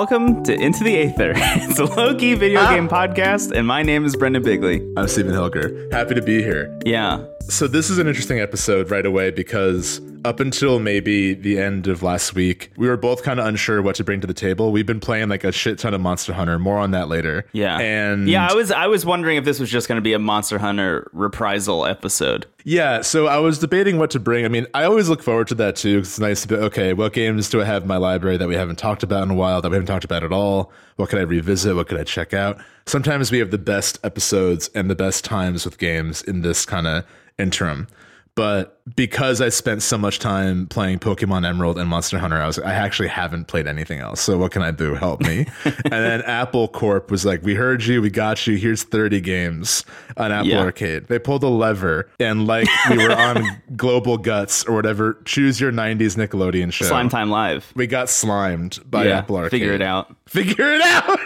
welcome to Into the Aether. It's a low key video Ah. game podcast, and my name is Brendan Bigley. I'm Stephen Hilger. Happy to be here. Yeah. So this is an interesting episode right away because up until maybe the end of last week, we were both kind of unsure what to bring to the table. We've been playing like a shit ton of Monster Hunter. More on that later. Yeah. And yeah, I was I was wondering if this was just going to be a Monster Hunter reprisal episode. Yeah, so I was debating what to bring. I mean, I always look forward to that too. 'cause it's nice to be okay. What games do I have in my library that we haven't talked about in a while? That we haven't talked about at all? What could I revisit? What could I check out? Sometimes we have the best episodes and the best times with games in this kind of interim. But because I spent so much time playing Pokemon Emerald and Monster Hunter, I was I actually haven't played anything else. So what can I do? Help me. and then Apple Corp was like, "We heard you. We got you. Here's 30 games on Apple Yeah. Arcade." They pulled a lever and like we were on Global Guts or whatever. Choose your 90s Nickelodeon show. Slime Time Live. We got slimed by yeah. Apple Arcade. Figure it out. Figure it out.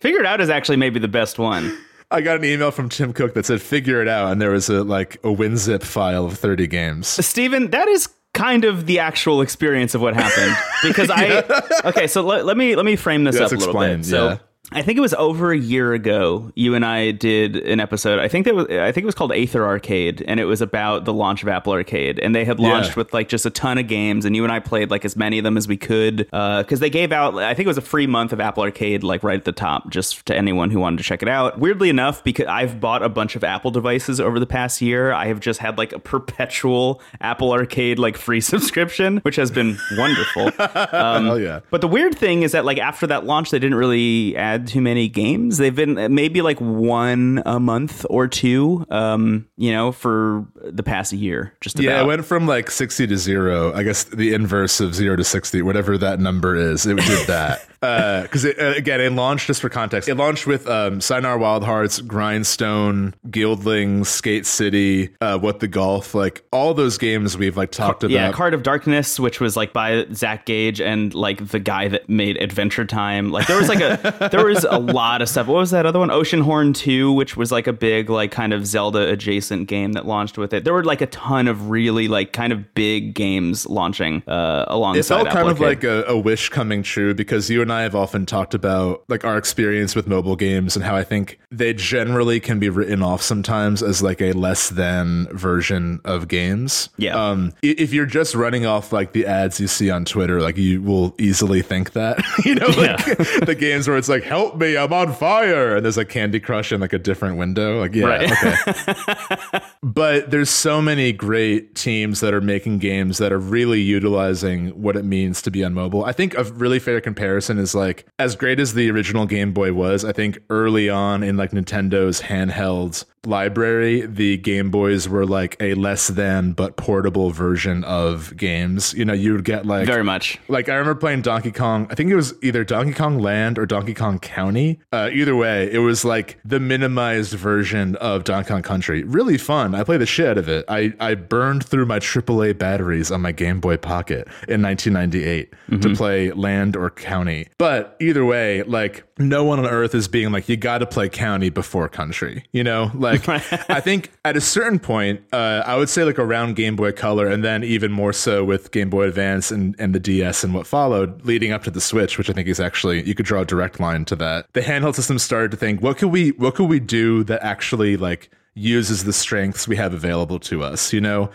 Figure it out is actually maybe the best one. I got an email from Tim Cook that said "Figure it out," and there was a like a WinZip file of 30 games. Steven, that is kind of the actual experience of what happened. Because I okay so let, let me let me frame this Yeah, up a little explain, bit so yeah. I think it was over a year ago. You and I did an episode. I think that was. I think it was called Aether Arcade, and it was about the launch of Apple Arcade. And they had launched Yeah. with like just a ton of games, and you and I played like as many of them as we could because they gave out. I think it was a free month of Apple Arcade, like right at the top, just to anyone who wanted to check it out. Weirdly enough, because I've bought a bunch of Apple devices over the past year, I have just had like a perpetual Apple Arcade like free subscription, which has been wonderful. Um, Hell yeah. But the weird thing is that like after that launch, they didn't really add too many games. They've been maybe like one a month or two, um, you know, for the past year. Just about. Yeah, it went from like 60 to zero. I guess the inverse of zero to 60, whatever that number is, it did that. Because it, uh, again, it launched just for context. It launched with um, Sayonara Wild Hearts, Grindstone, Guildlings, Skate City, uh, What the Golf, like all those games we've like talked about. yeah, Card of Darkness, which was like by Zach Gage and like the guy that made Adventure Time. Like there was like a there was a lot of stuff. What was that other one? Oceanhorn Two, which was like a big like kind of Zelda adjacent game that launched with it. There were like a ton of really like kind of big games launching uh, alongside. it felt kind Apple of like a, a wish coming true because you and I have often talked about like our experience with mobile games and how I think they generally can be written off sometimes as like a less than version of games. Yeah. Um, if you're just running off like the ads you see on Twitter, like you will easily think that, you know, like the games where it's like, help me, I'm on fire. And there's like Candy Crush in like a different window. Like, yeah, Right. okay but there's so many great teams that are making games that are really utilizing what it means to be on mobile. I think a really fair comparison is like as great as the original Game Boy was, I think early on in like Nintendo's handheld library, the Game Boys were like a less than but portable version of games. You know, you would get like very much. like I remember playing Donkey Kong. I think it was either Donkey Kong Land or Donkey Kong County. Uh, either way, it was like the minimized version of Donkey Kong Country. Really fun. I played the shit out of it. I I burned through my AAA batteries on my Game Boy Pocket in 1998 to play Land or County. But either way, like no one on earth is being like you got to play County before Country. You know, like I think at a certain point, uh, I would say like around Game Boy Color, and then even more so with Game Boy Advance and, and the DS and what followed, leading up to the Switch, which I think is actually you could draw a direct line to that. The handheld system started to think, what could we what could we do that actually like uses the strengths we have available to us. You know,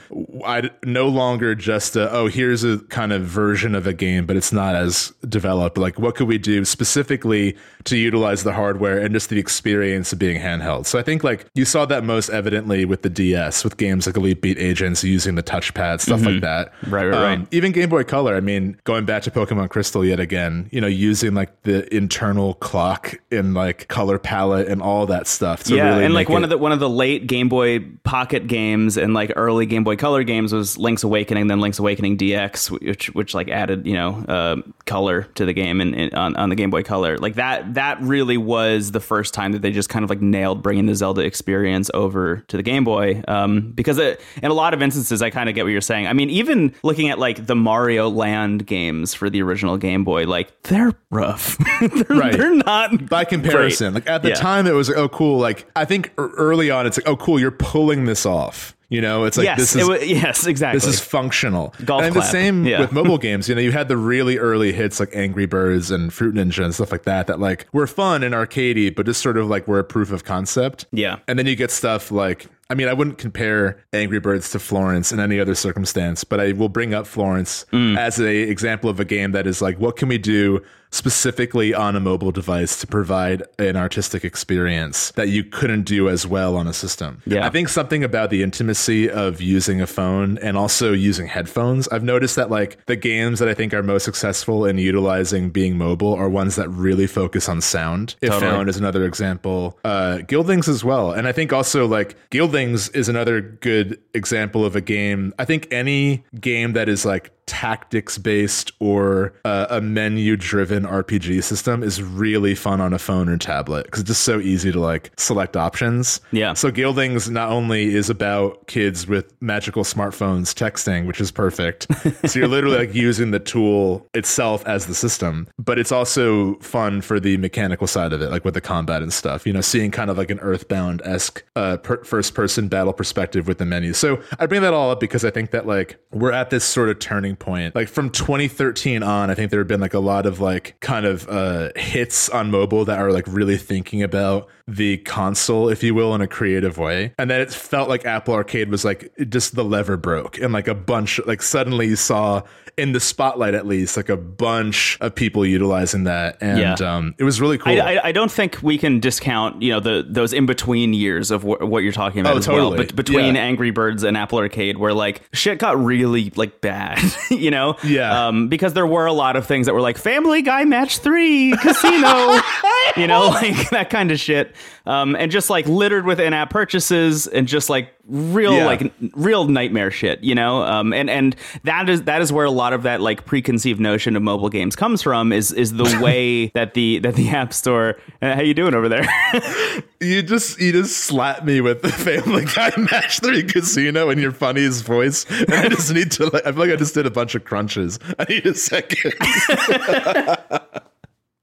I no longer just a, oh here's a kind of version of a game, but it's not as developed. Like what could we do specifically to utilize the hardware and just the experience of being handheld? So I think like you saw that most evidently with the DS with games like Elite Beat Agents using the touchpad stuff like that. Mm-hmm. Right, right, right. Even Game Boy Color. I mean, going back to Pokemon Crystal yet again. You know, using like the internal clock and like color palette and all that stuff. Yeah, really and like one it- of the one of the late Game Boy Pocket games and like early Game Boy Color games was Link's Awakening, then Link's Awakening DX, which which like added you know uh, color to the game and, and on on the Game Boy Color. Like that that really was the first time that they just kind of like nailed bringing the Zelda experience over to the Game Boy. Um, because it, in a lot of instances, I kind of get what you're saying. I mean, even looking at like the Mario Land games for the original Game Boy, like they're rough. they're, Right. they're not by comparison. great. Like at the Yeah. time, it was like, oh, cool. Like I think early on, it's like, oh, cool, you're pulling this off. You know, it's like yes, this is yes, exactly. this is functional. Golf and the same Yeah. with mobile games. You know, you had the really early hits like Angry Birds and Fruit Ninja and stuff like that that like were fun and arcadey, but just sort of like were a proof of concept. Yeah. And then you get stuff like I mean, I wouldn't compare Angry Birds to Florence in any other circumstance, but I will bring up Florence Mm. as a example of a game that is like, what can we do specifically on a mobile device to provide an artistic experience that you couldn't do as well on a system? Yeah. I think something about the intimacy of using a phone and also using headphones. I've noticed that like the games that I think are most successful in utilizing being mobile are ones that really focus on sound. If Totally. found is another example. Uh, Guildlings as well, and I think also like Guildlings is another good example of a game. I think any game that is like tactics based or uh, a menu driven RPG system is really fun on a phone or tablet because it's just so easy to like select options. Yeah. So Guildlings not only is about kids with magical smartphones texting, which is perfect. so you're literally like using the tool itself as the system, but it's also fun for the mechanical side of it, like with the combat and stuff. You know, seeing kind of like an Earthbound esque uh, per- first person battle perspective with the menu. So I bring that all up because I think that like we're at this sort of turning point. Like from 2013 on, I think there have been like a lot of like kind of uh, hits on mobile that are like really thinking about the console, if you will, in a creative way. And then it felt like Apple Arcade was like just the lever broke and like a bunch, like suddenly you saw in the spotlight at least like a bunch of people utilizing that. And Yeah. um, it was really cool. I, I, I don't think we can discount you know the those in between years of wh- what you're talking about Oh, as well. But between Yeah. Angry Birds and Apple Arcade, where like shit got really like bad, you know? Yeah. Um, because there were a lot of things that were like Family Guy Match Three, Casino, you know, like that kind of shit. Um, and just like littered with in-app purchases and just like real Yeah. like real nightmare shit, you know. Um, and and that is that is where a lot of that like preconceived notion of mobile games comes from is is the way that the that the App Store. Uh, how you doing over there? you just you just slap me with the Family Guy Match Three Casino in your funniest voice, and I just need to. Like, I feel like I just did a bunch of crunches. I need a second.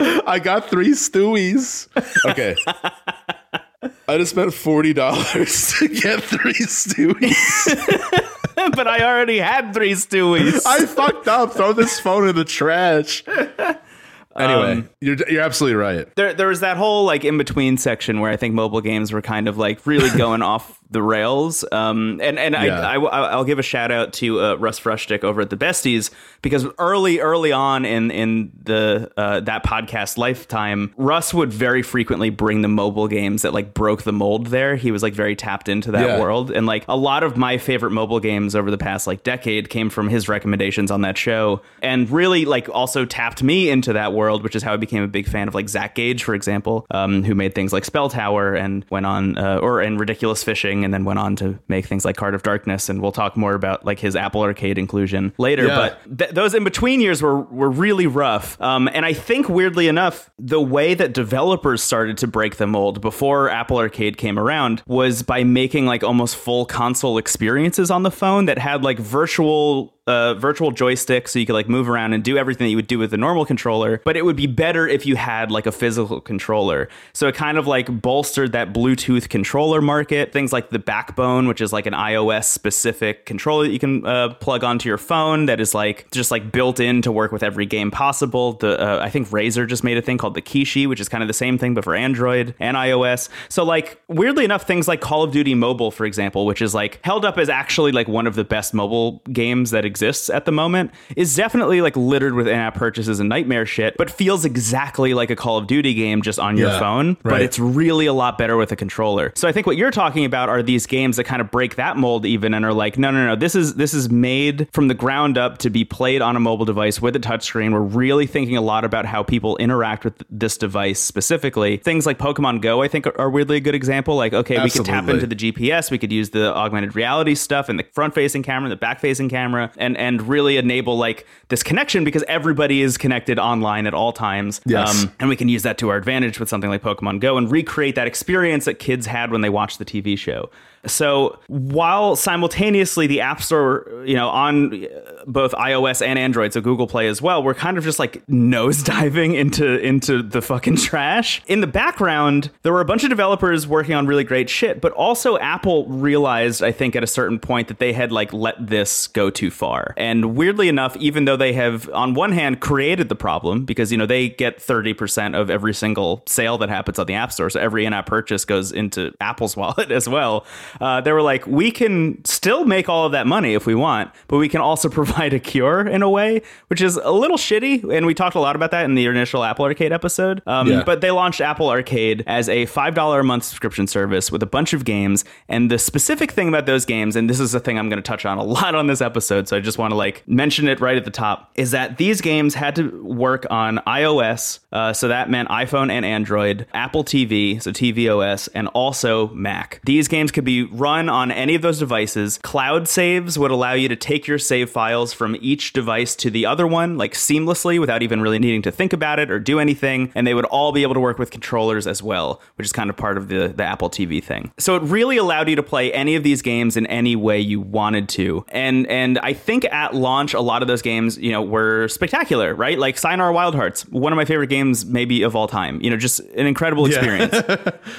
I got three Stewies. Okay. I just spent forty dollars to get three Stewies. but I already had three Stewies. I fucked up. Throw this phone in the trash. Anyway, Um, you're you're absolutely right. there there was that whole like in between section where I think mobile games were kind of like really going off the rails. Um, and and Yeah. I, I I'll give a shout out to uh, Russ Frushtick over at the Besties because early early on in in the uh, that podcast lifetime, Russ would very frequently bring the mobile games that like broke the mold. There, he was like very tapped into that Yeah. world, and like a lot of my favorite mobile games over the past like decade came from his recommendations on that show, and really like also tapped me into that world, which is how I became a big fan of like Zach Gage, for example, um, who made things like Spell Tower and went on uh, or and Ridiculous Fishing, and then went on to make things like Card of Darkness, and we'll talk more about like his Apple Arcade inclusion later. Yeah. But th- those in between years were were really rough. Um, and I think weirdly enough, the way that developers started to break the mold before Apple Arcade came around was by making like almost full console experiences on the phone that had like virtual uh, virtual joystick so you could like move around and do everything that you would do with a normal controller, but it would be better if you had like a physical controller. So it kind of like bolstered that Bluetooth controller market. Things like the Backbone, which is like an iOS specific controller that you can uh, plug onto your phone that is like just like built in to work with every game possible. The uh, I think Razer just made a thing called the Kishi, which is kind of the same thing but for Android and iOS. So like weirdly enough, things like Call of Duty Mobile, for example, which is like held up as actually like one of the best mobile games that exists at the moment, is definitely like littered with in-app purchases and nightmare shit, but feels exactly like a Call of Duty game just on your Yeah, phone. But it's really a lot better with a controller. So I think what you're talking about are these games that kind of break that mold even and are like, no, no, no, this is this is made from the ground up to be played on a mobile device with a touchscreen. We're really thinking a lot about how people interact with this device specifically. Things like Pokemon Go, I think, are, weirdly a good example. Like, okay, we could tap into the GPS, we could use the augmented reality stuff and the front facing camera, and the back facing camera, and and really enable like this connection because everybody is connected online at all times. Um, and we can use that to our advantage with something like Pokemon Go and recreate that experience that kids had when they watched the TV show. So while simultaneously the App Store, you know, on uh, both iOS and Android, so Google Play as well, we're kind of just like nose diving into into the fucking trash. In the background, there were a bunch of developers working on really great shit, but also Apple realized, I think, at a certain point that they had like let this go too far. And weirdly enough, even though they have on one hand created the problem because you know they get 30% of every single sale that happens on the App Store, so every in-app purchase goes into Apple's wallet as well. Uh, they were like, we can still make all of that money if we want, but we can also provide a cure in a way, which is a little shitty. And we talked a lot about that in the initial Apple Arcade episode. Um, Yeah. But they launched Apple Arcade as a $5 a month subscription service with a bunch of games. And the specific thing about those games, and this is a thing I'm going to touch on a lot on this episode, so I just want to like mention it right at the top, is that these games had to work on iOS. Uh, so that meant iPhone and Android, Apple TV, so tvOS, and also Mac. These games could be run on any of those devices. Cloud saves would allow you to take your save files from each device to the other one, like seamlessly without even really needing to think about it or do anything. And they would all be able to work with controllers as well, which is kind of part of the, the Apple TV thing. So it really allowed you to play any of these games in any way you wanted to. And and I think at launch, a lot of those games, you know, were spectacular, right? Like Sayonara Wild Hearts, one of my favorite games maybe of all time. You know, just an incredible experience.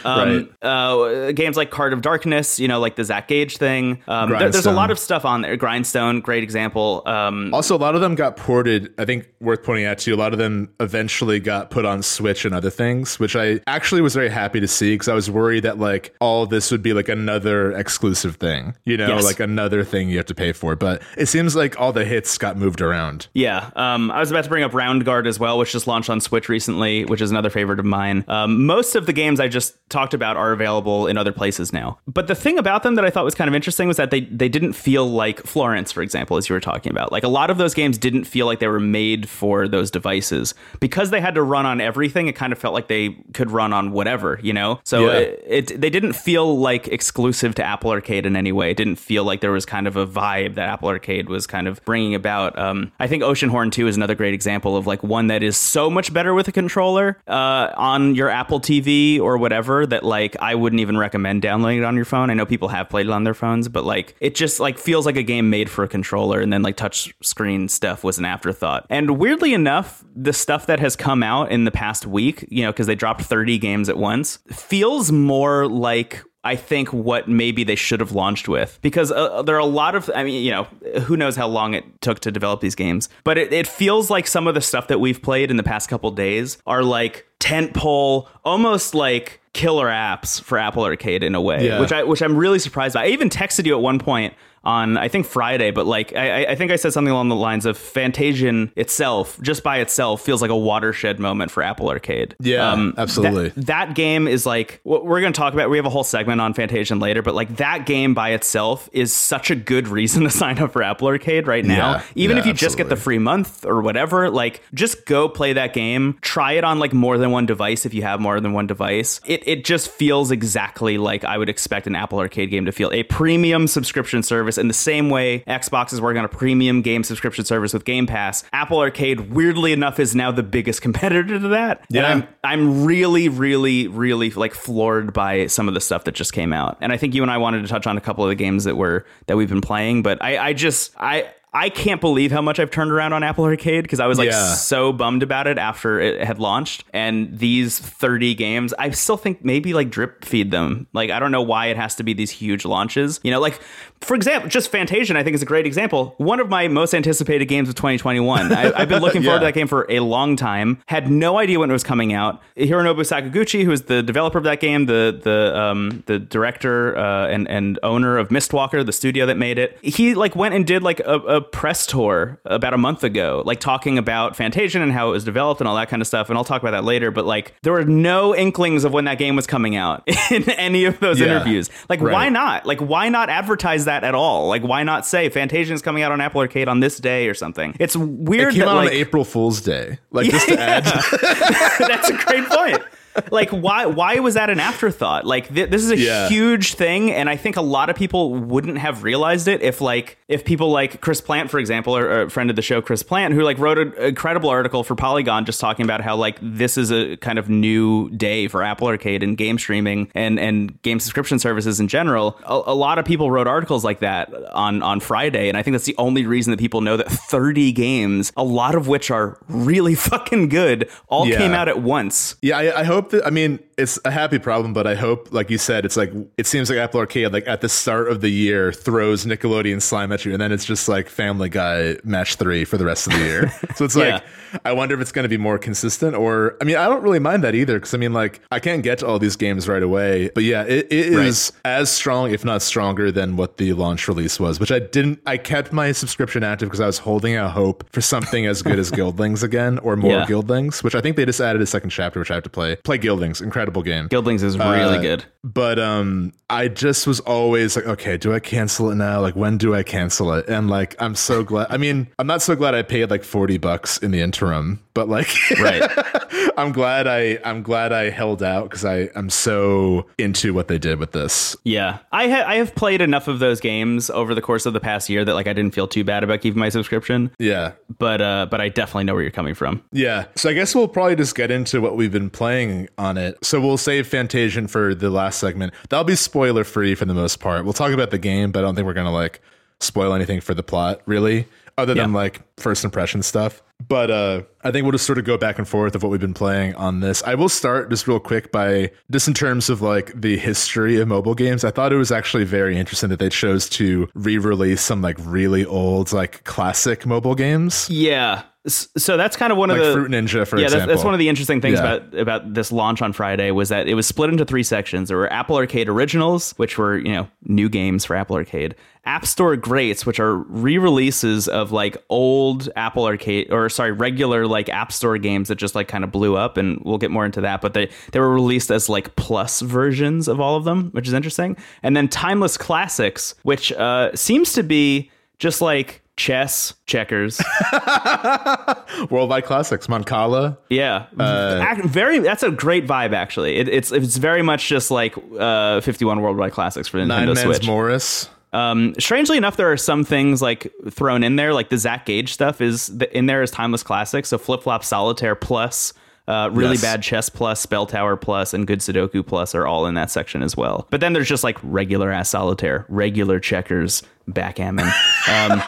Um, uh, games like Card of Darkness, you know, like the Zach Gage thing. Um, there- there's a lot of stuff on there. Grindstone, great example. Um, Also, a lot of them got ported. I think worth pointing out too. A lot of them eventually got put on Switch and other things, which I actually was very happy to see because I was worried that like all this would be like another exclusive thing, you know, Yes. like another thing you have to pay for. But it seems like all the hits got moved around. Yeah, um, I was about to bring up Roundguard as well, which just launched on Switch recently, which is another favorite of mine. Um, most of the games I just talked about are available in other places now. But the thing about them that I thought was kind of interesting was that they they didn't feel like Florence, for example, as you were talking about. Like a lot of those games didn't feel like they were made for those devices because they had to run on everything. It kind of felt like they could run on whatever, you know. So Yeah. it, it they didn't feel like exclusive to Apple Arcade in any way. It didn't feel like there was kind of a vibe that Apple Arcade was kind of bringing about. Um, I think Oceanhorn 2 is another great example of like one that is so much better with a controller uh, on your Apple TV or whatever that like I wouldn't even recommend downloading it on your phone. I know people have played it on their phones, but like it just like feels like a game made for a controller, and then like touch screen stuff was an afterthought. And weirdly enough, the stuff that has come out in the past week, you know, because they dropped 30 games at once, feels more like I think what maybe they should have launched with because uh, there are a lot of I mean you know who knows how long it took to develop these games but it, it feels like some of the stuff that we've played in the past couple days are like tentpole almost like killer apps for Apple Arcade in a way Yeah. which I which I'm really surprised by I even texted you at one point on I think Friday, but like I, I- think I said something along the lines of Fantasian itself, just by itself, feels like a watershed moment for Apple Arcade. Yeah, um, absolutely. That, that game is like what we're going to talk about. We have a whole segment on Fantasian later, but like that game by itself is such a good reason to sign up for Apple Arcade right now. Yeah, Even yeah, if you just get the free month or whatever, like just go play that game. Try it on like more than one device if you have more than one device. It it just feels exactly like I would expect an Apple Arcade game to feel. A premium subscription service in the same way Xbox is working on a premium game subscription service with Game Pass. Apple Arcade, weirdly enough, is now the biggest competitor to that. And Yeah. I'm I'm really, really, really like floored by some of the stuff that just came out. And I think you and I wanted to touch on a couple of the games that were that we've been playing, but I, I just I I can't believe how much I've turned around on Apple Arcade because I was like Yeah. so bummed about it after it had launched. And these 30 games, I still think maybe like drip feed them. Like I don't know why it has to be these huge launches. You know, like for example, just Fantasian, I think is a great example. One of my most anticipated games of 2021. I, I've been looking forward to that game for a long time. Had no idea when it was coming out. Hironobu Sakaguchi, who is the developer of that game, the the um, the director uh, and and owner of Mistwalker, the studio that made it, he like went and did like a, a press tour about a month ago, like talking about Fantasian and how it was developed and all that kind of stuff. And I'll talk about that later. But like, there were no inklings of when that game was coming out in any of those Yeah. interviews. Like, Right. why not? Like, why not advertise that at all? Like, why not say Fantasian is coming out on Apple Arcade on this day or something? It's weird. It came that out like on April Fool's Day, like just to add. that's a great point. like why why was that an afterthought? Like th- this is a Yeah. huge thing, and I think a lot of people wouldn't have realized it if like if people like Chris Plante, for example, or, or a friend of the show, Chris Plante, who like wrote an incredible article for Polygon just talking about how like this is a kind of new day for Apple Arcade and game streaming and and game subscription services in general. A, a lot of people wrote articles like that on on Friday, and I think that's the only reason that people know that 30 games, a lot of which are really fucking good, all Yeah. came out at once. Yeah, I, I hope that. I mean, it's a happy problem, but I hope, like you said, it's like it seems like Apple Arcade, like at the start of the year, throws Nickelodeon slime at you, and then it's just like Family Guy match three for the rest of the year. so it's like, I wonder if it's going to be more consistent, or I mean, I don't really mind that either, because I mean, like I can't get to all these games right away, but yeah, it, it is as strong, if not stronger, than what the launch release was. Which I didn't. I kept my subscription active because I was holding out hope for something as good as Guildlings again, or more Yeah. Guildlings, which I think they just added a second chapter, which I have to play. Play Guildlings, incredible game. Guildlings is really Uh, good. But um, I just was always like, okay, do I cancel it now? Like, when do I cancel it? And like, I'm so glad. I mean, I'm not so glad I paid like 40 bucks in the interim, but like, Right. I'm glad I I'm glad I held out because I I'm so into what they did with this. Yeah, I ha- I have played enough of those games over the course of the past year that like I didn't feel too bad about keeping my subscription. Yeah. But uh, but I definitely know where you're coming from. Yeah. So I guess we'll probably just get into what we've been playing on it. So we'll save Fantasian for the last segment. That'll be spoiler free for the most part. We'll talk about the game, but I don't think we're gonna like spoil anything for the plot, really. Other than Yeah. like first impression stuff. But uh I think we'll just sort of go back and forth of what we've been playing on this. I will start just real quick by just in terms of like the history of mobile games. I thought it was actually very interesting that they chose to re-release some like really old like classic mobile games. Yeah. So that's kind of one Like of the Fruit Ninja, for yeah, that's, that's one of the interesting things Yeah. about about this launch on Friday was that it was split into three sections. There were Apple Arcade Originals, which were you know new games for Apple Arcade, App Store Greats, which are re-releases of like old Apple Arcade or sorry regular like App Store games that just like kind of blew up, and we'll get more into that. But they they were released as like plus versions of all of them, which is interesting. And then Timeless Classics, which uh, seems to be just like chess, checkers. Worldwide Classics, Mancala. Yeah, Act- very. That's a great vibe, actually. It, it's it's very much just like uh, 51 Worldwide Classics for the Nine Nintendo Man's Switch. Morris. Um, strangely enough, there are some things like thrown in there, like the Zach Gage stuff is th- in there as timeless classics. So Flip Flop Solitaire Plus. Uh, really Yes. bad chess plus, spell tower plus, and good Sudoku plus are all in that section as well. But then there's just like regular ass solitaire, regular checkers, backgammon. Um,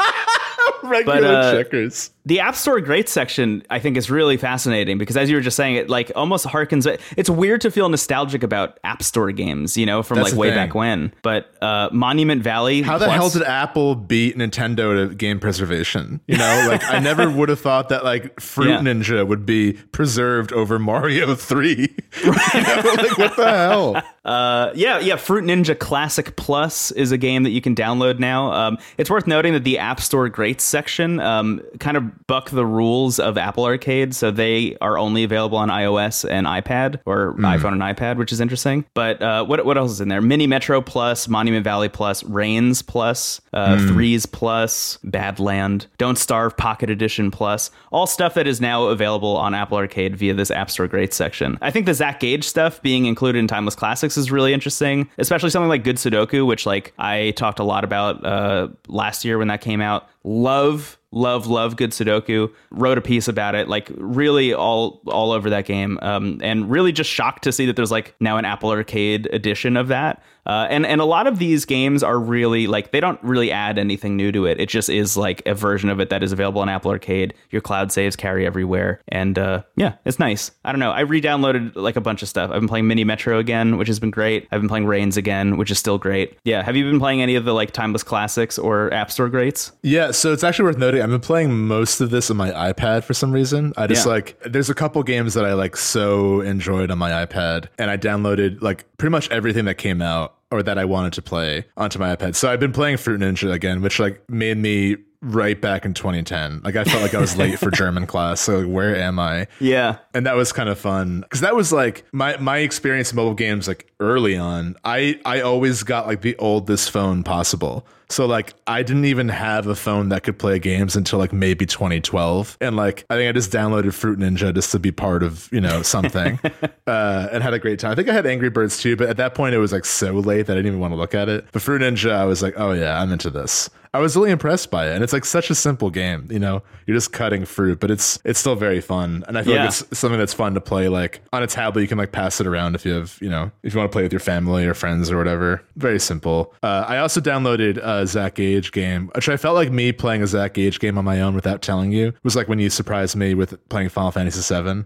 Regular uh, checkers. The App Store Great section, I think, is really fascinating because, as you were just saying, it like almost harkens. It's weird to feel nostalgic about App Store games, you know, from That's like way thing. back when. But uh, Monument Valley, How the plus- hell did Apple beat Nintendo to game preservation? You know, like I never would have thought that like Fruit Yeah. Ninja would be preserved over Mario 3. you know, like what the hell? Uh, yeah, yeah. Fruit Ninja Classic Plus is a game that you can download now. Um, it's worth noting that the App Store Greats section um, kind of buck the rules of Apple Arcade, so they are only available on iOS and iPad or iPhone and iPad, which is interesting. But uh, what what else is in there? Mini Metro Plus, Monument Valley Plus, Reigns Plus, uh, Threes Plus, Badland, Don't Starve Pocket Edition Plus, all stuff that is now available on Apple Arcade via this App Store Greats section. I think the Zach Gage stuff being included in Timeless Classics is really interesting, especially something like Good Sudoku, which like I talked a lot about uh, last year when that came out. Love love love good sudoku. Wrote a piece about it like really all all over that game. Um, and really just shocked to see that there's like now an apple arcade edition of that uh, and and a lot of these games are really like they don't really add anything new to it. It just is like a version of it that is available on apple arcade. Your cloud saves carry everywhere. And uh, yeah it's nice. I don't know. I re-downloaded like a bunch of stuff. I've been playing mini metro again which has been great. I've been playing reigns again which is still great. Yeah have you been playing any of the like timeless classics or app store greats? Yeah, so it's actually worth noting. I've been playing most of this on my iPad for some reason. I just Yeah. like there's a couple games that I like so enjoyed on my iPad, and I downloaded like pretty much everything that came out or that I wanted to play onto my iPad. So I've been playing Fruit Ninja again, which like made me right back in 2010. Like I felt like I was late for German class. So like, where am I? Yeah. and that was kind of fun because that was like my my experience in mobile games like early on i i always got like the oldest phone possible so like i didn't even have a phone that could play games until like maybe 2012 and like i think i just downloaded fruit ninja just to be part of you know something uh and had a great time i think i had angry birds too but at that point it was like so late that i didn't even want to look at it but fruit ninja i was like oh yeah i'm into this I was really impressed by it, and it's like such a simple game. You know, you're just cutting fruit, but it's it's still very fun, and I feel Yeah. like it's something that's fun to play like on a tablet. You can like pass it around if you have you know if you want to play with your family or friends or whatever. Very simple. Uh, I also downloaded a Zach Gage game, which I felt like me playing a Zach Gage game on my own without telling you it was like when you surprised me with playing Final Fantasy VII.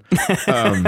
Um,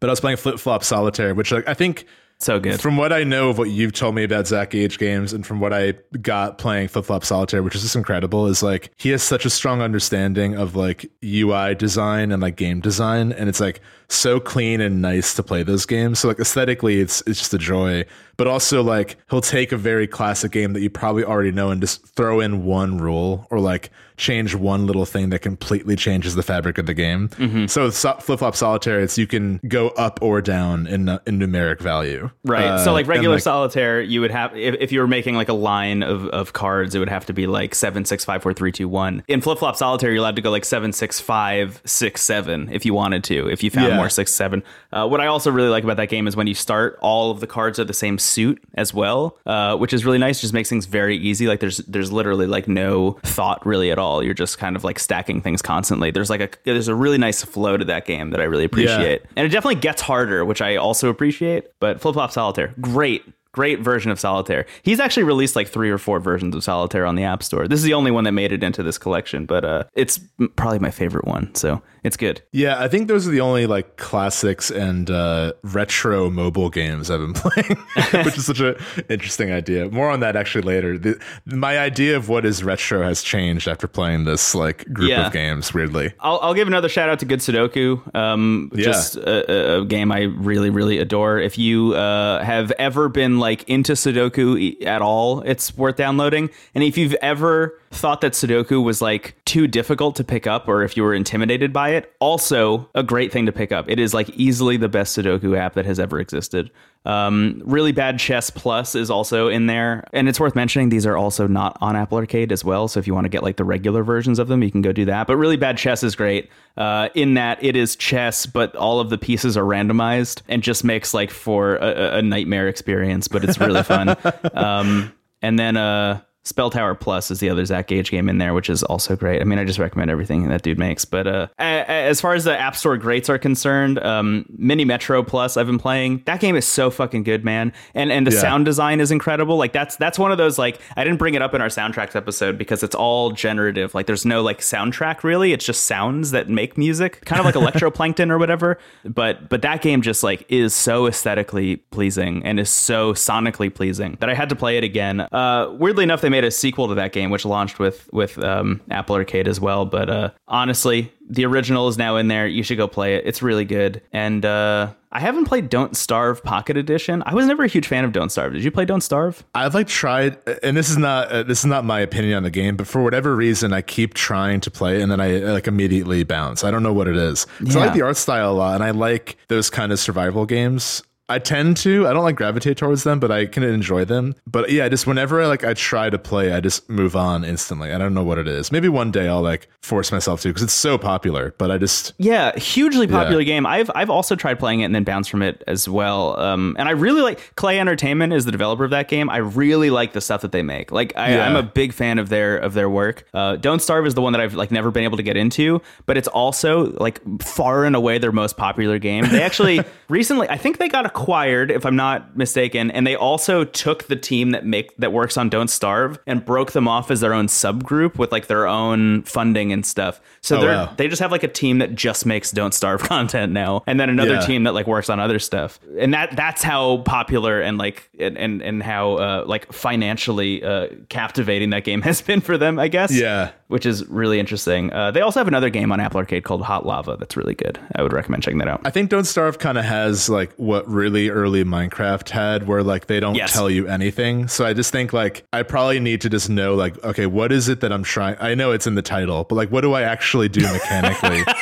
but I was playing Flip Flop Solitaire, which like I think So good. from what I know of what you've told me about Zach Gage games and from what I got playing Flip Flop Solitaire, which is just incredible, is like he has such a strong understanding of like UI design and like game design. And it's like so clean and nice to play those games. So like aesthetically it's it's just a joy. But also like he'll take a very classic game that you probably already know and just throw in one rule or like change one little thing that completely changes the fabric of the game. So with so- Flip Flop Solitaire, it's you can go up or down in in numeric value. Right. Uh, so like regular like, solitaire, you would have if, if you were making like a line of, of cards, it would have to be like seven, six, five, four, three, two, one. In flip flop solitaire, you're allowed to go like seven, six, five, six, seven if you wanted to, if you found Yeah. more six, seven. Uh, what I also really like about that game is when you start, all of the cards are the same suit as well, uh, which is really nice. Just makes things very easy. Like there's there's literally like no thought really at all. You're just kind of like stacking things constantly. There's like a there's a really nice flow to that game that I really appreciate. And it definitely gets harder, which I also appreciate. But Flip Flop Solitaire, great, great version of Solitaire. He's actually released like three or four versions of Solitaire on the App Store. This is the only one that made it into this collection, but uh, it's probably my favorite one. So it's good. Yeah, I think those are the only like classics and uh, retro mobile games I've been playing, which is such an interesting idea. More on that actually later. The, my idea of what is retro has changed after playing this like group Yeah. of games. Weirdly, I'll, I'll give another shout out to Good Sudoku. Um, Yeah. Just a, a- game I really, really adore. If you uh, have ever been like into Sudoku at all, it's worth downloading. And if you've ever thought that Sudoku was like too difficult to pick up, or if you were intimidated by it, also a great thing to pick up. It is like easily the best Sudoku app that has ever existed. Um, really Bad Chess Plus is also in there, and it's worth mentioning these are also not on Apple Arcade as well. So if you want to get like the regular versions of them, you can go do that. But Really Bad Chess is great uh, in that it is chess, but all of the pieces are randomized and just makes like for a, a- nightmare experience. But it's really fun. um, and then uh, Spell Tower Plus is the other Zach Gage game in there, which is also great. I mean, I just recommend everything that dude makes. But uh, as far as the App Store greats are concerned, um, Mini Metro Plus I've been playing. That game is so fucking good, man. And and the Yeah. sound design is incredible. Like that's that's one of those like I didn't bring it up in our soundtracks episode because it's all generative. Like there's no like soundtrack really. It's just sounds that make music, kind of like electroplankton or whatever. But but that game just like is so aesthetically pleasing and is so sonically pleasing that I had to play it again. Uh, weirdly enough, they made a sequel to that game which launched with with um, Apple Arcade as well. But uh, honestly, the original is now in there. You should go play it. It's really good. And uh, I haven't played Don't Starve Pocket Edition. I was never a huge fan of Don't Starve. Did you play Don't Starve? I've like tried, and this is not uh, this is not my opinion on the game, but for whatever reason, I keep trying to play, it and then I like immediately bounce. I don't know what it is. So I like the art style a lot, and I like those kind of survival games. I tend to. I don't like gravitate towards them, but I can enjoy them. But yeah, just whenever I like I try to play, I just move on instantly. I don't know what it is. Maybe one day I'll like force myself to because it's so popular. But I just Yeah, hugely popular game. I've I've also tried playing it and then bounced from it as well. Um, and I really like Klei Entertainment is the developer of that game. I really like the stuff that they make. Like I, Yeah. I'm a big fan of their of their work. Uh, Don't Starve is the one that I've like never been able to get into, but it's also like far and away their most popular game. They actually recently, I think they got acquired, if I'm not mistaken, and they also took the team that make that works on Don't Starve and broke them off as their own subgroup with like their own funding and stuff. So Oh, they're wow. they just have like a team that just makes Don't Starve content now, and then another Yeah. team that like works on other stuff. And that that's how popular and like and and, and how uh, like financially uh, captivating that game has been for them, I guess. yeah. Which is really interesting. Uh, they also have another game on Apple Arcade called Hot Lava that's really good. I would recommend checking that out. I think Don't Starve kind of has like what really early Minecraft had, where like they don't Yes. tell you anything. So I just think like I probably need to just know like, okay, what is it that I'm trying? I know it's in the title, but like, what do I actually do mechanically?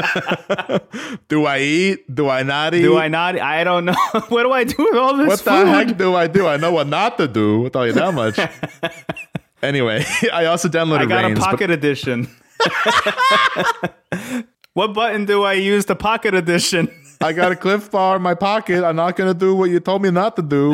do I eat? Do I not eat? Do I not? I don't know. what do I do with all this stuff? What the food? heck do I do? I know what not to do. I'll tell you that much. Anyway, I also downloaded I got Reigns, a but- pocket edition. what button do I use to pocket edition? I got a Cliff Bar in my pocket. I'm not gonna do what you told me not to do.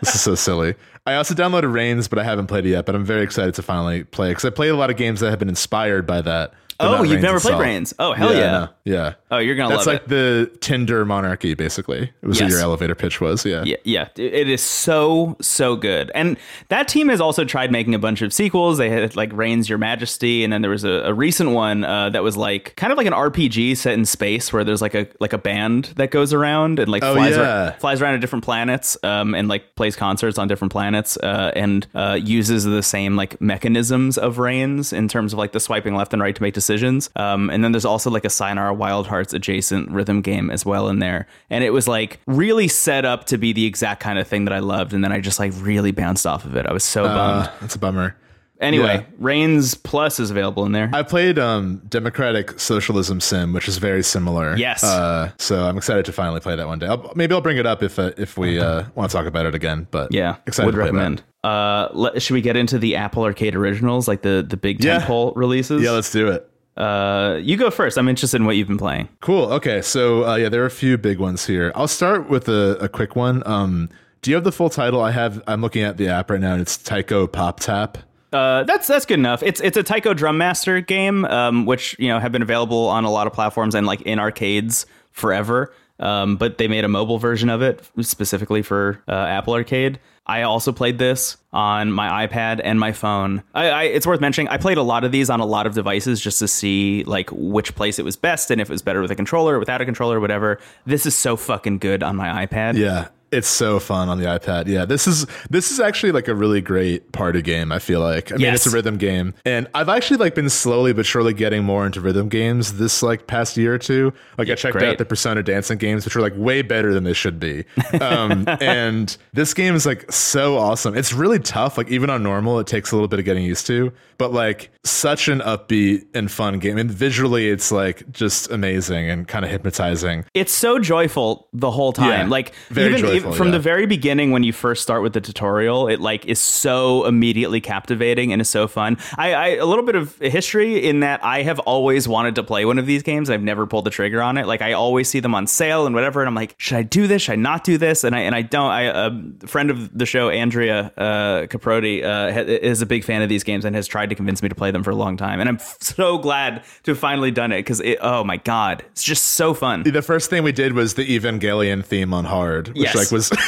this is so silly. I also downloaded Reigns, but I haven't played it yet. But I'm very excited to finally play it because I played a lot of games that have been inspired by that. Oh, you've Reigns never played itself. Reigns? Oh, hell yeah. no, yeah. Oh, you're gonna That's love like it. the Tinder monarchy, basically. It was what your elevator pitch was. Yeah. Yeah, yeah, it is so so good. And that team has also tried making a bunch of sequels. They had like Reigns Your Majesty, and then there was a, a recent one uh, that was like kind of like an RPG set in space, where there's like a like a band that goes around and like Oh, flies, yeah. ar- flies around to different planets, um, and like plays concerts on different planets, uh, and uh, uses the same like mechanisms of Reigns in terms of like the swiping left and right to make decisions. Um, and then there's also like a Sayonara Wild Hearts adjacent rhythm game as well in there, and it was like really set up to be the exact kind of thing that I loved, and then I just like really bounced off of it. I was so bummed. Uh, that's a bummer. Anyway, yeah. Reigns Plus is available in there. I played um, Democratic Socialism Sim, which is very similar. Yes. Uh, so I'm excited to finally play that one day. I'll, maybe I'll bring it up if uh, if we uh, want to talk about it again. But yeah, excited would to play that. recommend. Uh, let, should we get into the Apple Arcade originals, like the the big Yeah. tentpole releases? Yeah, let's do it. Uh, you go first. I'm interested in what you've been playing. Cool. Okay. So uh, yeah, there are a few big ones here. I'll start with a, a quick one. Um, do you have the full title? I have. I'm looking at the app right now, and it's Taiko Pop Tap. Uh, that's that's good enough. It's it's a Taiko Drum Master game, um, which you know have been available on a lot of platforms and like in arcades forever. Um, but they made a mobile version of it specifically for uh, Apple Arcade. I also played this on my iPad and my phone. I, I, it's worth mentioning. I played a lot of these on a lot of devices just to see like which place it was best and if it was better with a controller, without a controller, whatever. This is so fucking good on my iPad. Yeah, it's so fun on the iPad. Yeah, this is this is actually like a really great party game. I feel like. I mean, it's a rhythm game, and I've actually like been slowly but surely getting more into rhythm games this like past year or two. Like I checked great. out the Persona dancing games, which are like way better than they should be. Um, and this game is like so awesome. It's really tough. Like even on normal, it takes a little bit of getting used to, but like such an upbeat and fun game. And visually, it's like just amazing and kind of hypnotizing. it's so joyful the whole time. Yeah, like very even, joyful, even from yeah. the very beginning when you first start with the tutorial, it like is so immediately captivating and is so fun. I, I a little bit of history in that I have always wanted to play one of these games. I've never pulled the trigger on it. Like I always see them on sale and whatever, and I'm like, should I do this? Should I not do this? And I and I don't. I a friend of the show, Andrea uh, Caproti, uh, ha- is a big fan of these games and has tried to convince me to play them for a long time. And I'm so glad to have finally done it because it. Oh my god, it's just so fun. The first thing we did was the Evangelion theme on hard, which Yes. like was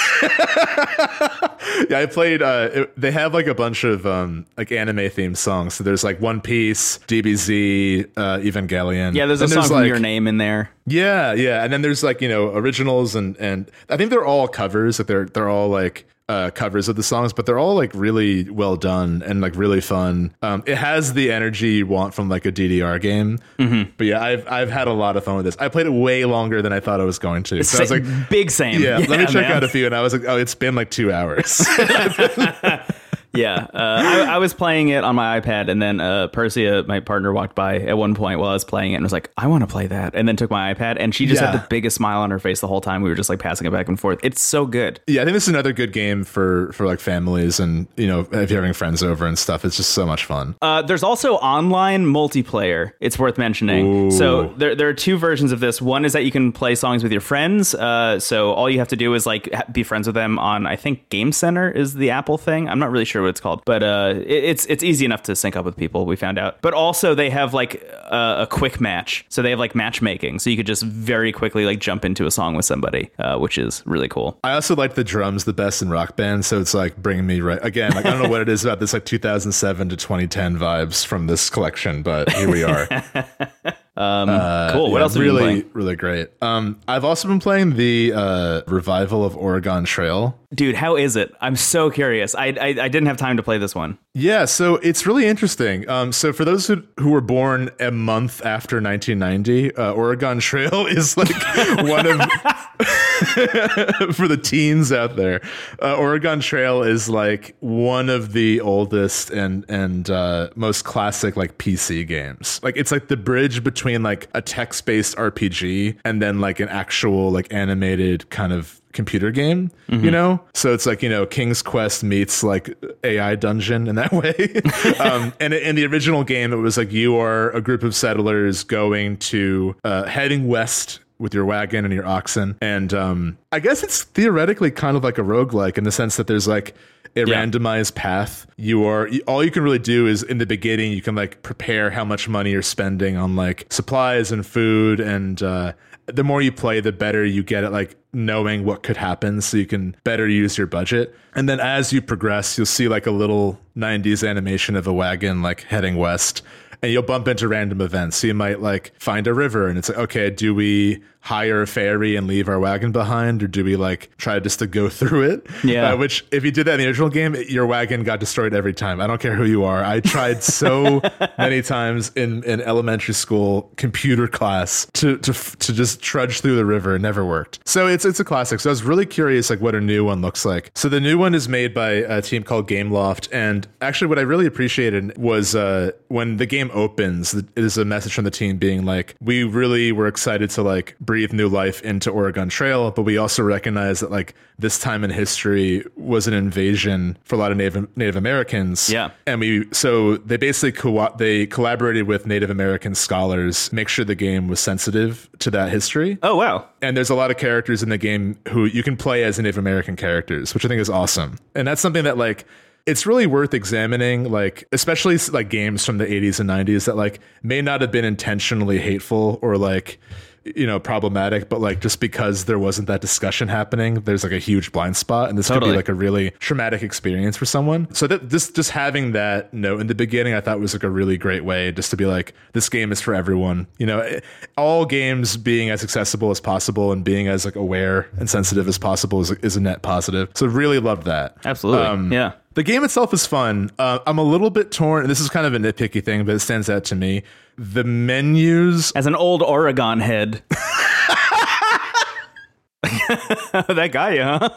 Yeah, I played uh it- they have like a bunch of um like anime themed songs. So there's like One Piece, DBZ, uh Evangelion. Yeah, there's a And song from like, your name in there. Yeah, yeah. And then there's like, you know, originals and and I think they're all covers. Like they're they're all like uh, covers of the songs, but they're all like really well done and like really fun. Um, it has the energy you want from like a DDR game. Mm-hmm. But yeah, I've I've had a lot of fun with this. I played it way longer than I thought I was going to. So I was like, big same. yeah, let me check out a few, and I was like, oh, it's been like two hours. Yeah, uh, I, I was playing it on my iPad, and then uh, Persia, my partner, walked by at one point while I was playing it and was like, "I want to play that," and then took my iPad, and she just Yeah. had the biggest smile on her face the whole time. We were just like passing it back and forth. It's so good. yeah, I think this is another good game for for like families and you know if you're having friends over and stuff. It's just so much fun. Uh, there's also online multiplayer. It's worth mentioning. So there, there are two versions of this. One is that you can play songs with your friends. Uh, so all you have to do is like be friends with them on I think Game Center is the Apple thing. I'm not really sure what it's called, but uh, it, it's it's easy enough to sync up with people. We found out. But also they have like a, a quick match. So they have like matchmaking. So you could just very quickly like jump into a song with somebody, uh, which is really cool. I also like the drums the best in rock band, so it's like bringing me right again. Like I don't know what it is about this like 2007 to 2010 vibes from this collection, but here we are. Um, cool. What Yeah, else have you been really, really great. Um, I've also been playing the uh, revival of Oregon Trail. Dude, how is it? I'm so curious. I, I I didn't have time to play this one. Yeah, so it's really interesting. Um, so for those who, who were born a month after 1990, uh, Oregon Trail is like one of for the teens out there. Uh, Oregon Trail is like one of the oldest and and uh, most classic like PC games. Like it's like the bridge between like a text based RPG and then like an actual like animated kind of computer game, you know? So it's like, you know, King's Quest meets like AI Dungeon in that way. um, and in the original game, it was like you are a group of settlers going to, uh, heading west with your wagon and your oxen. And um, I guess it's theoretically kind of like a roguelike in the sense that there's like, a Yeah. randomized path. You are all you can really do is in the beginning you can like prepare how much money you're spending on like supplies and food and uh the more you play the better you get at like knowing what could happen so you can better use your budget. And then as you progress you'll see like a little 90s animation of a wagon like heading west and you'll bump into random events. So you might like find a river and it's like, okay, do we hire a ferry and leave our wagon behind or do we like try just to go through it? Yeah. Uh, which if you did that in the original game, your wagon got destroyed every time. I don't care who you are. I tried so many times in, in elementary school computer class to, to to just trudge through the river. It never worked. So it's it's a classic. So I was really curious like what a new one looks like. So the new one is made by a team called Gameloft, and actually what I really appreciated was uh, when the game opens, it is a message from the team being like, we really were excited to like breathe new life into Oregon Trail, but we also recognize that like this time in history was an invasion for a lot of Native Native Americans. Yeah. and we so they basically co- they collaborated with Native American scholars, make sure the game was sensitive to that history. Oh wow. And there's a lot of characters in the game who you can play as Native American characters, which I think is awesome. And that's something that like it's really worth examining like especially like games from the 80s and 90s that like may not have been intentionally hateful or like you know problematic but like just because there wasn't that discussion happening there's like a huge blind spot and this could be like a really traumatic experience for someone. So that this just having that note in the beginning i thought was like a really great way just to be like this game is for everyone. You know eh, all games being as accessible as possible and being as like aware and sensitive as possible is, is a net positive. So really loved that. Absolutely. Um, yeah. The game itself is fun. Uh, I'm a little bit torn. This is kind of a nitpicky thing, but it stands out to me. The menus. As an old Oregon head. that guy, huh?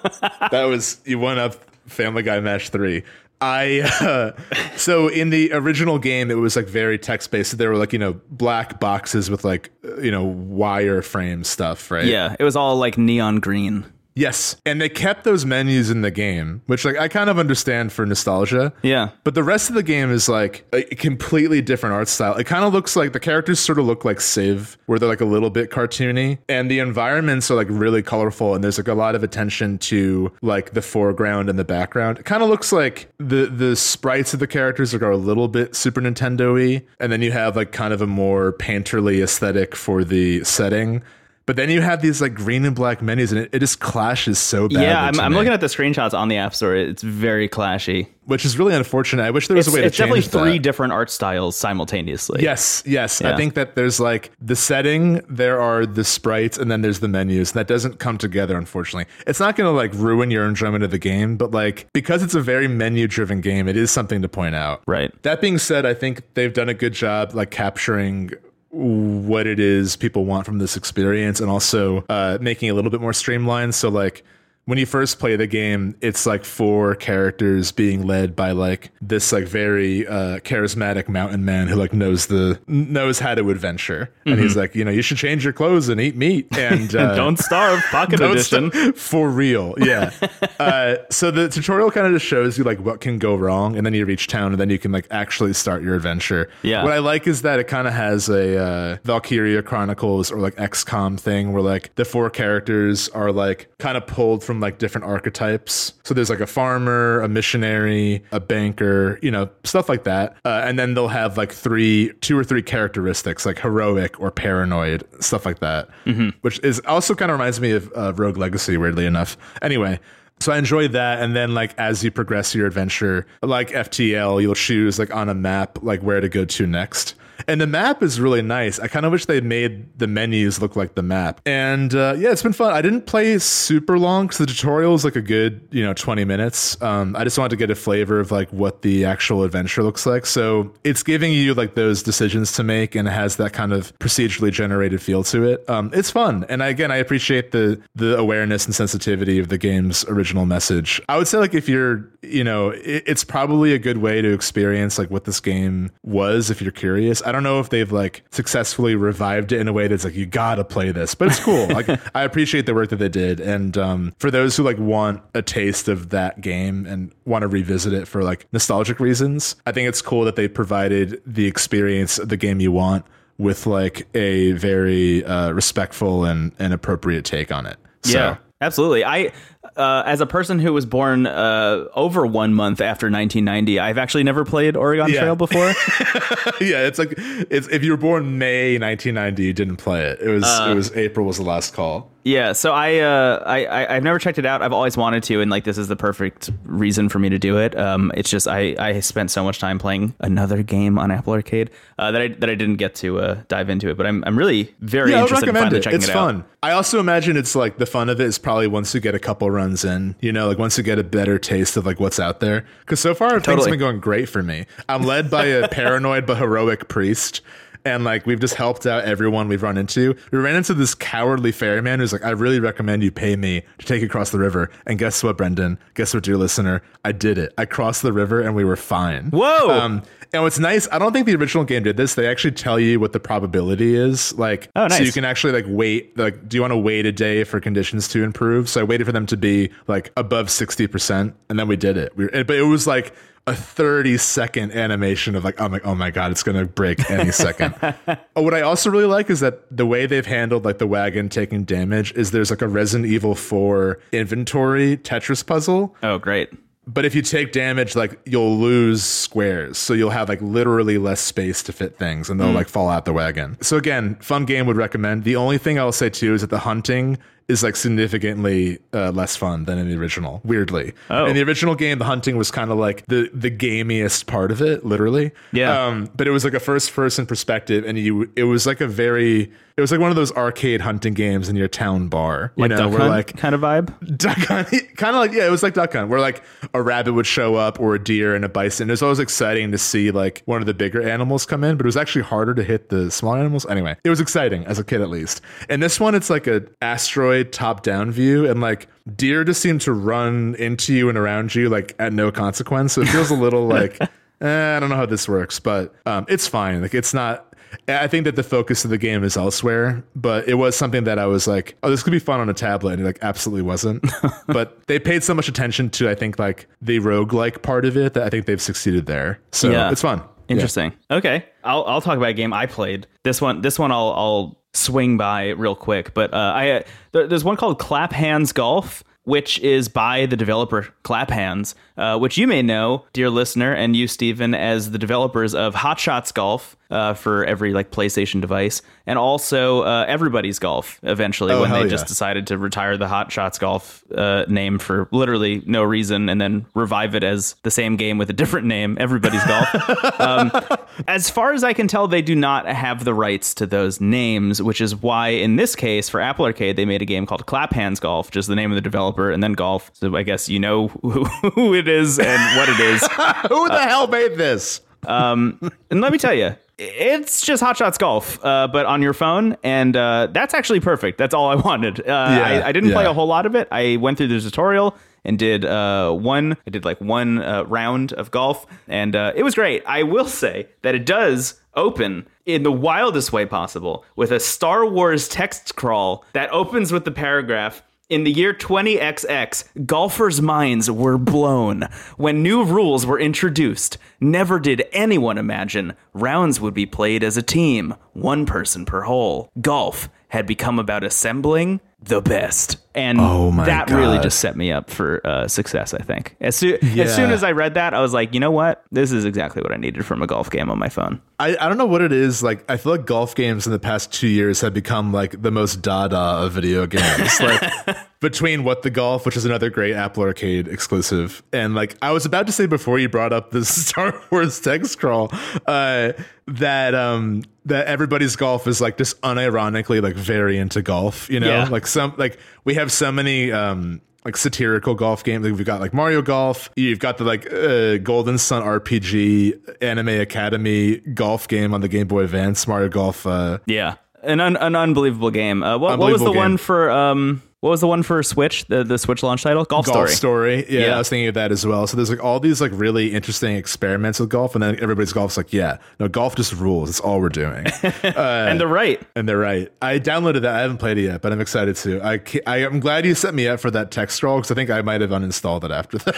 that was you won up Family Guy Match Three. I uh, so in the original game it was like very text based. So there were like you know black boxes with like uh, you know wire frame stuff, right? yeah. It was all like neon green. Yes, and they kept those menus in the game, which like I kind of understand for nostalgia. Yeah. But the rest of the game is like a completely different art style. It kind of looks like the characters sort of look like Civ, where they're like a little bit cartoony, and the environments are like really colorful, and there's like a lot of attention to like the foreground and the background. It kind of looks like the the sprites of the characters are a little bit Super Nintendo-y, and then you have like kind of a more painterly aesthetic for the setting. But then you have these like green and black menus, and it, it just clashes so badly. Yeah, I'm, I'm looking at the screenshots on the App Store. It's very clashy. which is really unfortunate. I wish there was It's, a way to change. It. It's definitely that. three different art styles simultaneously. Yes, yes. Yeah. I think that there's like the setting, there are the sprites, and then there's the menus. That doesn't come together, unfortunately. It's not going to like ruin your enjoyment of the game, but like because it's a very menu driven game, it is something to point out. Right. That being said, I think they've done a good job like capturing what it is people want from this experience and also uh, making it a little bit more streamlined. So like when you first play the game, it's like four characters being led by like this like very uh, charismatic mountain man who like knows the knows how to adventure, and he's like, you know, you should change your clothes and eat meat and uh, Don't starve. Pocket don't edition. st- for real. Yeah. uh, so the tutorial kind of just shows you like what can go wrong, and then you reach town, and then you can like actually start your adventure. Yeah. What I like is that it kind of has a uh, Valkyria Chronicles or like XCOM thing where like the four characters are like kind of pulled from like different archetypes. So there's like a farmer, a missionary, a banker, you know, stuff like that. Uh, and then they'll have like three, two or three characteristics like heroic or paranoid, stuff like that, which is also kind of reminds me of uh, Rogue Legacy, weirdly enough. Anyway. So I enjoyed that. And then like as you progress your adventure, like FTL, you'll choose like on a map like where to go to next. And the map is really nice. I kind of wish they made the menus look like the map. And uh, yeah, it's been fun. I didn't play super long because the tutorial is like a good, you know, 20 minutes. Um, I just wanted to get a flavor of like what the actual adventure looks like. So it's giving you like those decisions to make and it has that kind of procedurally generated feel to it. Um, it's fun. And I, again, I appreciate the the awareness and sensitivity of the game's original message. I would say like if you're, you know, it, it's probably a good way to experience like what this game was if you're curious. I don't know if they've like successfully revived it in a way that's like you gotta play this, but it's cool. like I appreciate the work that they did, and um, for those who like want a taste of that game and want to revisit it for like nostalgic reasons, I think it's cool that they provided the experience of the game you want with like a very uh, respectful and, and appropriate take on it. So, Yeah, absolutely. I, uh, as a person who was born uh, over one month after 1990, I've actually never played Oregon Yeah. Trail before. yeah, it's like it's if you were born May 1990, you didn't play it. It was Uh. it was April was the last call. yeah, so I, uh, I, I, I've never checked it out. I've always wanted to, and like this is the perfect reason for me to do it. Um, it's just I, I spent so much time playing another game on Apple Arcade uh, that I that I didn't get to uh, dive into it. But I'm, I'm really very Yeah, interested in finally it. checking It's it fun. I also imagine it's like the fun of it is probably once you get a couple runs in, you know, like once you get a better taste of like what's out there. Because so far things Totally. have been going great for me. I'm led by a paranoid but heroic priest. And like we've just helped out everyone we've run into. We ran into this cowardly ferryman who's like, I really recommend you pay me to take you across the river. And guess what, Brendan? Guess what, dear listener? I did it. I crossed the river and we were fine. Whoa. Um, and what's nice, I don't think the original game did this. They actually tell you what the probability is. Like, Oh, so you can actually like wait. Like, do you want to wait a day for conditions to improve? So I waited for them to be like above sixty percent, and then we did it. We were, but it was like a 30 second animation of like oh I'm like oh my god it's gonna break any second oh, what i also really like is that the way they've handled like the wagon taking damage is there's like a resident evil 4 inventory tetris puzzle Oh, great. But if you take damage, like you'll lose squares. So you'll have like literally less space to fit things and they'll like fall out the wagon. So again, fun game would recommend. The only thing I'll say too is that the hunting is like significantly uh, less fun than in the original, weirdly. Oh. In the original game, the hunting was kind of like the the gamiest part of it, literally. Yeah. Um, but it was like a first person perspective and you it was like a very it was like one of those arcade hunting games in your town bar. You Like know, Duck where Hunt like kind of vibe. duck hunt kind of like yeah it was like duck hunt where like a rabbit would show up or a deer and a bison it was always exciting to see like one of the bigger animals come in but it was actually harder to hit the small animals anyway it was exciting as a kid at least and this one it's like a asteroid top down view and like deer just seem to run into you and around you like at no consequence so it feels a little like eh, i don't know how this works but um, it's fine like it's not I think that the focus of the game is elsewhere, but it was something that I was like, oh, this could be fun on a tablet. And it like absolutely wasn't. but they paid so much attention to, I think, like the roguelike part of it that I think they've succeeded there. So Yeah. it's fun. Yeah. Interesting. Okay, I'll I'll talk about a game I played. This one this one I'll I'll swing by real quick. But uh, I uh, there, there's one called Clap Hands Golf. Which is by the developer Clap Hands, uh, which you may know, dear listener, and you, Stephen, as the developers of Hot Shots Golf uh, for every like PlayStation device, and also uh, Everybody's Golf. Eventually, Oh, when they yeah. just decided to retire the Hot Shots Golf uh, name for literally no reason, and then revive it as the same game with a different name, Everybody's Golf. Um, as far as I can tell, they do not have the rights to those names, which is why, in this case, for Apple Arcade, they made a game called Clap Hands Golf, just the name of the developer, and then golf. So I guess you know who, who it is and what it is. Who the hell made this? And let me tell you, it's just Hot Shots Golf, uh, but on your phone, and uh, that's actually perfect. That's all I wanted. Uh, I, I didn't play a whole lot of it. I went through the tutorial and did uh, one. I did like one uh, round of golf, and uh, it was great. I will say that it does open in the wildest way possible with a Star Wars text crawl that opens with the paragraph. In the year 20XX, golfers' minds were blown when new rules were introduced. Never did anyone imagine rounds would be played as a team, one person per hole. Golf had become about assembling the best. And Oh my that really just set me up for uh, success. I think as soon as soon as I read that, I was like, you know what, this is exactly what I needed from a golf game on my phone. I, I don't know what it is. Like I feel like golf games in the past two years have become like the most dada of video games. like between What the Golf, which is another great Apple Arcade exclusive, and like I was about to say before you brought up the Star Wars text scroll, uh, that um that everybody's golf is like just unironically like very into golf. You know, Yeah. like some like we have so many um like satirical golf games. Like we've got like Mario Golf. You've got the like uh, Golden Sun RPG Anime Academy golf game on the Game Boy Advance. Mario Golf. Uh, Yeah, an un- an unbelievable game. Uh, what, what was the Unbelievable one for um? What was the one for Switch? The the Switch launch title, Golf, Golf Story. story. Yeah, Yeah. I was thinking of that as well. So there's like all these like really interesting experiments with golf, and then everybody's golf's like, yeah, no, golf just rules. It's all we're doing. and they're right. and they're right. I downloaded that. I haven't played it yet, but I'm excited to. I I am glad you set me up for that text scroll because I think I might have uninstalled it after that.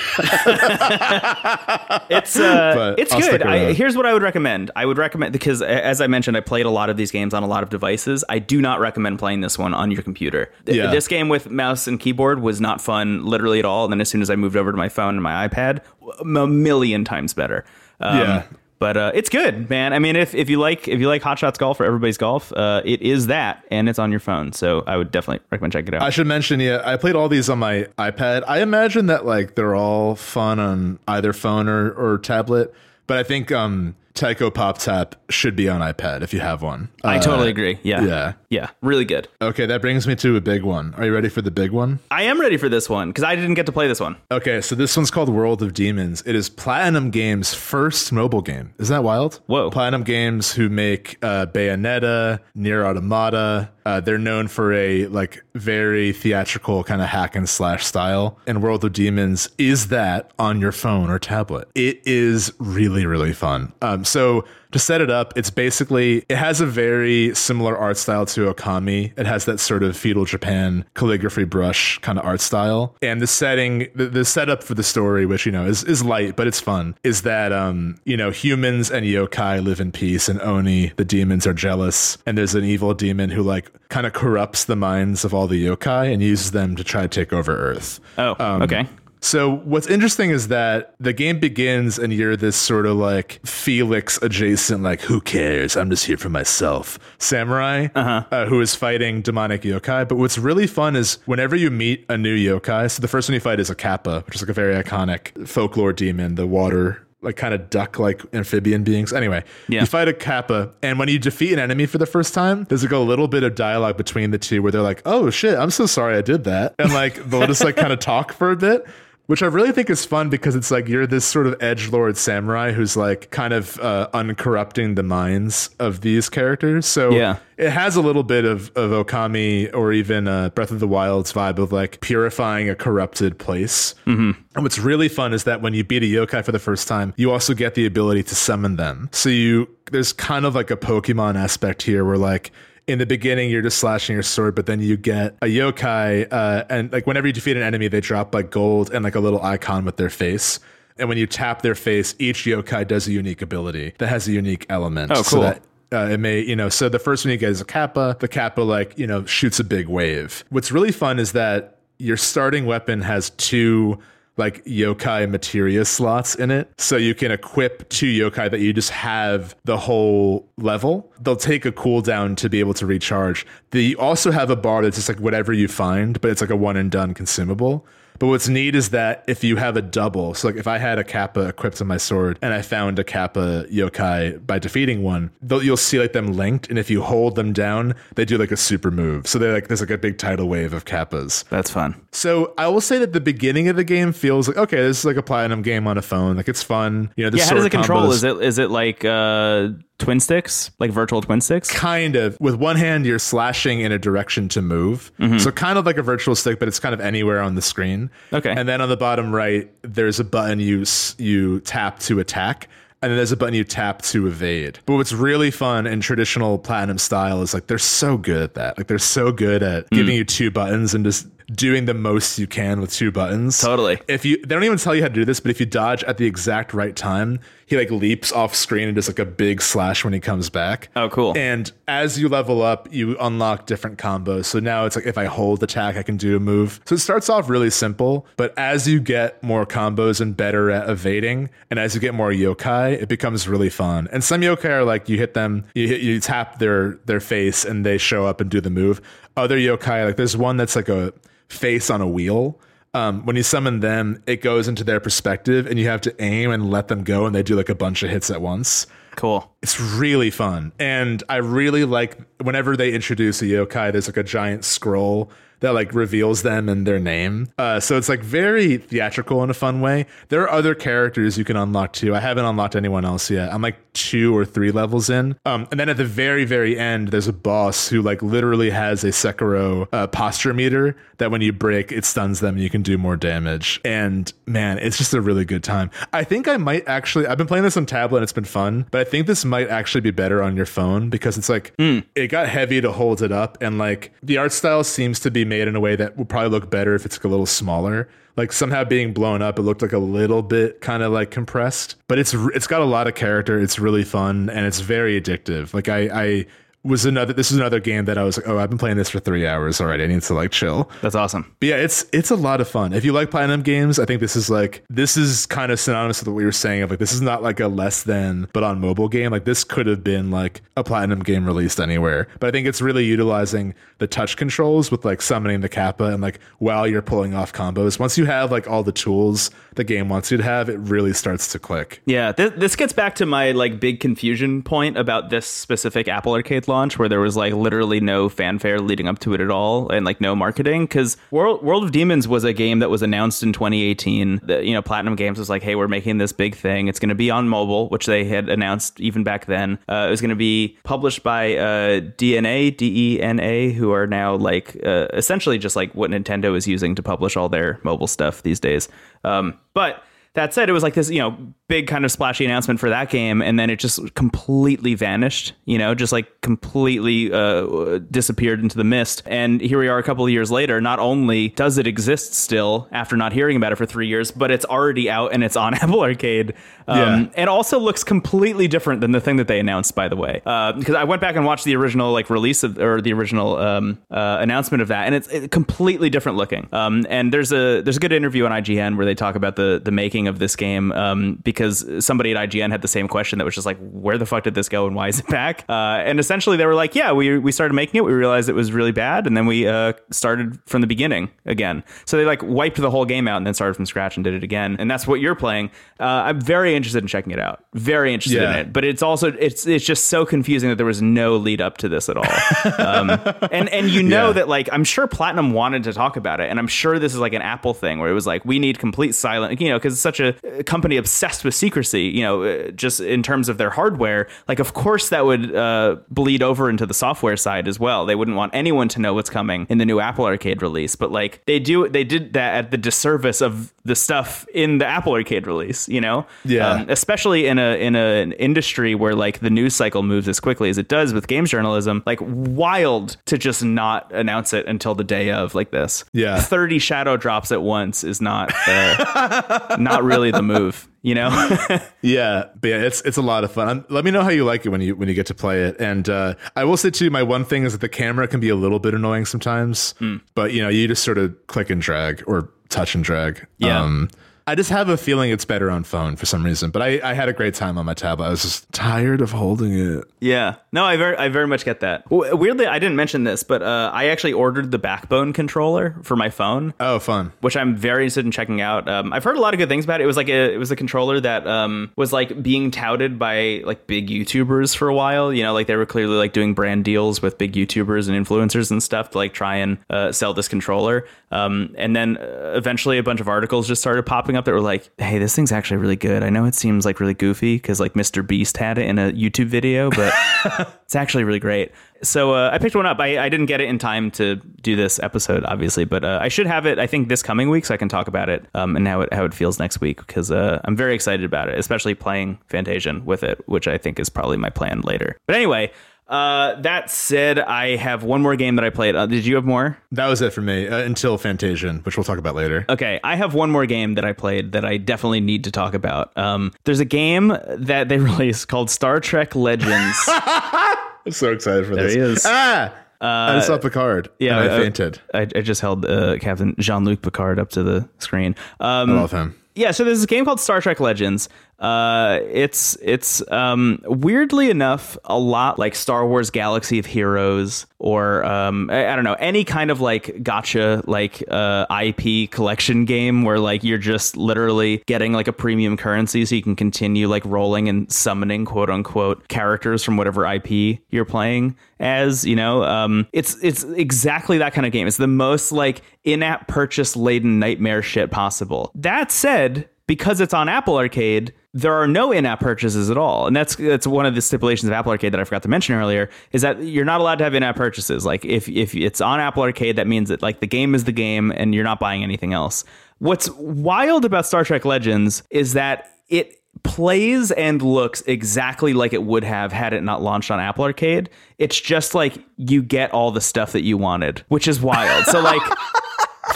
It's uh, it's I'll good. I, here's what I would recommend. I would recommend because as I mentioned, I played a lot of these games on a lot of devices. I do not recommend playing this one on your computer. Yeah. This game with mouse and keyboard was not fun, literally at all. And then as soon as I moved over to my phone and my iPad, a million times better. Um, Yeah. But uh, it's good, man. I mean, if, if you like if you like Hot Shots Golf or Everybody's Golf, uh, it is that, and it's on your phone. So I would definitely recommend checking it out. I should mention, yeah, I played all these on my iPad. I imagine that like they're all fun on either phone or, or tablet, but I think um Taiko Pop Tap should be on iPad if you have one. I Uh, totally agree. Yeah. yeah. Yeah. Really good. Okay, that brings me to a big one. Are you ready for the big one? I am ready for this one because I didn't get to play this one. Okay, so this one's called World of Demons. It is Platinum Games' first mobile game. Isn't that wild? Whoa. Platinum Games, who make uh, Bayonetta, NieR Automata, uh, they're known for a like very theatrical kind of hack and slash style. And World of Demons is that on your phone or tablet. It is really really fun. Um, so to set it up, it's basically it has a very similar art style to Okami. It has that sort of feudal Japan calligraphy brush kind of art style. And the setting, the, the setup for the story, which you know is is light but it's fun, is that um you know humans and yokai live in peace, and Oni the demons are jealous, and there's an evil demon who like kind of corrupts the minds of all the yokai and uses them to try to take over Earth. Oh, Um, okay. So what's interesting is that the game begins and you're this sort of like Felix adjacent, like who cares? I'm just here for myself, samurai uh who is fighting demonic yokai. But what's really fun is whenever you meet a new yokai. So the first one you fight is a kappa, which is like a very iconic folklore demon, the water. Like kind of duck like amphibian beings. Anyway, Yeah. you fight a kappa, and when you defeat an enemy for the first time, there's like a little bit of dialogue between the two where they're like, "Oh shit, I'm so sorry I did that," and like they'll just like kind of talk for a bit which I really think is fun because it's like you're this sort of edge lord samurai who's like kind of uh, uncorrupting the minds of these characters. So Yeah. it has a little bit of, of Okami or even uh, Breath of the Wild's vibe of like purifying a corrupted place. Mm-hmm. And what's really fun is that when you beat a yokai for the first time, you also get the ability to summon them. So you there's kind of like a Pokemon aspect here where like in the beginning you're just slashing your sword but then you get a yokai uh, and like whenever you defeat an enemy they drop like gold and like a little icon with their face. And when you tap their face each yokai does a unique ability that has a unique element. Oh, so cool. that uh, it may you know so the first one you get is a kappa. The kappa like you know shoots a big wave. What's really fun is that your starting weapon has two like yokai materia slots in it. So you can equip two yokai that you just have the whole level. They'll take a cooldown to be able to recharge. They also have a bar that's just like whatever you find, but it's like a one and done consumable. But what's neat is that if you have a double, so like if I had a kappa equipped on my sword and I found a kappa yokai by defeating one, you'll see like them linked, and if you hold them down, they do like a super move. So they're like there's like a big tidal wave of kappas. That's fun. So I will say that the beginning of the game feels like okay, this is like a platinum game on a phone. Like it's fun. You know, the Yeah, how does it control? Is it is it like uh, twin sticks, like virtual twin sticks? kind of with one hand you're slashing in a direction to move Mm-hmm. so kind of like a virtual stick but it's kind of anywhere on the screen Okay. and then on the bottom right there's a button you you tap to attack and then there's a button you tap to evade but what's really fun in traditional platinum style is like they're so good at that like they're so good at Mm. giving you two buttons and just doing the most you can with two buttons Totally. if you they don't even tell you how to do this but if you dodge at the exact right time he like leaps off screen and does like a big slash when he comes back. Oh, cool. And as you level up, you unlock different combos. So now it's like if I hold attack, I can do a move. So it starts off really simple, but as you get more combos and better at evading, and as you get more yokai, it becomes really fun. And some yokai are like you hit them, you hit, you tap their their face, and they show up and do the move. Other yokai, like there's one that's like a face on a wheel. Um, when you summon them, it goes into their perspective, and you have to aim and let them go, and they do like a bunch of hits at once. Cool. It's really fun. And I really like whenever they introduce a yokai, there's like a giant scroll that like reveals them and their name. Uh, so it's like very theatrical in a fun way. There are other characters you can unlock too. I haven't unlocked anyone else yet. I'm like two or three levels in. Um, and then at the very, very end, there's a boss who like literally has a Sekiro uh, posture meter that when you break, it stuns them and you can do more damage. And man, it's just a really good time. I think I might actually, I've been playing this on tablet and it's been fun, but I think this might actually be better on your phone because it's like, Hmm. it got heavy to hold it up. And like the art style seems to be made in a way that would probably look better if it's a little smaller. Like somehow being blown up, it looked like a little bit kind of like compressed, but it's it's got a lot of character. It's really fun and it's very addictive. Like I, I was another. This is another game that I was like, oh, I've been playing this for three hours already. I need to like chill. That's awesome. But yeah, it's it's a lot of fun. If you like platinum games, I think this is like this is kind of synonymous with what we were saying of like this is not like a less than but on mobile game. Like this could have been like a platinum game released anywhere. But I think it's really utilizing the touch controls with like summoning the kappa and like while you're pulling off combos. Once you have like all the tools the game wants you to have, it really starts to click. Yeah, this, this gets back to my like big confusion point about this specific Apple Arcade launch, where there was like literally no fanfare leading up to it at all, and like no marketing. Because World World of Demons was a game that was announced in 2018. That you know, Platinum Games was like, "Hey, we're making this big thing. It's going to be on mobile," which they had announced even back then. Uh, it was going to be published by uh, DeNA, D E N A, who are now like uh, essentially just like what Nintendo is using to publish all their mobile stuff these days. Um, but that said, it was like this, you know, big kind of splashy announcement for that game, and then it just completely vanished. You know, just like completely uh, disappeared into the mist. And here we are, a couple of years later. Not only does it exist still after not hearing about it for three years, but it's already out and it's on Apple Arcade. Um, Yeah. It also looks completely different than the thing that they announced, by the way. Because I went back and watched the original like release of or the original um, uh, announcement of that, and it's, it's completely different looking. Um, and there's a there's a good interview on IGN where they talk about the the making of this game um, because somebody at IGN had the same question that was just like, where the fuck did this go and why is it back? Uh, and essentially they were like, yeah, we we started making it, we realized it was really bad, and then we uh, started from the beginning again. So they like wiped the whole game out and then started from scratch and did it again. And that's what you're playing. Uh, I'm very interested in checking it out. Very interested Yeah. in it. But it's also it's it's just so confusing that there was no lead up to this at all. um, and and you know Yeah. that like I'm sure Platinum wanted to talk about it, and I'm sure this is like an Apple thing where it was like we need complete silence, you know, because such a company obsessed with secrecy, you know, uh, just in terms of their hardware. Like, of course, that would uh, bleed over into the software side as well. They wouldn't want anyone to know what's coming in the new Apple Arcade release, but like they do, they did that at the disservice of the stuff in the Apple Arcade release, you know, Yeah. Um, especially in a in a, an industry where like the news cycle moves as quickly as it does with games journalism. Like wild to just not announce it until the day of like this. Yeah. thirty shadow drops at once is not uh, not really the move. You know, Yeah, but yeah, it's it's a lot of fun. Um, let me know how you like it when you when you get to play it. And uh, I will say too, my one thing is that the camera can be a little bit annoying sometimes. Hmm. But you know, you just sort of click and drag or touch and drag. Yeah. Um, I just have a feeling it's better on phone for some reason. But I, I had a great time on my tablet. I was just tired of holding it. Yeah, no, I very, I very much get that. W- Weirdly, I didn't mention this, but uh, I actually ordered the Backbone controller for my phone, Oh, fun. which I'm very interested in checking out. Um, I've heard a lot of good things about it. It was like a, it was a controller that um, was like being touted by like big YouTubers for a while. You know, like they were clearly like doing brand deals with big YouTubers and influencers and stuff to like try and uh, sell this controller. Um, and then uh, eventually, a bunch of articles just started popping up that were like, "Hey, this thing's actually really good. I know it seems like really goofy because like Mr. Beast had it in a YouTube video, but." It's actually really great. So uh, I picked one up. I, I didn't get it in time to do this episode, obviously, but uh, I should have it. I think this coming week, so I can talk about it um, and how it how it feels next week because uh, I'm very excited about it, especially playing Fantasian with it, which I think is probably my plan later. But anyway. Uh, that said, I have one more game that I played. Uh, did you have more? That was it for me uh, until Fantasian, which we'll talk about later. Okay, I have one more game that I played that I definitely need to talk about. Um, there's a game that they released called Star Trek Legends. I'm so excited for this. There he is. Ah! I saw Picard. yeah, I uh, fainted. I, I just held uh, Captain Jean Luc Picard up to the screen. Um, I love him. Yeah, so there's this game called Star Trek Legends. Uh, it's it's um, weirdly enough a lot like Star Wars Galaxy of Heroes or um, I, I don't know any kind of like gotcha like uh, IP collection game where like you're just literally getting like a premium currency so you can continue like rolling and summoning quote unquote characters from whatever IP you're playing as you know um, it's it's exactly that kind of game. It's the most like in-app purchase laden nightmare shit possible. That said because it's on Apple Arcade, there are no in-app purchases at all, and that's that's one of the stipulations of Apple Arcade that I forgot to mention earlier. Is that you're not allowed to have in-app purchases. Like if if it's on Apple Arcade, that means that like the game is the game, and you're not buying anything else. What's wild about Star Trek Legends is that it plays and looks exactly like it would have had it not launched on Apple Arcade. It's just like you get all the stuff that you wanted, which is wild. So like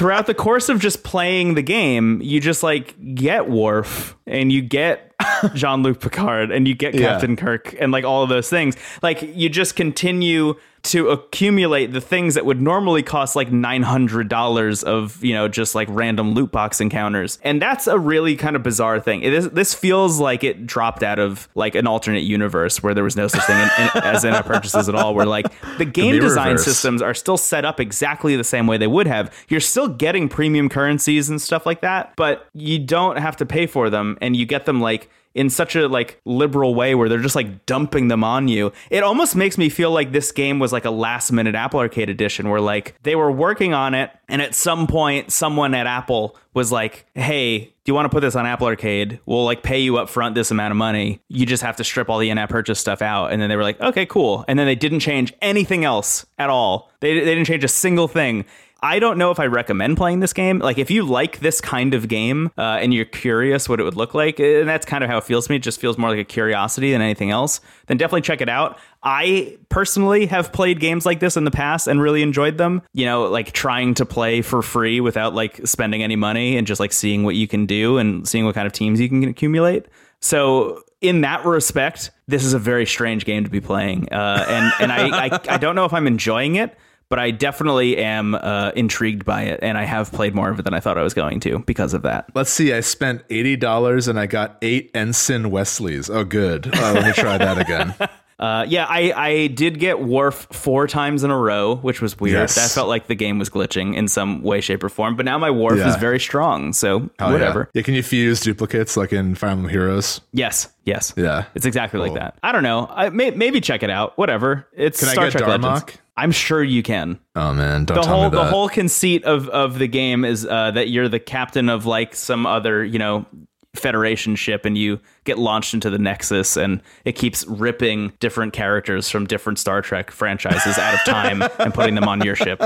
throughout the course of just playing the game, you just like get Worf and you get Jean Luc Picard and you get Yeah. Captain Kirk and like all of those things. Like you just continue to accumulate the things that would normally cost like $900 of, you know, just like random loot box encounters. And that's a really kind of bizarre thing. It is, this feels like it dropped out of like an alternate universe where there was no such thing in, in, as in-app purchases at all, where like the game be design reversed. system systems are still set up exactly the same way they would have. You're still getting premium currencies and stuff like that, but you don't have to pay for them and you get them like in such a like liberal way where they're just like dumping them on you. It almost makes me feel like this game was like a last minute Apple Arcade edition where like they were working on it and at some point someone at Apple was like, "Hey, do you want to put this on Apple Arcade? We'll like pay you up front this amount of money. You just have to strip all the in-app purchase stuff out." And then they were like, "Okay, cool." And then they didn't change anything else at all. They they didn't change a single thing. I don't know if I recommend playing this game. Like, if you like this kind of game uh, and you're curious what it would look like, and that's kind of how it feels to me, it just feels more like a curiosity than anything else, then definitely check it out. I personally have played games like this in the past and really enjoyed them. You know, like trying to play for free without like spending any money and just like seeing what you can do and seeing what kind of teams you can accumulate. So in that respect, this is a very strange game to be playing, uh, and and I, I I don't know if I'm enjoying it, but I definitely am uh, intrigued by it, and I have played more of it than I thought I was going to because of that. Let's see. I spent eighty dollars and I got eight Ensign Wesleys. Oh, good. Uh, let me try that again. Uh, yeah, I, I did get Worf four times in a row, which was weird. Yes. That felt like the game was glitching in some way, shape, or form. But now my Worf Yeah. is very strong, so Oh, whatever. Yeah. yeah. Can you fuse duplicates like in Fire Emblem Heroes? Yes, yes. Yeah. It's exactly like that. I don't know. I may, maybe check it out. Whatever. It's Can I Star get Trek Legends. I'm sure you can. Oh man, don't the tell whole me that. the whole conceit of of the game is uh, that you're the captain of like some other you know federation ship and you get launched into the nexus and it keeps ripping different characters from different star trek franchises out of time and putting them on your ship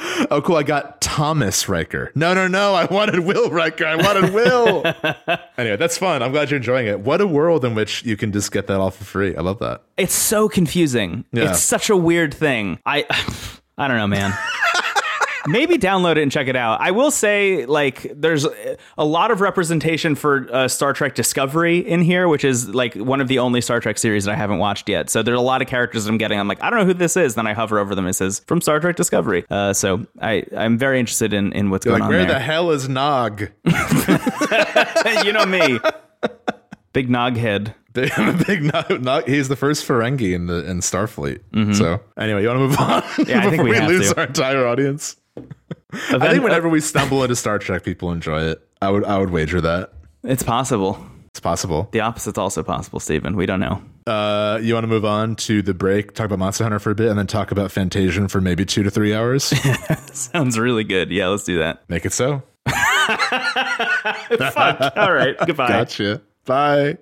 oh, cool. I got Thomas Riker. No, no, no. I wanted Will Riker. I wanted Will. anyway, that's fun. I'm glad you're enjoying it. What a world in which you can just get that all for free. I love that. it's so confusing Yeah. it's such a weird thing i i don't know man maybe download it and check it out i will say like there's a lot of representation for uh, star trek discovery in here which is like one of the only star trek series that i haven't watched yet so there's a lot of characters that i'm getting i'm like i don't know who this is then i hover over them and it says from star trek discovery uh, so i i'm very interested in in what's going Like, on where there the hell is Nog? you know me big nog head Big, big Nog, Nog. He's the first Ferengi in the in Starfleet. So anyway, you want to move on? Mm-hmm. Yeah, I think before we we, lose to. our entire audience. I think whenever we stumble into Star Trek, people enjoy it. I would I would wager that it's possible it's possible. the opposite's also possible Stephen. we don't know Uh, you want to move on to the break, talk about Monster Hunter for a bit, and then talk about Fantasian for maybe two to three hours. Sounds really good. Yeah, let's do that. Make it so. Fuck. All right. Goodbye. Gotcha. Bye.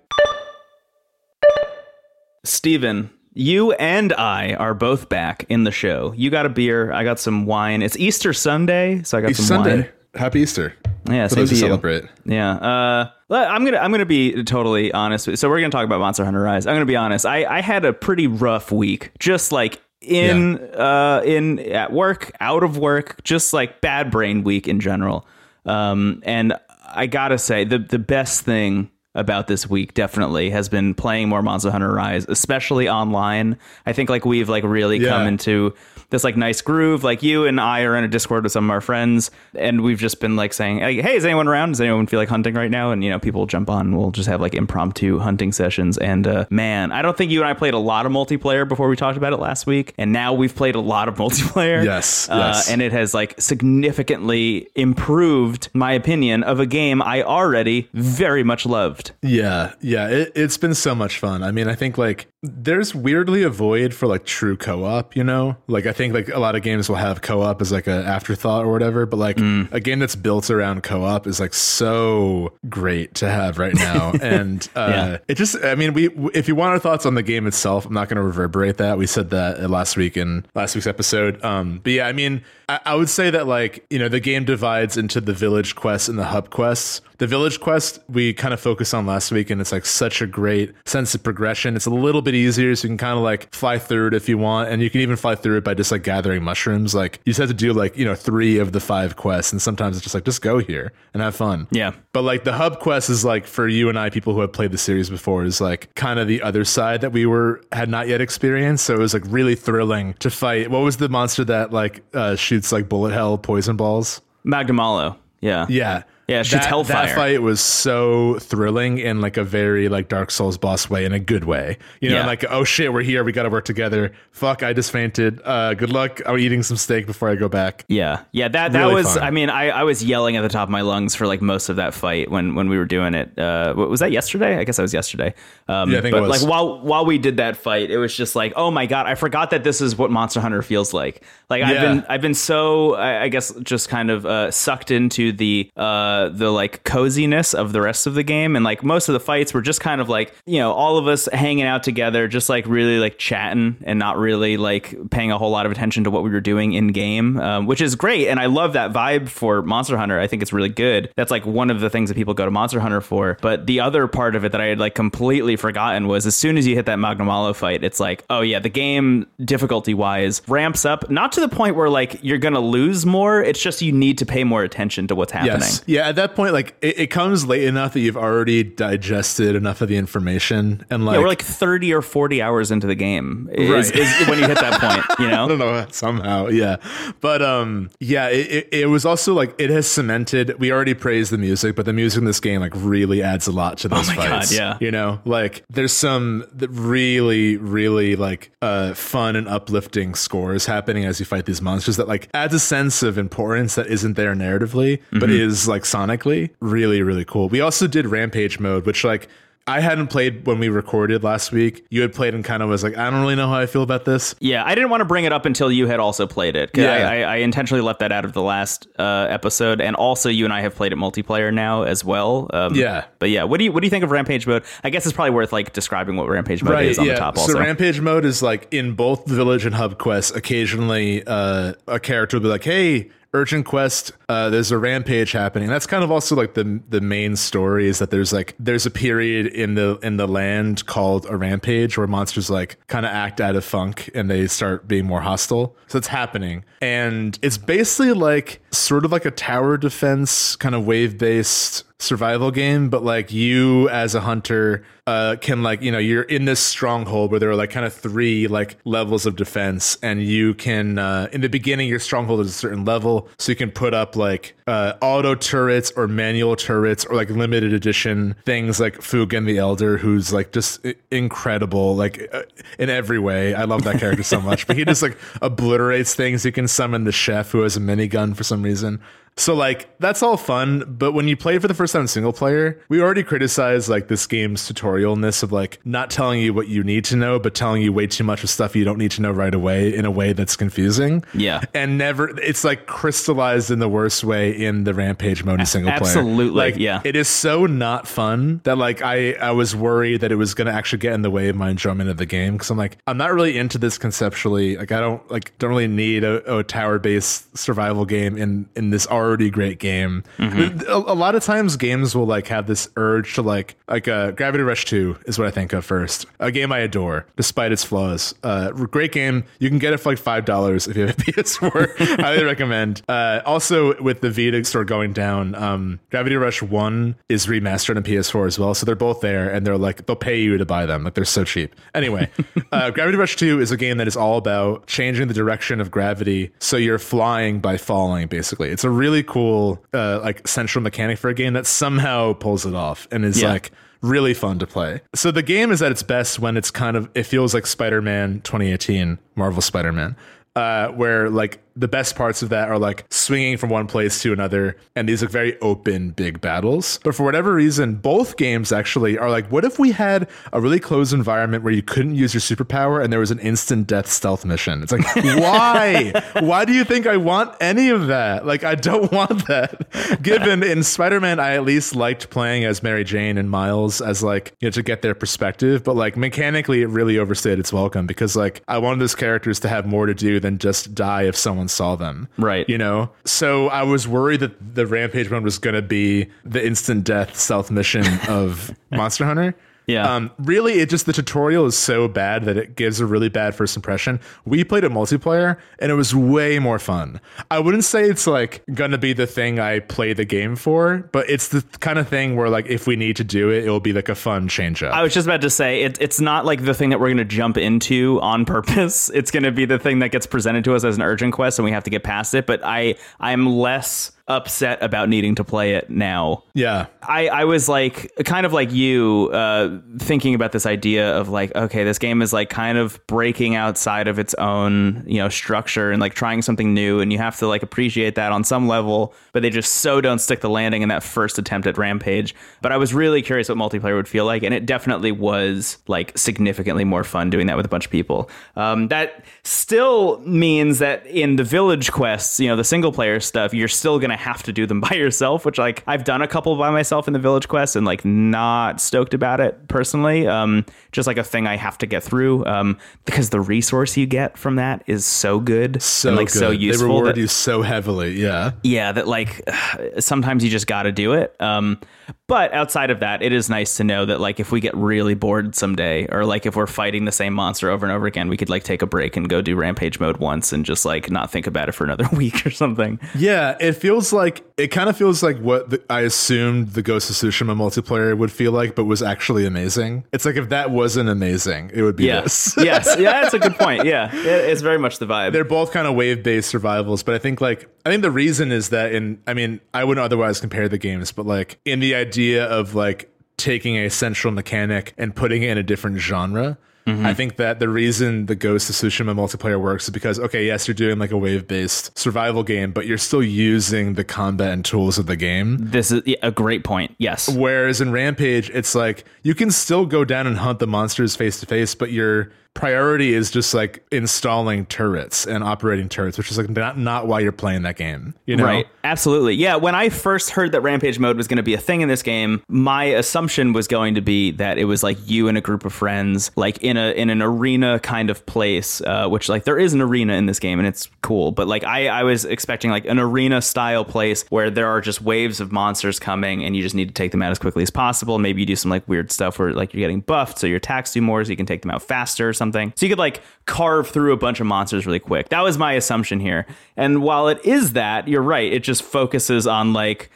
Steven, you and I are both back in the show. You got a beer. I got some wine. It's Easter Sunday, so I got Easter some Sunday. wine. Happy Easter. Yeah, For same to you. celebrate. Yeah. Uh, I'm gonna I'm gonna be totally honest. So we're gonna talk about Monster Hunter Rise. I'm gonna be honest. I I had a pretty rough week. Just like in uh in at work, out of work, just like bad brain week in general. Um, and I gotta say the the best thing about this week definitely has been playing more Monster Hunter Rise, especially online. I think like we've like really Yeah. come into this like nice groove. Like you and I are in a Discord with some of our friends, and we've just been like saying, "Hey, hey, is anyone around? Does anyone feel like hunting right now?" And you know, people jump on. and We'll just have like impromptu hunting sessions. And uh, man, I don't think you and I played a lot of multiplayer before we talked about it last week, and now we've played a lot of multiplayer. Yes, Uh, yes. and it has like significantly improved my opinion of a game I already very much loved. Yeah, yeah, it, it's been so much fun. I mean, I think like there's weirdly a void for like true co-op, you know? Like I think like a lot of games will have co-op as like an afterthought or whatever, but like a game that's built around co-op is like so great to have right now. and uh Yeah. it just I mean, we if you want our thoughts on the game itself, I'm not going to reverberate that. We said that last week in last week's episode. Um but yeah, I mean, I, I would say that like, you know, the game divides into the village quests and the hub quests. The village quest we kind of focused on last week, and it's like such a great sense of progression. It's a little bit easier, so you can kind of like fly through it if you want, and you can even fly through it by just like gathering mushrooms. Like you just have to do like you know three of the five quests, and sometimes it's just like just go here and have fun. Yeah. But like the hub quest is like for you and I, people who have played the series before, is like kind of the other side that we were had not yet experienced. So it was like really thrilling to fight. What was the monster that like uh, shoots like bullet hell poison balls? Magnamalo. Yeah. Yeah. Yeah, shoots that, hellfire. That fight was so thrilling in like a very like Dark Souls boss way, in a good way. You know, Yeah. like oh shit, we're here, we got to work together. Fuck, I just fainted. Uh, good luck. I'm eating some steak before I go back. Yeah, yeah, that that Really was. fun. I mean, I, I was yelling at the top of my lungs for like most of that fight when when we were doing it. Uh, was that yesterday? I guess that was yesterday. Um, Yeah, I think but it was. like while while we did that fight, it was just like, oh my god, I forgot that this is what Monster Hunter feels like. Like I've been I've been so I, I guess just kind of uh, sucked into the uh the like coziness of the rest of the game, and like most of the fights were just kind of like you know all of us hanging out together, just like really like chatting and not really like paying a whole lot of attention to what we were doing in game, um, which is great. And I love that vibe for Monster Hunter. I think it's really good. That's like one of the things that people go to Monster Hunter for. But the other part of it that I had like completely forgotten was as soon as you hit that Magnamalo fight, it's like, oh yeah, the game difficulty wise ramps up, not to the point where like you're gonna lose more. It's just you need to pay more attention to what's happening. Yes. Yeah, at that point, like it, it comes late enough that you've already digested enough of the information, and like, Yeah, we're like 30 or 40 hours into the game is, Right. is when you hit that point, you know, I don't know somehow, yeah. But um, yeah, it, it, it was also like it has cemented. We already praised the music, but the music in this game like really adds a lot to those Oh my God, fights. yeah. you know, like there's some really, really like uh fun and uplifting scores happening as you fight these monsters that like adds a sense of importance that isn't there narratively, but Mm-hmm. is like sonically really, really cool. We also did rampage mode, which like. I hadn't played when we recorded last week. You had played and kind of was like, I don't really know how I feel about this. Yeah, I didn't want to bring it up until you had also played it. Yeah. I, I, intentionally left that out of the last uh, episode, and also you and I have played it multiplayer now as well. Um, Yeah. but yeah, what do you what do you think of Rampage mode? I guess it's probably worth like describing what Rampage mode is on the top. Also, So rampage mode is like in both the village and hub quests. Occasionally, uh, a character will be like, "Hey." Urgent quest. Uh, there's a rampage happening. That's kind of also like the the main story is that there's like there's a period in the in the land called a rampage where monsters like kind of act out of funk and they start being more hostile. So it's happening, and it's basically like sort of like a tower defense kind of wave based survival game, but like you as a hunter uh, can like you know you're in this stronghold where there are like kind of three like levels of defense, and you can uh, in the beginning your stronghold is a certain level, so you can put up like uh, auto turrets or manual turrets or like limited edition things like Fugen the Elder, who's like just incredible like uh, in every way. I love that character so much, but he just like obliterates things. You can summon the chef who has a minigun for some reason. So like that's all fun, but when you play for the first time single player, we already criticized like this game's tutorialness of like not telling you what you need to know, but telling you way too much of stuff you don't need to know right away in a way that's confusing. Yeah. and never it's like crystallized in the worst way in the rampage mode in single player. absolutely, like yeah. it is so not fun that like I I was worried that it was going to actually get in the way of my enjoyment of the game because I'm like I'm not really into this conceptually. Like I don't like don't really need a, a tower based survival game in in this already already great game. A, a lot of times games will like have this urge to like like uh, Gravity Rush 2 is what I think of first. A game I adore despite its flaws. Uh, great game. You can get it for like five dollars if you have a PS4. Highly recommend. Uh, also with the Vita store going down, um, Gravity Rush 1 is remastered on PS4 as well. So they're both there and they're like they'll pay you to buy them. Like they're so cheap. Anyway, uh, Gravity Rush 2 is a game that is all about changing the direction of gravity so you're flying by falling basically. It's a really cool uh, like central mechanic for a game that somehow pulls it off and is Yeah. like really fun to play. So the game is at its best when it's kind of it feels like Spider-Man 2018, Marvel Spider-Man. Uh, where like the best parts of that are like swinging from one place to another and these like very open big battles. But for whatever reason both games actually are like what if we had a really closed environment where you couldn't use your superpower and there was an instant death stealth mission? It's like why? Why do you think i want any of that? Like i don't want that. Given in spider-man i at least liked playing as mary jane and miles as like you know to get their perspective. But like mechanically it really overstayed its welcome because like i wanted those characters to have more to do than just die if someone saw them Right. you know so i was worried that the rampage one was going to be the instant death stealth mission of monster hunter Yeah. um, really, it just the tutorial is so bad that it gives a really bad first impression. We played it multiplayer, and it was way more fun. I wouldn't say it's like gonna be the thing I play the game for, but it's the kind of thing where like if we need to do it, it will be like a fun change up. I was just about to say it, it's not like the thing that we're going to jump into on purpose. It's going to be the thing that gets presented to us as an urgent quest, and we have to get past it. But I I'm less upset about needing to play it now. yeah, I, I was like kind of like you uh, thinking about this idea of like okay this game is like kind of breaking outside of its own you know structure and like trying something new and you have to like appreciate that on some level but they just so don't stick the landing in that first attempt at rampage. But i was really curious what multiplayer would feel like and it definitely was like significantly more fun doing that with a bunch of people. Um, that still means that in the village quests you know the single player stuff you're still gonna have to do them by yourself which like i've done a couple by myself in the village quest and like not stoked about it personally um just like a thing i have to get through um because the resource you get from that is so good so and like good. so useful. They reward that- you so heavily. Yeah, yeah that like sometimes you just got to do it um but outside of that it is nice to know that like if we get really bored someday or like if we're fighting the same monster over and over again we could like take a break and go do rampage mode once and just like not think about it for another week or something Yeah, it feels like it kind of feels like what the, I assumed the Ghost of Tsushima multiplayer would feel like, but was actually amazing. It's like if that wasn't amazing, it would be yeah this. yes yeah that's a good point yeah it, it's very much the vibe They're both kind of wave based survivals, but I think like I think the reason is that in I mean I wouldn't otherwise compare the games, but like in the idea of like taking a central mechanic and putting it in a different genre. I mm-hmm. think that the reason the Ghost of Tsushima multiplayer works is because okay, yes, you're doing like a wave based survival game, but you're still using the combat and tools of the game. this is a great point. Yes. Whereas in Rampage, it's like you can still go down and hunt the monsters face to face, but your priority is just like installing turrets and operating turrets, which is like not, not why you're playing that game. You know? Right. Absolutely. Yeah. When I first heard that Rampage mode was going to be a thing in this game, my assumption was going to be that it was like you and a group of friends, like in a in an arena kind of place, uh, which like there is an arena in this game and it's cool. But like I I was expecting like an arena style place where there are just waves of monsters coming and you just need to take them out as quickly as possible. Maybe you do some like weird stuff where like you're getting buffed, so your attacks do more, so you can take them out faster something. So you could like carve through a bunch of monsters really quick. That was my assumption here. And while it is that, you're right. It just focuses on like,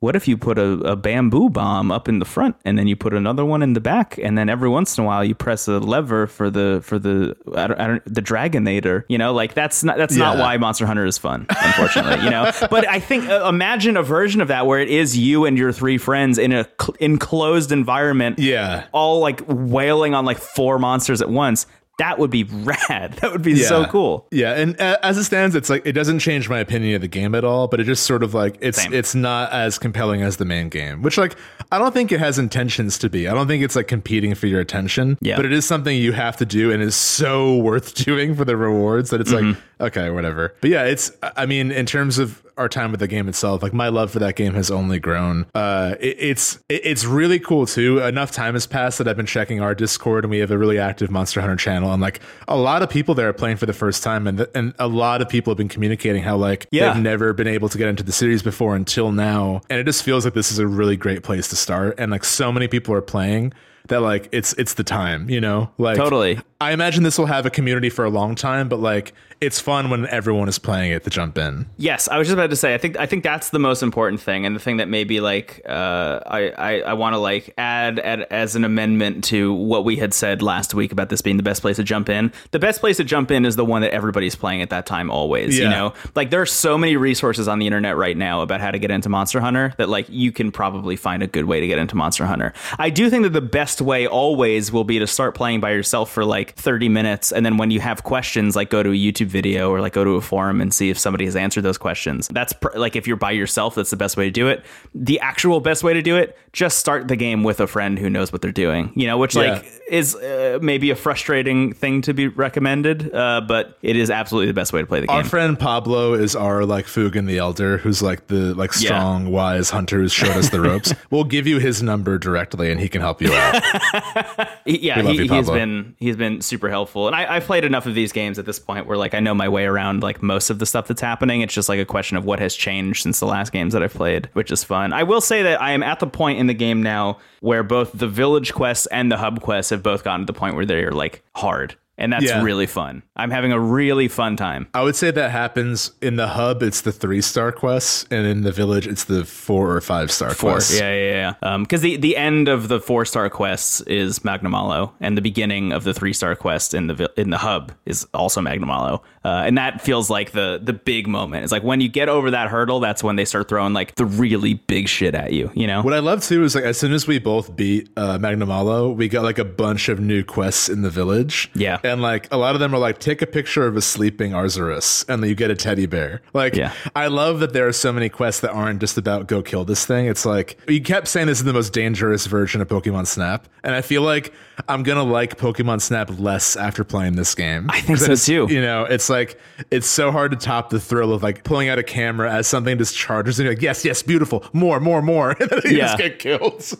what if you put a, a bamboo bomb up in the front and then you put another one in the back? And then every once in a while you press a lever for the for the I don't, I don't, the dragonator you know? Like that's not that's not why Monster Hunter is fun unfortunately you know? But I think uh, imagine a version of that where it is you and your three friends in a cl- enclosed environment Yeah. all like wailing on like four monsters at once that would be rad that would be so cool Yeah, and uh, as it stands, it's like it doesn't change my opinion of the game at all. But it just sort of like it's Same. it's not as compelling as the main game, which like I don't think it has intentions to be. I don't think it's like competing for your attention. Yeah. but it is something you have to do, and is so worth doing for the rewards that it's like Mm-hmm. okay, whatever. But yeah, it's I mean in terms of our time with the game itself. Like my love for that game has only grown. Uh, it, it's it, it's really cool too. Enough time has passed that I've been checking our Discord, and we have a really active Monster Hunter channel, and like a lot of people there are playing for the first time, and th- and a lot of people have been communicating how like Yeah. they've never been able to get into the series before until now, and it just feels like this is a really great place to start, and like so many people are playing that like it's it's the time, you know, like Totally. I imagine this will have a community for a long time, but like it's fun when everyone is playing it to jump in. Yes, I was just about to say. I think I think that's the most important thing, and the thing that maybe like uh, I I, I want to like add, add as an amendment to what we had said last week about this being the best place to jump in. The best place to jump in is the one that everybody's playing at that time. Always, you know, like there are so many resources on the internet right now about how to get into Monster Hunter that like you can probably find a good way to get into Monster Hunter. I do think that the best way always will be to start playing by yourself for like 30 minutes and then when you have questions like go to a YouTube video or like go to a forum and see if somebody has answered those questions. That's pr- like if you're by yourself that's the best way to do it. The actual best way to do it, just start the game with a friend who knows what they're doing. You know, which Yeah. like is uh, maybe a frustrating thing to be recommended, uh, but it is absolutely the best way to play the game. Our friend Pablo is our like Fugen the Elder, who's like the like Yeah. strong, wise hunter who's showed us the ropes. we'll give you his number directly, and he can help you out. Yeah, he, you, he's Pablo. been he's been super helpful, and I, I've played enough of these games at this point where like I know my way around like most of the stuff that's happening. It's just like a question of what has changed since the last games that I've played, which is fun. I will say that I am at the point in the game now where both the village quests and the hub quests have both gotten to the point where they're like hard, and that's Yeah. really fun. I'm having a really fun time. I would say that happens in the hub. It's the three star quests, and in the village, it's the four or five star Four, quests. yeah, yeah, yeah. Because the the end of the four star quests is Magnamalo, and the beginning of the three star quest in the vi- in the hub is also Magnamalo, uh, and that feels like the the big moment. It's like when you get over that hurdle, that's when they start throwing like the really big shit at you. You know? What I love too is like as soon as we both beat uh, Magnamalo, we got like a bunch of new quests in the village. Yeah. And like a lot of them are like take a picture of a sleeping Arzuros, and then you get a teddy bear. Like, Yeah. I love that there are so many quests that aren't just about go kill this thing. It's like you kept saying this is the most dangerous version of Pokemon Snap, and I feel like I'm gonna like Pokemon Snap less after playing this game. I think so, too. You know, it's like it's so hard to top the thrill of like pulling out a camera as something just charges and you're like, yes, yes, beautiful, more, more, more, and then you Yeah. just get killed.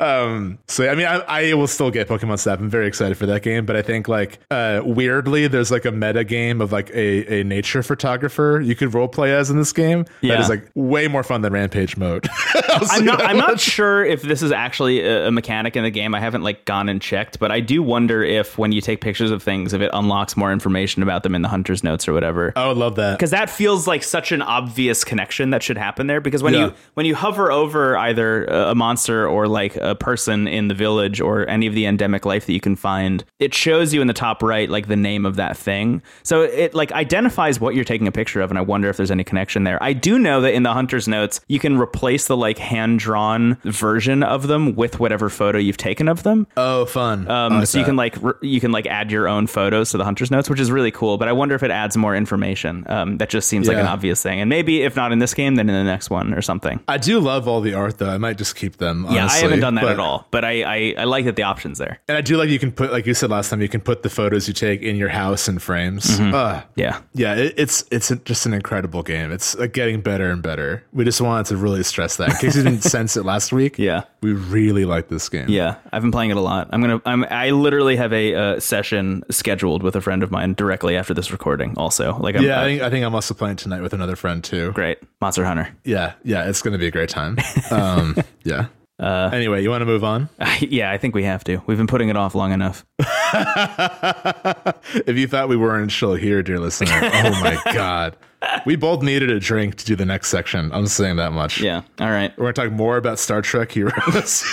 Um, so I mean, I, I will still get Pokemon Snap. I'm very excited for that game, but I think like uh, weirdly, there's like a meta game of like a, a nature photographer you could role play as in this game. Yeah. that is like way more fun than Rampage mode. I'm not. I'm not sure if this is actually a, mechanic in the game. I haven't like gone and checked, but I do wonder if when you take pictures of things, if it unlocks more information about them in the hunter's notes or whatever. I would love that. because that feels like such an obvious connection that should happen there because when Yeah. you when you hover over either a a monster or like a person in the village or any of the endemic life that you can find it shows you in the top right like the name of that thing so it like identifies what you're taking a picture of and i wonder if there's any connection there i do know that in the hunter's notes you can replace the like hand drawn version of them with whatever photo you've taken of them Oh, fun. um, like so you that. can like r- you can like add your own photos to the hunter's notes, which is really cool. But I wonder if it adds more information. Um, that just seems like an obvious thing, and maybe if not in this game, then in the next one or something. I do love all the art though. I might just keep them. yeah, I haven't done that but- at all, but I, I I like that the options there. And I do like you can put, like you said last time, you can put the photos you take in your house in frames. Mm-hmm. Uh, Yeah, yeah, it, it's it's just an incredible game. It's like getting better and better. We just wanted to really stress that in case you didn't sense it last week. Yeah. we really like this game. yeah, I've been playing it a lot. I'm gonna I'm I literally have a uh, session scheduled with a friend of mine directly after this recording. Also, like I'm, yeah. I uh, think I think I'm also playing tonight with another friend too. great Monster Hunter. Yeah, yeah, it's gonna be a great time. Um, yeah. Uh, anyway, you want to move on? yeah, I think we have to. We've been putting it off long enough. if you thought we weren't chill here, dear listener, oh my god, we both needed a drink to do the next section. I'm saying that much. Yeah. All right. We're gonna talk more about Star Trek Heroes.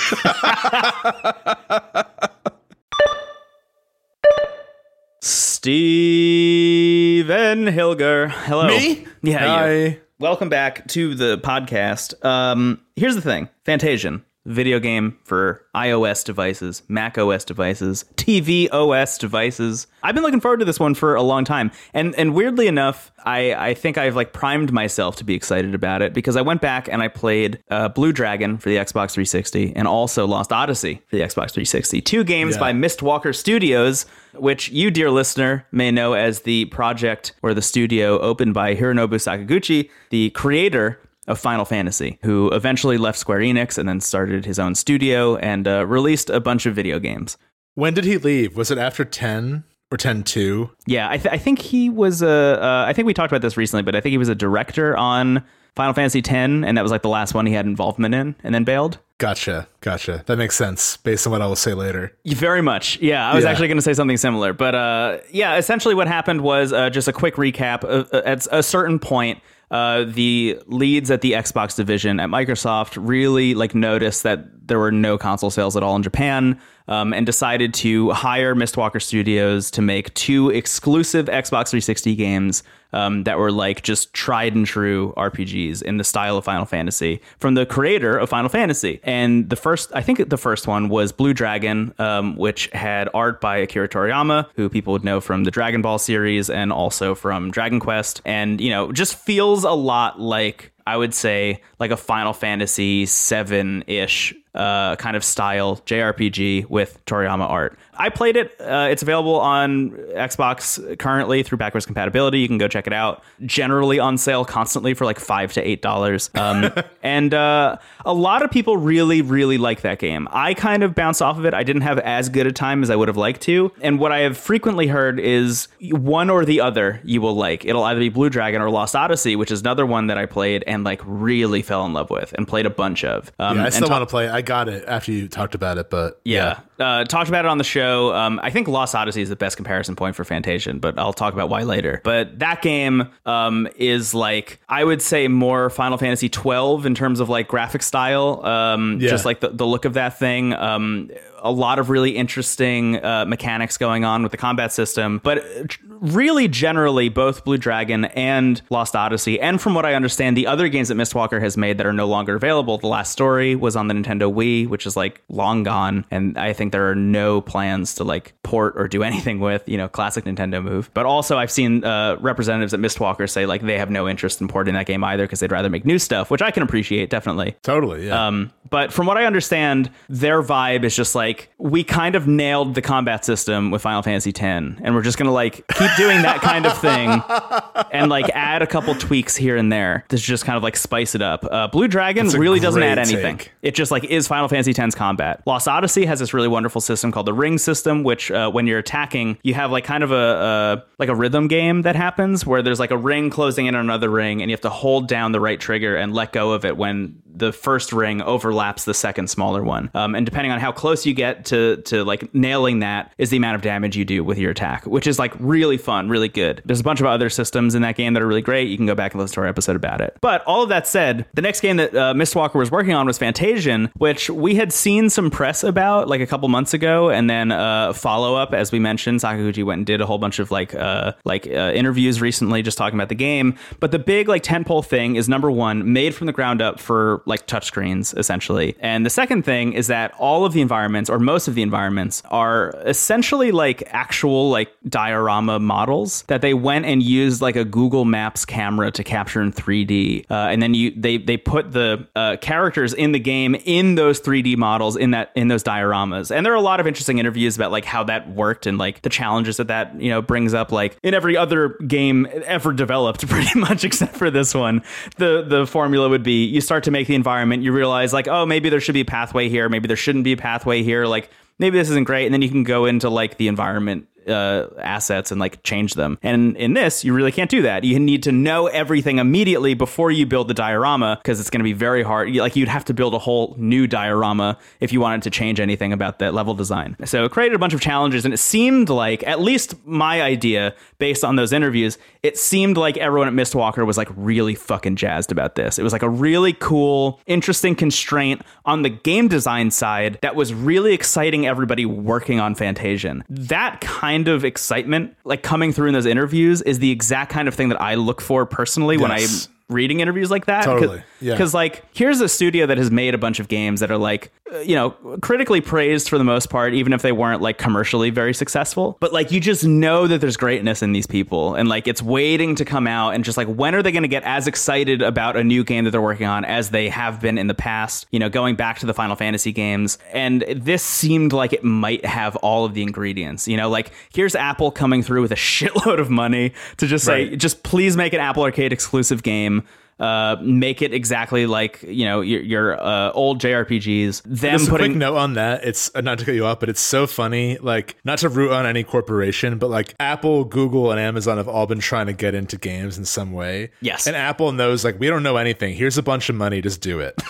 Steven Hilger. Hello. Me? Yeah. Hi. you. Welcome back to the podcast. Um, here's the thing Fantasian. Video game for iOS devices, Mac OS devices, TV OS devices. I've been looking forward to this one for a long time. And and weirdly enough, I, I think I've like primed myself to be excited about it because I went back and I played uh, Blue Dragon for the Xbox 360 and also Lost Odyssey for the Xbox 360. Two games Yeah. by Mistwalker Studios, which you, dear listener, may know as the project or the studio opened by Hironobu Sakaguchi, the creator of Final Fantasy, who eventually left Square Enix and then started his own studio and uh, released a bunch of video games. When did he leave? Was it after 10 or 10 2? Yeah, I, th- I think he was a. Uh, I think we talked about this recently, but I think he was a director on Final Fantasy X, and that was like the last one he had involvement in, and then bailed. Gotcha. Gotcha. That makes sense based on what I will say later. Very much. Yeah, I was Yeah. actually going to say something similar. But uh, yeah, essentially what happened was uh, just a quick recap. Uh, uh, at a certain point, uh, the leads at the Xbox division at Microsoft really like noticed that there were no console sales at all in Japan. Um, and decided to hire Mistwalker Studios to make two exclusive Xbox 360 games um, that were like just tried and true RPGs in the style of Final Fantasy from the creator of Final Fantasy. And the first, I think the first one was Blue Dragon, um, which had art by Akira Toriyama, who people would know from the Dragon Ball series and also from Dragon Quest. And, you know, just feels a lot like. I would say like a Final Fantasy 7 ish uh, kind of style JRPG with Toriyama art. I played it. Uh, it's available on Xbox currently through backwards compatibility. You can go check it out. Generally on sale constantly for like five to eight dollars. Um, and uh, a lot of people really, really like that game. I kind of bounced off of it. I didn't have as good a time as I would have liked to. And what I have frequently heard is one or the other you will like. It'll either be Blue Dragon or Lost Odyssey, which is another one that I played and like really fell in love with and played a bunch of. Um, Yeah, I still ta- want to play. I got it after you talked about it, but yeah. Uh, talked about it on the show. Um, I think Lost Odyssey is the best comparison point for Fantasian, but I'll talk about why later. But that game um, is like, I would say more Final Fantasy 12 in terms of like graphic style, um, Yeah. just like the, the look of that thing. Um, a lot of really interesting uh, mechanics going on with the combat system, but really generally, both Blue Dragon and Lost Odyssey, and from what I understand, the other games that Mistwalker has made that are no longer available. The Last Story was on the Nintendo Wii, which is like long gone, and I think there are no plans to like port or do anything with. You know, classic Nintendo move. But also, I've seen uh, representatives at Mistwalker say like they have no interest in porting that game either because they'd rather make new stuff, which I can appreciate definitely. totally. Yeah. Um, but from what I understand, their vibe is just like we kind of nailed the combat system with Final Fantasy X, and we're just gonna like keep doing that kind of thing, and like add a couple tweaks here and there to just kind of like spice it up. Uh, Blue Dragon a really doesn't add anything. take. It just like is Final Fantasy X's combat. Lost Odyssey has this really wonderful system called the Ring system, which uh, when you're attacking, you have like kind of a uh, like a rhythm game that happens where there's like a ring closing in on another ring, and you have to hold down the right trigger and let go of it when the first ring overlaps the second smaller one. Um, and depending on how close you get to to like nailing that is the amount of damage you do with your attack, which is like really fun, really good. There's a bunch of other systems in that game that are really great. You can go back and listen to our episode about it. But all of that said, the next game that uh, Mistwalker was working on was Fantasian, which we had seen some press about like a couple months ago, and then uh, follow up as we mentioned, Sakaguchi went and did a whole bunch of like uh, like uh, interviews recently, just talking about the game. But the big like tentpole thing is number one, made from the ground up for like touchscreens essentially, and the second thing is that all of the environments or most of the environments are essentially like actual like diorama models that they went and used like a Google Maps camera to capture in 3D, uh, and then you they they put the uh, characters in the game in those 3D models in that in those dioramas, and there are a lot of interesting interviews about like how that worked and like the challenges that that you know brings up. Like in every other game ever developed, pretty much except for this one, the the formula would be you start to make the environment, you realize like oh maybe there should be a pathway here, maybe there shouldn't be a pathway here, like maybe this isn't great and then you can go into like the environment uh, assets and like change them. And in this you really can't do that. You need to know everything immediately before you build the diorama because it's going to be very hard. Like you'd have to build a whole new diorama if you wanted to change anything about that level design. So it created a bunch of challenges and it seemed like at least my idea based on those interviews it seemed like everyone at mistwalker was like really fucking jazzed about this. It was like a really cool interesting constraint on the game design side that was really exciting everybody working on Fantasian. That kind of excitement, like coming through in those interviews, is the exact kind of thing that I look for personally when I Yes. Reading interviews like that. Totally, yeah. Because like here's a studio that has made a bunch of games that are like uh, you know critically praised for the most part, even if they weren't like commercially very successful. But like you just know that there's greatness in these people, and like it's waiting to come out. And just like when are they going to get as excited about a new game that they're working on as they have been in the past? You know, going back to the Final Fantasy games, and this seemed like it might have all of the ingredients. You know, like here's Apple coming through with a shitload of money to just say, just please make an Apple Arcade exclusive game them. Uh, make it exactly like you know your, your uh, old JRPGs. Them Just a putting quick note on that. It's uh, not to cut you off, but it's so funny. Like, not to root on any corporation, but like Apple, Google, and Amazon have all been trying to get into games in some way. Yes. And Apple knows, like, we don't know anything. Here's a bunch of money. Just do it.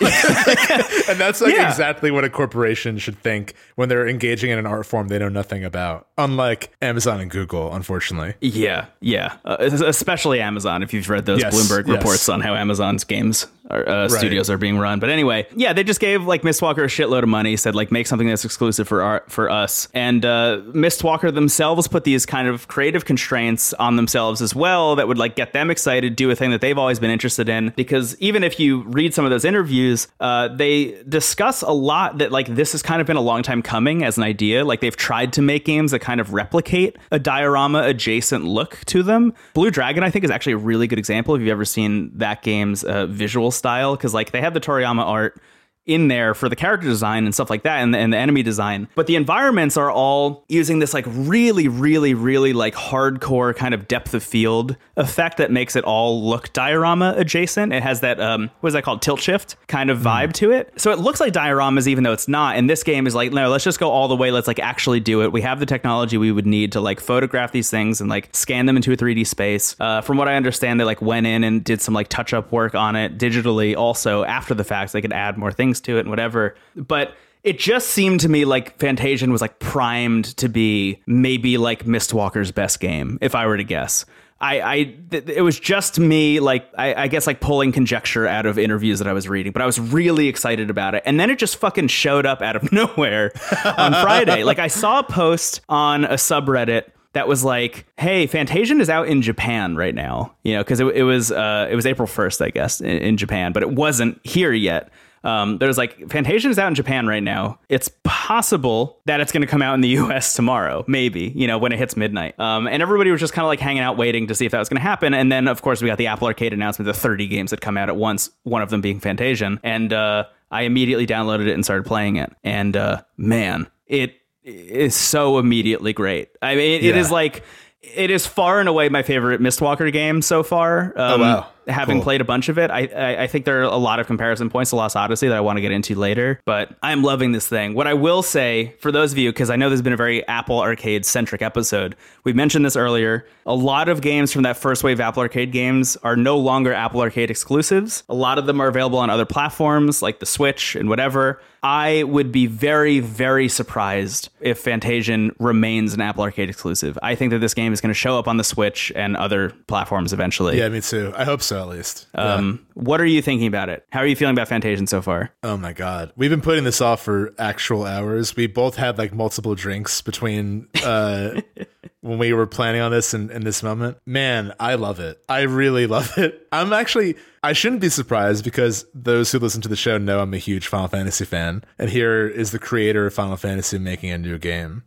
and that's like Yeah. exactly what a corporation should think when they're engaging in an art form they know nothing about. Unlike Amazon and Google, unfortunately. Yeah, yeah. Uh, especially Amazon. If you've read those Yes, Bloomberg yes. reports on how Amazon's games uh, studios are being run. But anyway, yeah, they just gave like Mistwalker a shitload of money. Said like make something that's exclusive for our, for us. And uh, Mistwalker themselves put these kind of creative constraints on themselves as well that would like get them excited, do a thing that they've always been interested in. Because even if you read some of those interviews, uh, they discuss a lot that like this has kind of been a long time coming as an idea. Like they've tried to make games that kind of replicate a diorama adjacent look to them. Blue Dragon, I think, is actually a really good example. If you've ever seen that game's uh, visual style, because like they have the Toriyama art in there for the character design and stuff like that and the, and the enemy design. But the environments are all using this like really really really like hardcore kind of depth of field effect that makes it all look diorama adjacent. It has that um what is that called? Tilt shift kind of vibe to it. So it looks like dioramas even though it's not. And this game is like no let's just go all the way. Let's like actually do it. We have the technology we would need to like photograph these things and like scan them into a 3d space. Uh, from what i understand they like went in and did some like touch up work on it digitally also after the fact so they could add more things to it and whatever but it just seemed to me like Fantasian was like primed to be maybe like Mistwalker's best game, if I were to guess. I, I th- it was just me like I, I guess like pulling conjecture out of interviews that I was reading, but I was really excited about it. And then it just fucking showed up out of nowhere on Friday. Like I saw a post on a subreddit that was like, "Hey, Fantasian is out in Japan right now." You know, because it, it was uh, it was April first, I guess, in, in Japan, but it wasn't here yet. Um, there's like Fantasian is out in Japan right now. It's possible that it's going to come out in the U.S. tomorrow, maybe you know when it hits midnight. Um, and everybody was just kind of like hanging out, waiting to see if that was going to happen. And then of course we got the Apple Arcade announcement: the 30 games that come out at once. One of them being Fantasian. and uh, I immediately downloaded it and started playing it. And uh, man, it is so immediately great. I mean, it, it Yeah. is like it is far and away my favorite Mistwalker game so far. Um, wow. Having Cool. played a bunch of it, I, I I think there are a lot of comparison points to Lost Odyssey that I want to get into later. But I'm loving this thing. What I will say for those of you, because I know there's been a very Apple Arcade centric episode, we mentioned this earlier. A lot of games from that first wave Apple Arcade games are no longer Apple Arcade exclusives. A lot of them are available on other platforms like the Switch and whatever. I would be very, very surprised if Fantasian remains an Apple Arcade exclusive. I think that this game is going to show up on the Switch and other platforms eventually. Yeah, me too. I hope so, at least. Yeah. Um, what are you thinking about it? How are you feeling about Fantasian so far? Oh my god. We've been putting this off for actual hours. We both had like multiple drinks between uh when we were planning on this and in this moment. Man, I love it. I really love it. I'm actually I shouldn't be surprised because those who listen to the show know I'm a huge Final Fantasy fan. And here is the creator of Final Fantasy making a new game.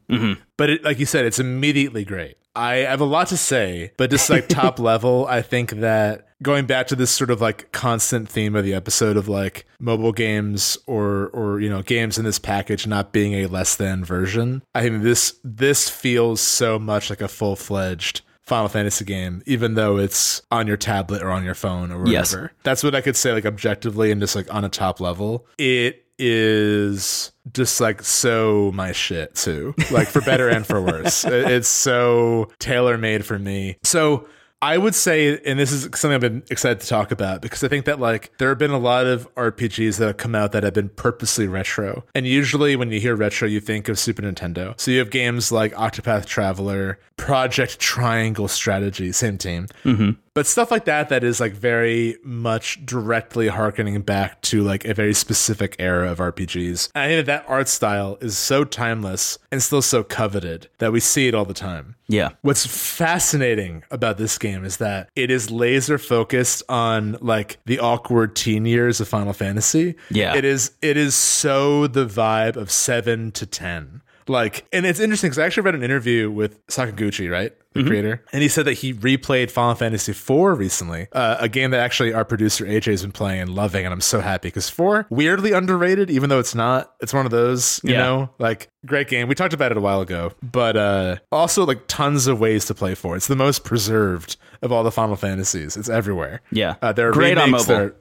But it, like you said, it's immediately great. I have a lot to say, but just like top level, I think that going back to this sort of like constant theme of the episode of like mobile games or or you know games in this package not being a less than version, I think this this feels so much like a full fledged Final Fantasy game, even though it's on your tablet or on your phone or Yes. whatever. That's what I could say like objectively and just like on a top level. It is just like so my shit too like for better and for worse it's so tailor made for me so I would say, and this is something I've been excited to talk about because I think that like there have been a lot of RPGs that have come out that have been purposely retro. And usually when you hear retro, you think of Super Nintendo. So you have games like Octopath Traveler, Project Triangle Strategy, same team. Mm-hmm. But stuff like that that is like very much directly harkening back to like a very specific era of RPGs. And I think that that art style is so timeless and still so coveted that we see it all the time. Yeah. What's fascinating about this game is that it is laser focused on like the awkward teen years of Final Fantasy. Yeah. It is it is so the vibe of 7 to 10. Like, and it's interesting because I actually read an interview with Sakaguchi, right, the creator, and he said that he replayed Final Fantasy IV recently, uh, a game that actually our producer AJ has been playing and loving, and I'm so happy because four weirdly underrated, even though it's not. It's one of those, you Yeah. know, like great game. We talked about it a while ago, but uh, also like tons of ways to play for. It's the most preserved of all the Final Fantasies. It's everywhere. Yeah. uh, there are Great on mobile.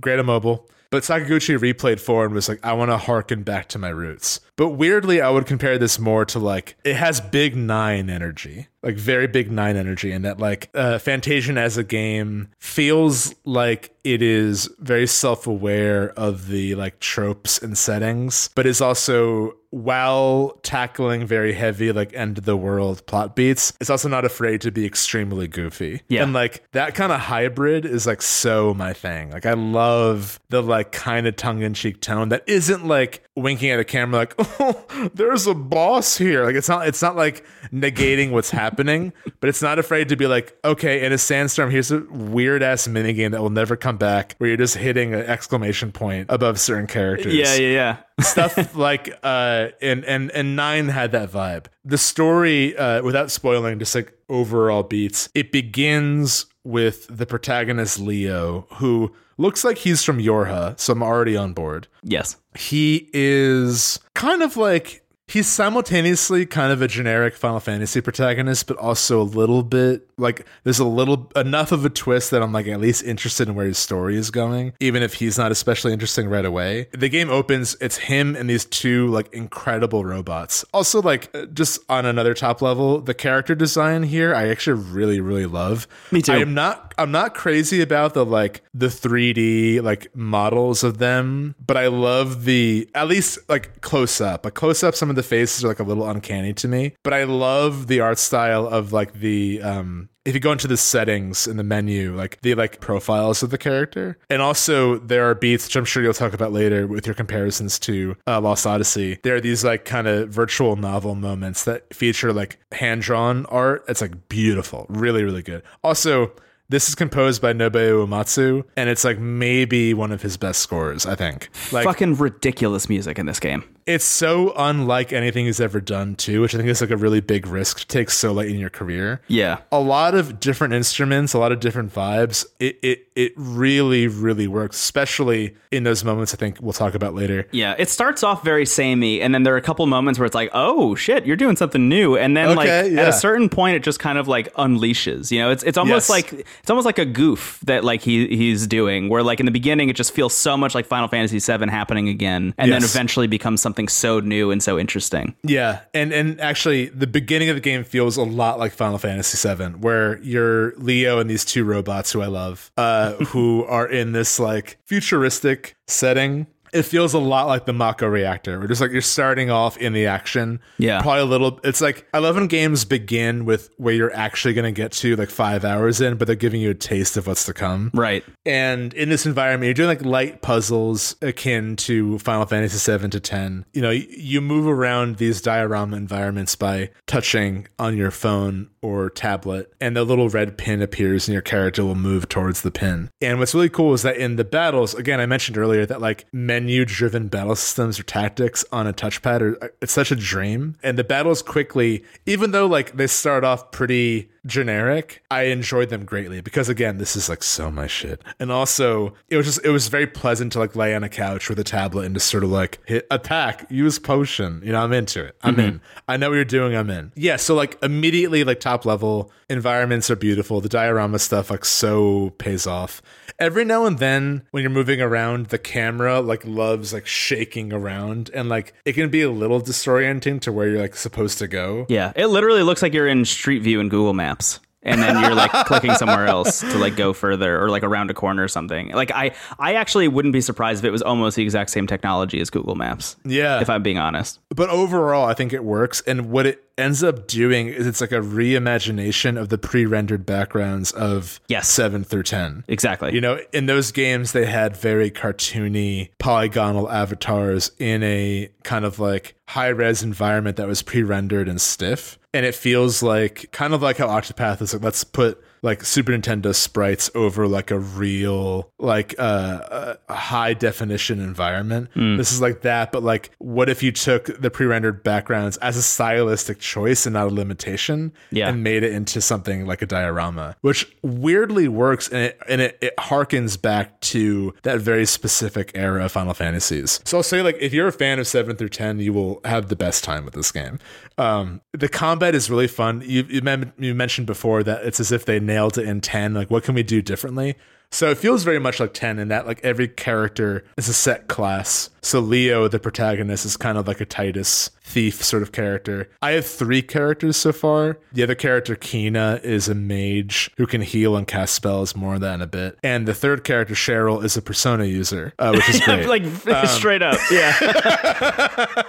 great on mobile. But Sakaguchi replayed four and was like, I want to harken back to my roots. But weirdly, I would compare this more to like, it has big nine energy, like very big nine energy, and that like uh, Fantasian as a game feels like it is very self aware of the like tropes and settings, but is also while tackling very heavy like end of the world plot beats it's also not afraid to be extremely goofy Yeah. and like that kind of hybrid is like so my thing like i love the like kind of tongue-in-cheek tone that isn't like winking at the camera like oh there's a boss here like it's not it's not like negating what's happening but it's not afraid to be like okay in a sandstorm here's a weird ass minigame that will never come back where you're just hitting an exclamation point above certain characters Yeah, yeah, yeah. Stuff like uh and and and nine had that vibe the story uh without spoiling just like overall beats it begins with the protagonist leo who looks like he's from yorha so i'm already on board Yes. he is kind of like he's simultaneously kind of a generic Final Fantasy protagonist, but also a little bit like there's a little enough of a twist that I'm like at least interested in where his story is going, even if he's not especially interesting right away. The game opens, it's him and these two like incredible robots. Also, like uh, just on another top level, the character design here I actually really, really love. Me too. I am not I'm not crazy about the like the 3D like models of them, but I love the at least like close up. Like close up some of the faces are like a little uncanny to me, but I love the art style of like the um if you go into the settings in the menu, like the like profiles of the character, and also there are beats, which I'm sure you'll talk about later with your comparisons to uh, Lost Odyssey. There are these like kind of virtual novel moments that feature like hand drawn art. It's like beautiful, really, really good. Also, this is composed by Nobuo Uematsu, and it's like maybe one of his best scores, I think. Like Fucking ridiculous music in this game. It's so unlike anything he's ever done too, which I think is like a really big risk to take so late in your career. Yeah. A lot of different instruments, a lot of different vibes. It it it really, really works, especially in those moments I think we'll talk about later. Yeah, it starts off very samey, and then there are a couple moments where it's like, "Oh shit, you're doing something new," and then like Okay, at a certain point, it just kind of like unleashes. You know, it's it's almost Yes. like it's almost like a goof that like he he's doing, where like in the beginning it just feels so much like Final Fantasy VII happening again, and then eventually becomes something so new and so interesting. Yeah, and and actually, the beginning of the game feels a lot like Final Fantasy VII, where you're Leo and these two robots who I love, uh, who are in this like futuristic setting. It feels a lot like the Mako reactor. We're just like you're starting off in the action. Yeah. probably a little. It's like I love when games begin with where you're actually going to get to like five hours in, but they're giving you a taste of what's to come. Right. And in this environment, you're doing like light puzzles akin to Final Fantasy 7 to 10. You know, you move around these diorama environments by touching on your phone or tablet, and the little red pin appears, and your character will move towards the pin. And what's really cool is that in the battles, again, I mentioned earlier that like menu driven battle systems or tactics on a touchpad are it's such a dream. And the battles quickly, even though like they start off pretty generic, I enjoyed them greatly because again, this is like so my shit. And also, it was just it was very pleasant to like lay on a couch with a tablet and just sort of like hit attack, use potion. You know, I'm into it. I'm mm-hmm. in. I know what you're doing. I'm in. Yeah. So like immediately, like top level environments are beautiful. The diorama stuff like so pays off. Every now and then, when you're moving around, the camera like loves like shaking around, and like it can be a little disorienting to where you're like supposed to go. Yeah, it literally looks like you're in Street View in Google Maps. And then you're like clicking somewhere else to like go further or like around a corner or something. Like I I actually wouldn't be surprised if it was almost the exact same technology as Google Maps. Yeah. If I'm being honest. but overall i think it works and what it ends up doing is it's like a reimagination of the pre-rendered backgrounds of Yes. 7 through 10. Exactly. You know, in those games, they had very cartoony, polygonal avatars in a kind of like high res environment that was pre rendered and stiff. And it feels like kind of like how Octopath is like, let's put like Super Nintendo sprites over like a real, like uh, a high definition environment. This is like that, but like, what if you took the pre rendered backgrounds as a stylistic choice and not a limitation Yeah. and made it into something like a diorama, which weirdly works and it and it, it harkens back to that very specific era of Final Fantasies. So I'll say like if you're a fan of seven through ten, you will have the best time with this game. Um, the combat is really fun. You you, mem- you mentioned before that it's as if they nailed it in ten. Like what can we do differently? So it feels very much like 10 in that like every character is a set class. So Leo, the protagonist, is kind of like a Tidus thief sort of character. I have three characters so far. The other character, Kina, is a mage who can heal and cast spells. More on that in a bit. And the third character, Cheryl, is a persona user, uh, which is great. like Um, straight up. Yeah.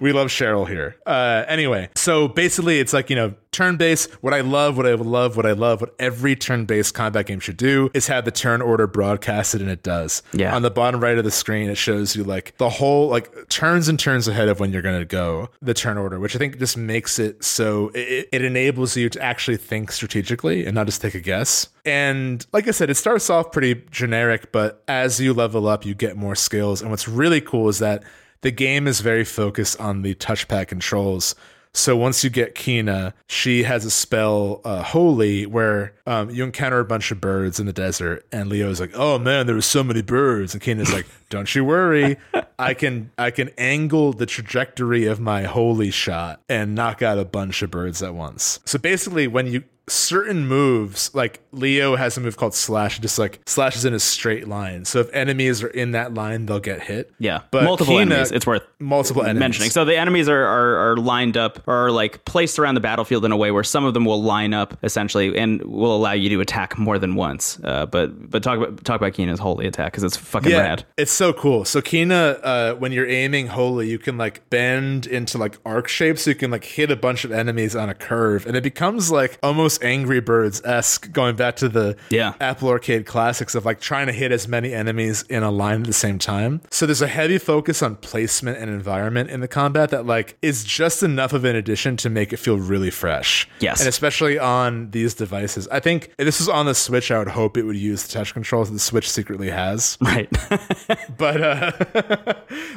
we love Cheryl here. Uh, anyway, so basically, it's like you know, turn-based. What I love, what I love, what I love, what every turn-based combat game should do is have the turn order broadcasted, and it does. Yeah. On the bottom right of the screen, it shows you like the whole like turns and turns ahead of when you're going to go the turn order, which I think just makes it so it, it enables you to actually think strategically and not just take a guess. And like I said, it starts off pretty generic, but as you level up, you get more skills. And what's really cool is that the game is very focused on the touchpad controls. So once you get Kina, she has a spell, uh, Holy, where um, you encounter a bunch of birds in the desert, and Leo's like, "Oh man, there were so many birds," and Kina's like, "Don't you worry, I can I can angle the trajectory of my Holy shot and knock out a bunch of birds at once." So basically, when you certain moves like leo has a move called slash just like slashes in a straight line so if enemies are in that line they'll get hit Yeah. but multiple Kina- enemies. It's worth multiple enemies mentioning. So the enemies are, are are lined up or are like placed around the battlefield in a way where some of them will line up essentially and will allow you to attack more than once. Uh, but but talk about talk about Kina's holy attack because it's fucking yeah, rad. it's so cool. So Kina, uh, when you're aiming holy, you can like bend into like arc shapes. So you can like hit a bunch of enemies on a curve, and it becomes like almost Angry Birds esque, going back to the Yeah. Apple Arcade classics of like trying to hit as many enemies in a line at the same time. So there's a heavy focus on placement and environment in the combat that like is just enough of an addition to make it feel really fresh. Yes. and especially on these devices. I think if this is on the Switch, I would hope it would use the touch controls that the Switch secretly has. Right. but uh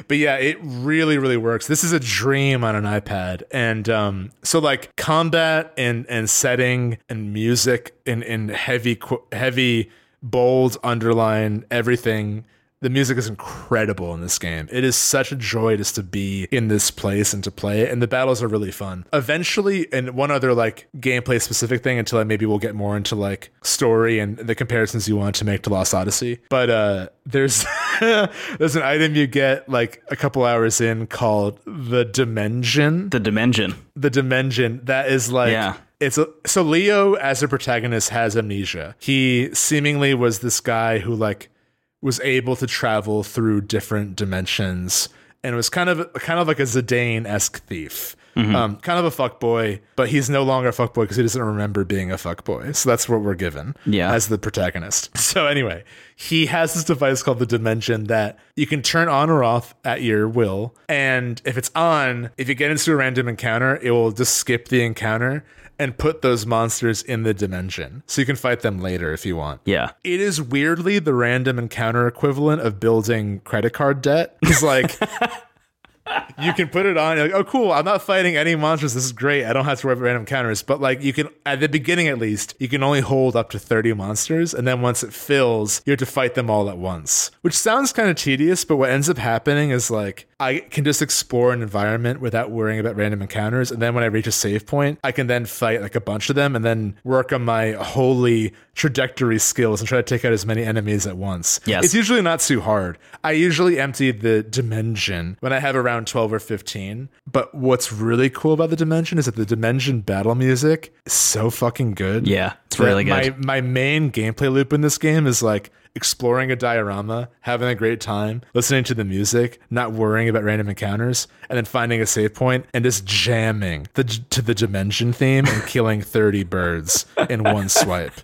but yeah it really really works. This is a dream on an ipad. And um so like combat and and setting and music and and heavy heavy bold underline everything the music is incredible in this game. It is such a joy just to be in this place and to play it. And the battles are really fun. Eventually, and one other like gameplay specific thing until I maybe we'll get more into like story and the comparisons you want to make to Lost Odyssey. But uh there's there's an item you get like a couple hours in called the Dimension the dimension. the dimension that is like Yeah. it's a, so leo as a protagonist has amnesia he seemingly was this guy who like was able to travel through different dimensions and it was kind of kind of like a Zidane-esque thief. Um, kind of a fuckboy, but he's no longer a fuckboy because he doesn't remember being a fuckboy. So that's what we're given Yeah. as the protagonist. So anyway, he has this device called the Dimension that you can turn on or off at your will. And if it's on, if you get into a random encounter, it will just skip the encounter and put those monsters in the dimension. So you can fight them later if you want. Yeah. It is weirdly the random encounter equivalent of building credit card debt. It's like you can put it on, you're like, oh cool, I'm not fighting any monsters. This is great. I don't have to worry about random encounters. But like you can at the beginning at least, you can only hold up to 30 monsters, and then once it fills, you have to fight them all at once. Which sounds kind of tedious, but what ends up happening is like I can just explore an environment without worrying about random encounters. And then when I reach a save point, I can then fight like a bunch of them and then work on my holy trajectory skills and try to take out as many enemies at once. Yes. It's usually not too hard. I usually empty the dimension when I have around 12 or 15. But what's really cool about the dimension is that the dimension battle music is so fucking good. Yeah. It's really good. My my main gameplay loop in this game is like exploring a diorama, having a great time, listening to the music, not worrying about random encounters, and then finding a save point and just jamming the, to the dimension theme and killing 30 birds in one swipe.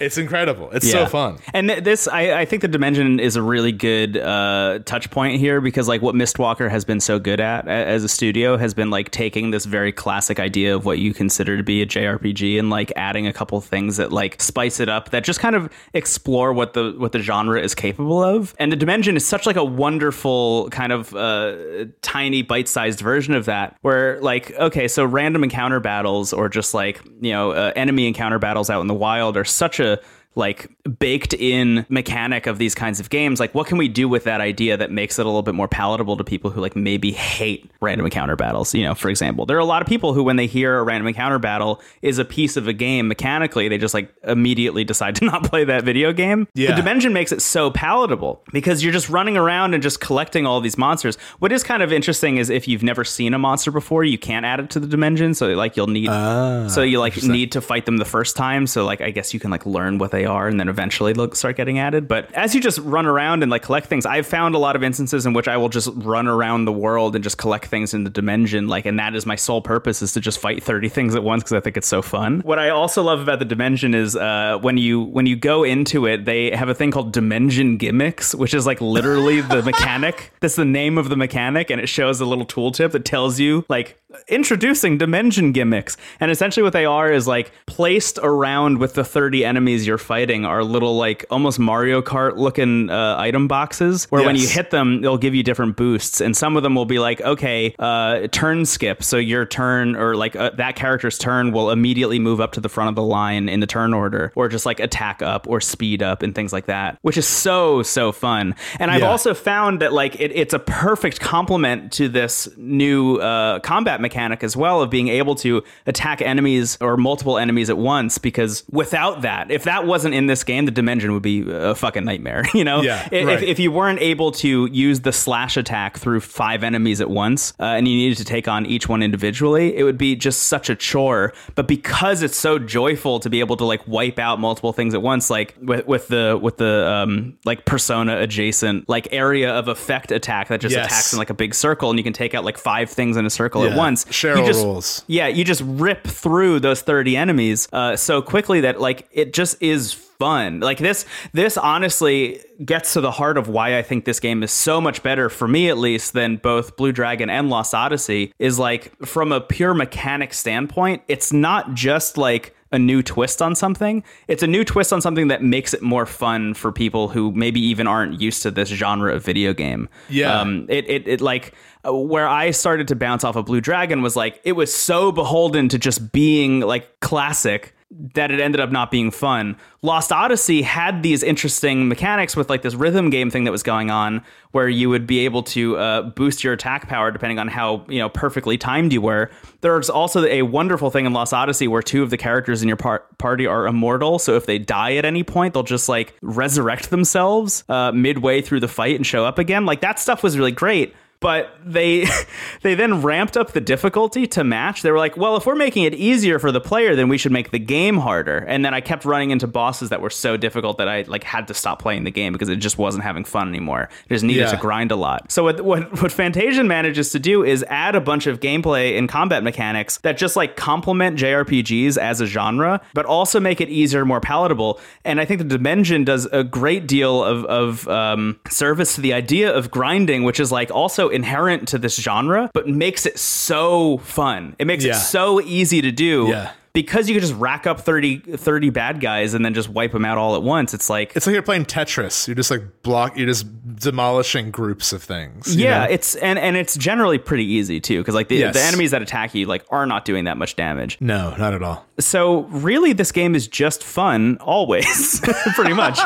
It's incredible. It's so fun. And th- this, I, I think the Dimension is a really good uh, touch point here because, like, what Mistwalker has been so good at as a studio has been like taking this very classic idea of what you consider to be a JRPG and like adding a couple things that like spice it up that just kind of explore what the what the genre is capable of. And the Dimension is such like a wonderful kind of uh, tiny bite sized version of that, where like, okay, so random encounter battles or just like you know uh, enemy encounter battles out in the wild are such a to like baked in mechanic of these kinds of games like what can we do with that idea that makes it a little bit more palatable to people who like maybe hate random encounter battles? You know for example there are a lot of people who when they hear a random encounter battle is a piece of a game mechanically they just like immediately decide to not play that video game. Yeah. the dimension makes it so palatable because you're just running around and just collecting all these monsters. What is kind of interesting is if you've never seen a monster before you can't add it to the dimension so like you'll need ah, so you like need to fight them the first time. So like i guess you can like learn what they are and then eventually they'll start getting added. But as you just run around and like collect things i've found a lot of instances in which i will just run around the world and just collect things in the dimension like and that is my sole purpose is to just fight 30 things at once because i think it's so fun. What i also love about the dimension is uh, when you when you go into it they have a thing called dimension gimmicks which is like literally the mechanic. That's the name of the mechanic and it shows a little tooltip that tells you like introducing dimension gimmicks. And essentially what they are is like placed around with the 30 enemies you're fighting are little like almost mario kart looking uh, item boxes where when you hit them they'll give you different boosts and some of them will be like okay uh, turn skip. So your turn or like uh, that character's turn will immediately move up to the front of the line in the turn order or just like attack up or speed up and things like that which is so so fun. And i've Yeah. also found that like it, it's a perfect complement to this new uh, combat mechanic as well of being able to attack enemies or multiple enemies at once because without that if that wasn't in this game the dimension would be a fucking nightmare you know Yeah, if, right. if you weren't able to use the slash attack through five enemies at once uh, and you needed to take on each one individually it would be just such a chore but because it's so joyful to be able to like wipe out multiple things at once like with, with the with the um like persona adjacent like area of effect attack that just Yes. attacks in like a big circle and you can take out like five things in a circle at once Cheryl you just, rules. yeah, you just rip through those 30 enemies uh, so quickly that like it just is fun. Like this this honestly gets to the heart of why I think this game is so much better for me at least than both Blue Dragon and Lost Odyssey is like from a pure mechanic standpoint, it's not just like a new twist on something. It's a new twist on something that makes it more fun for people who maybe even aren't used to this genre of video game. Yeah. Um, it, it, it like where I started to bounce off of Blue Dragon was like it was so beholden to just being like classic that it ended up not being fun. Lost Odyssey had these interesting mechanics with like this rhythm game thing that was going on where you would be able to uh, boost your attack power depending on how, you know, perfectly timed you were. There's also a wonderful thing in Lost Odyssey where two of the characters in your par- party are immortal, so if they die at any point, they'll just like resurrect themselves uh, midway through the fight and show up again. Like that stuff was really great but they they then ramped up the difficulty to match. They were like well if we're making it easier for the player then we should make the game harder. And then i kept running into bosses that were so difficult that i like had to stop playing the game because it just wasn't having fun anymore. It just needed Yeah. to grind a lot. So what, what what fantasian manages to do is add a bunch of gameplay and combat mechanics that just like complement jrpgs as a genre but also make it easier more palatable. And i think the dimension does a great deal of, of um, service to the idea of grinding which is like also inherent to this genre but makes it so fun it makes Yeah. it so easy to do Yeah. because you can just rack up 30, 30 bad guys and then just wipe them out all at once it's like It's like you're playing Tetris. You're just like block. You're just demolishing groups of things. you yeah know? it's and and it's generally pretty easy too because like the, Yes. the enemies that attack you like are not doing that much damage No, not at all. so really this game is just fun always pretty much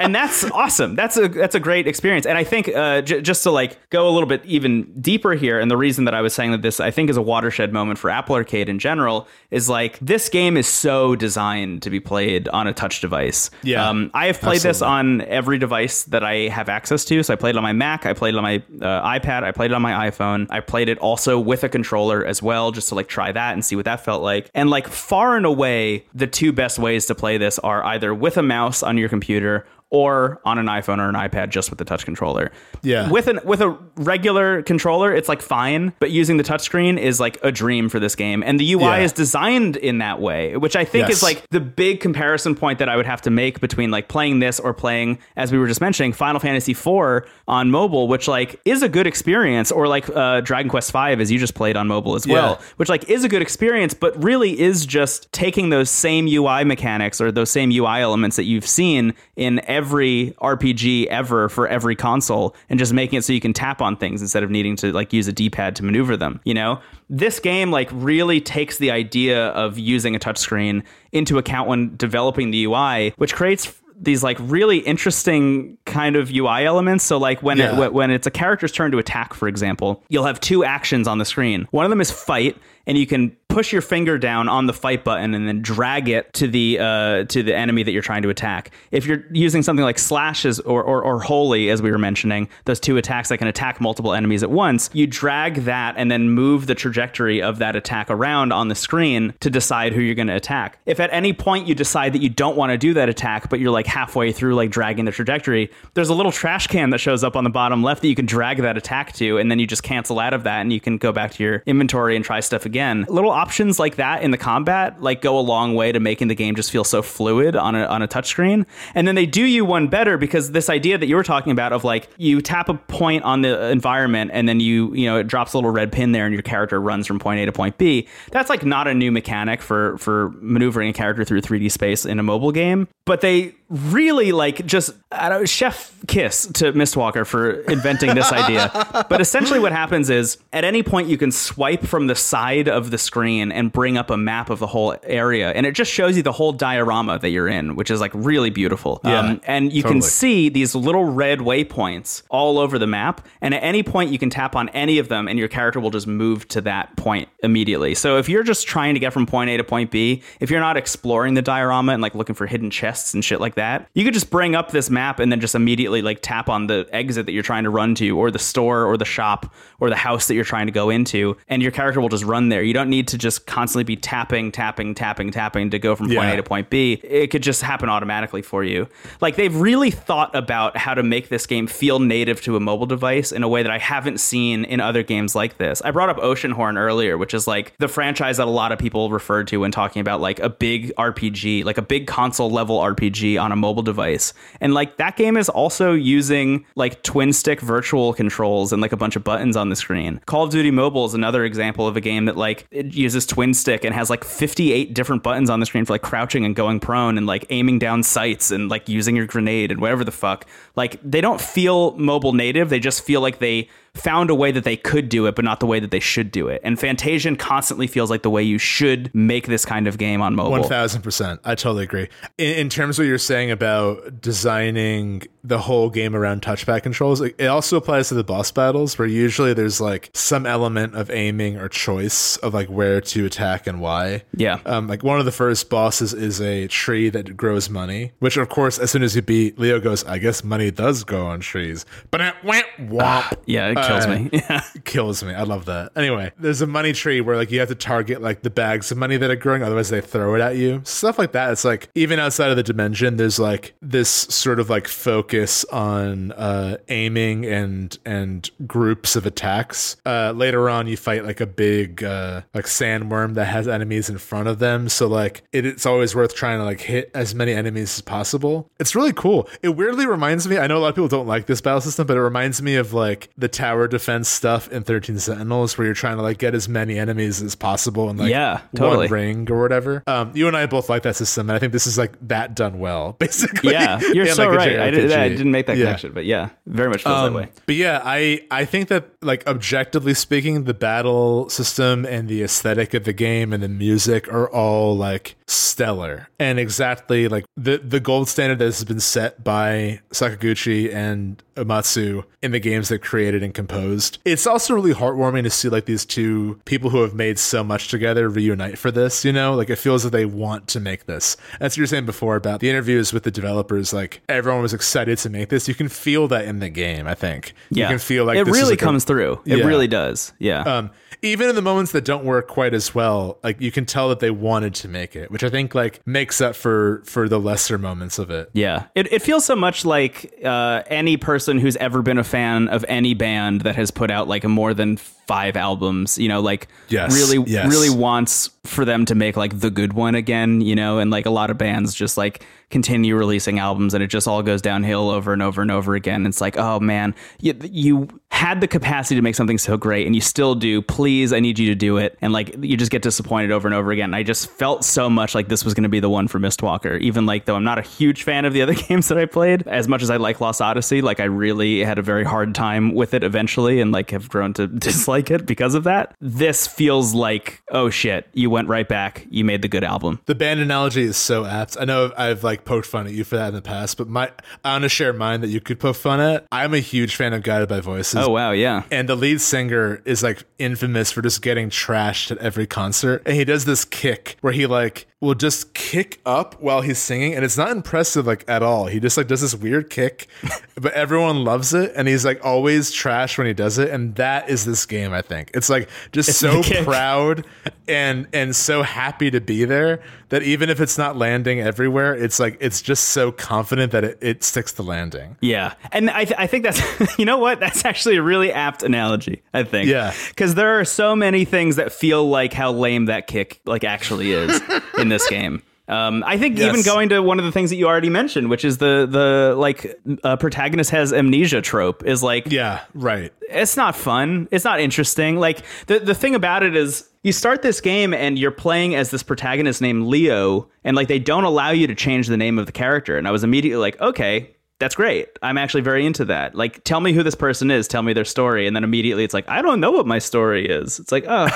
and that's awesome. That's a that's a great experience. And i think uh, j- just to like go a little bit even deeper here and the reason that i was saying that this i think is a watershed moment for apple arcade in general is like this game is so designed to be played on a touch device. Yeah. um, i have played this on every device that i have access to. So i played it on my mac i played it on my uh, ipad i played it on my iphone. I played it also with a controller as well just to like try that and see what that felt like. And like far and away the two best ways to play this are either with a mouse on your computer or on an iPhone or an iPad just with the touch controller. Yeah. With an with a regular controller, it's like fine, but using the touchscreen is like a dream for this game. And the UI Yeah. is designed in that way, which I think Yes. is like the big comparison point that I would have to make between like playing this or playing, as we were just mentioning, Final Fantasy IV on mobile, which like is a good experience, or like uh, Dragon Quest V, as you just played on mobile as well, Yeah. which like is a good experience, but really is just taking those same UI mechanics or those same UI elements that you've seen in every RPG ever for every console and just making it so you can tap on things instead of needing to like use a D-pad to maneuver them, you know? This game like really takes the idea of using a touchscreen into account when developing the UI, which creates these like really interesting kind of UI elements. So like when Yeah. it, when it's a character's turn to attack, for example, you'll have two actions on the screen. One of them is fight, and you can push your finger down on the fight button and then drag it to the uh, to the enemy that you're trying to attack. If you're using something like slashes or, or or holy, as we were mentioning, those two attacks that can attack multiple enemies at once, you drag that and then move the trajectory of that attack around on the screen to decide who you're going to attack. If at any point you decide that you don't want to do that attack, but you're like halfway through like dragging the trajectory, there's a little trash can that shows up on the bottom left that you can drag that attack to, and then you just cancel out of that and you can go back to your inventory and try stuff again. Little options like that in the combat like go a long way to making the game just feel so fluid on a on a touchscreen. And then they do you one better because this idea that you were talking about of like you tap a point on the environment and then you you know it drops a little red pin there and your character runs from point A to point B. That's like not a new mechanic for for maneuvering a character through 3D space in a mobile game, but they really like just I don't chef kiss to Mistwalker for inventing this idea. But essentially what happens is at any point you can swipe from the side of the screen and bring up a map of the whole area and it just shows you the whole diorama that you're in, which is like really beautiful. Um, Yeah, and you can see these little red waypoints all over the map and at any point you can tap on any of them and your character will just move to that point immediately. So if you're just trying to get from point A to point B, if you're not exploring the diorama and like looking for hidden chests and shit like that, you could just bring up this map and then just immediately like tap on the exit that you're trying to run to or the store or the shop or the house that you're trying to go into and your character will just run there. You don't need to just constantly be tapping, tapping, tapping, tapping to go from point Yeah. A to point B. It could just happen automatically for you. Like they've really thought about how to make this game feel native to a mobile device in a way that I haven't seen in other games like this. I brought up Oceanhorn earlier, which is like the franchise that a lot of people referred to when talking about like a big RPG, like a big console level RPG on a mobile device. And like that game is also using like twin stick virtual controls and like a bunch of buttons on the screen. Call of Duty Mobile is another example of a game that like it uses twin stick and has like 58 different buttons on the screen for like crouching and going prone and like aiming down sights and like using your grenade and whatever the fuck. Like they don't feel mobile native, they just feel like they found a way that they could do it, but not the way that they should do it. And Fantasian constantly feels like the way you should make this kind of game on mobile. One thousand percent. I totally agree. In, in terms of what you're saying about designing the whole game around touchpad controls, it it also applies to the boss battles, where usually there's like some element of aiming or choice of like where to attack and why. Yeah. Um, like one of the first bosses is a tree that grows money, which of course, as soon as you beat, Leo goes, "I guess money does grow on trees." But it went womp. yeah, kills me. Yeah. kills me. I love that. Anyway, there's a money tree where like you have to target like the bags of money that are growing, otherwise they throw it at you. Stuff like that. It's like even outside of the dimension, there's like this sort of like focus on uh aiming and and groups of attacks. Uh later on you fight like a big uh like sandworm that has enemies in front of them. So like it, it's always worth trying to like hit as many enemies as possible. It's really cool. It weirdly reminds me, I know a lot of people don't like this battle system, but it reminds me of like the tower defense stuff in 13 Sentinels where you're trying to like get as many enemies as possible in like Yeah, totally. one ring or whatever. Um, you and I both like that system, and I think this is like that done well, basically. Yeah, you're in, so like, right. I, did, didn't make that Yeah. connection, but yeah, very much feels Um, that way. But yeah, I I think that like objectively speaking, the battle system and the aesthetic of the game and the music are all like stellar and exactly like the the gold standard that has been set by Sakaguchi and Uematsu in the games they created and composed. It's also really heartwarming to see like these two people who have made so much together reunite for this, you know? Like it feels that they want to make this. That's what you were saying before about the interviews with the developers, like everyone was excited to make this. You can feel that in the game, I think. Yeah. You can feel like it really like, a- comes through. It Yeah. really does. Yeah. um, even in the moments that don't work quite as well, like you can tell that they wanted to make it, which I think like makes up for for the lesser moments of it. Yeah, it, it feels so much like uh, any person who's ever been a fan of any band that has put out like more than five albums, you know, like Yes, really, yes. really wants for them to make like the good one again, you know, and like a lot of bands just like continue releasing albums and it just all goes downhill over and over and over again. It's like, oh man, you, you had the capacity to make something so great and you still do. Please, I need you to do it. And like you just get disappointed over and over again. I just felt so much like this was going to be the one for Mistwalker, even like though I'm not a huge fan of the other games that I played, as much as I like Lost Odyssey, like I really had a very hard time with it eventually and like have grown to dislike it because of that. This feels like, oh shit, you went right back. You made the good album. The band analogy is so apt. I know I've like poked fun at you for that in the past, but my I want to share mine that you could poke fun at. I'm a huge fan of Guided by Voices. Oh Oh, wow, yeah. And the lead singer is like infamous for just getting trashed at every concert. And he does this kick where he like will just kick up while he's singing and it's not impressive like at all. He just like does this weird kick, but everyone loves it and he's like always trash when he does it and that is this game I think. It's like just so proud and and so happy to be there that even if it's not landing everywhere, it's like it's just so confident that it, it sticks the landing. Yeah. And I, th- I think that's, you know what? That's actually a really apt analogy, I think. Yeah. Because there are so many things that feel like how lame that kick like actually is in this game. Um, I think even going to one of the things that you already mentioned, which is the the like uh, protagonist has amnesia trope, is like Yeah, right. it's not fun. It's not interesting. Like the the thing about it is you start this game and you're playing as this protagonist named Leo and like they don't allow you to change the name of the character and I was immediately like, "Okay, that's great. I'm actually very into that. Like tell me who this person is, tell me their story." And then immediately it's like, "I don't know what my story is." It's like, "Oh,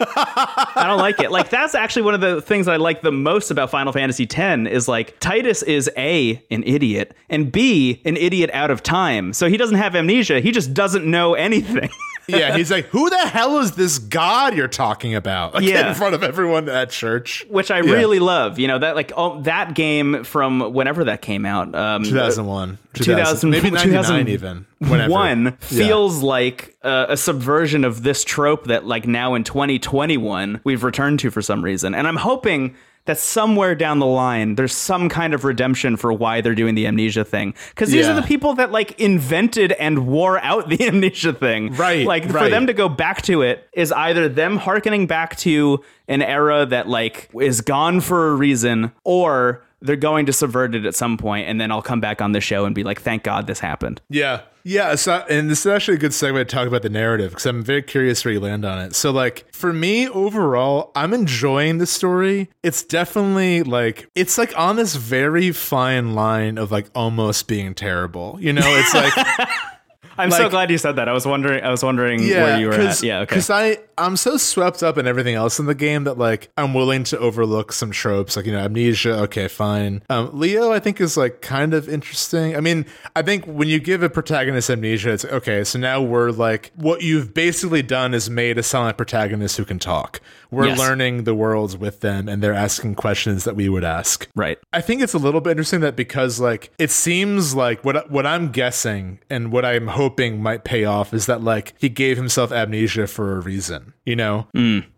I don't like it. Like that's actually one of the things I like the most about Final Fantasy X is like Tidus is A, an idiot, and B, an idiot out of time. So he doesn't have amnesia. He just doesn't know anything. yeah, he's like, "Who the hell is this god you're talking about?" Like, Yeah. in front of everyone at church. Which I really love. You know, that like oh, that game from whenever that came out. Um 2001, 2000 maybe 99 2000 even. Whenever. one Yeah. feels like uh, a subversion of this trope that like now in 2021 we've returned to for some reason and i'm hoping that somewhere down the line there's some kind of redemption for why they're doing the amnesia thing. Because these Yeah. are the people that like invented and wore out the amnesia thing. Right, like for them to go back to it is either them harkening back to an era that like is gone for a reason or they're going to subvert it at some point and then i'll come back on the show and be like thank god this happened Yeah. Yeah. So, and this is actually a good segue to talk about the narrative because I'm very curious where you land on it. So, like, for me overall, I'm enjoying the story. It's definitely like, it's like on this very fine line of like almost being terrible. You know, it's like, I'm so glad you said that. I was wondering. I was wondering yeah, where you were at. Yeah. Okay. Because I I'm so swept up in everything else in the game that like I'm willing to overlook some tropes like you know amnesia. Okay, fine. Um, Leo I think is like kind of interesting. I mean, I think when you give a protagonist amnesia, it's okay. So now we're like what you've basically done is made a silent protagonist who can talk. We're Yes. learning the worlds with them, and they're asking questions that we would ask. Right. I think it's a little bit interesting that because like it seems like what what I'm guessing and what I'm hoping might pay off is that like he gave himself amnesia for a reason, you know?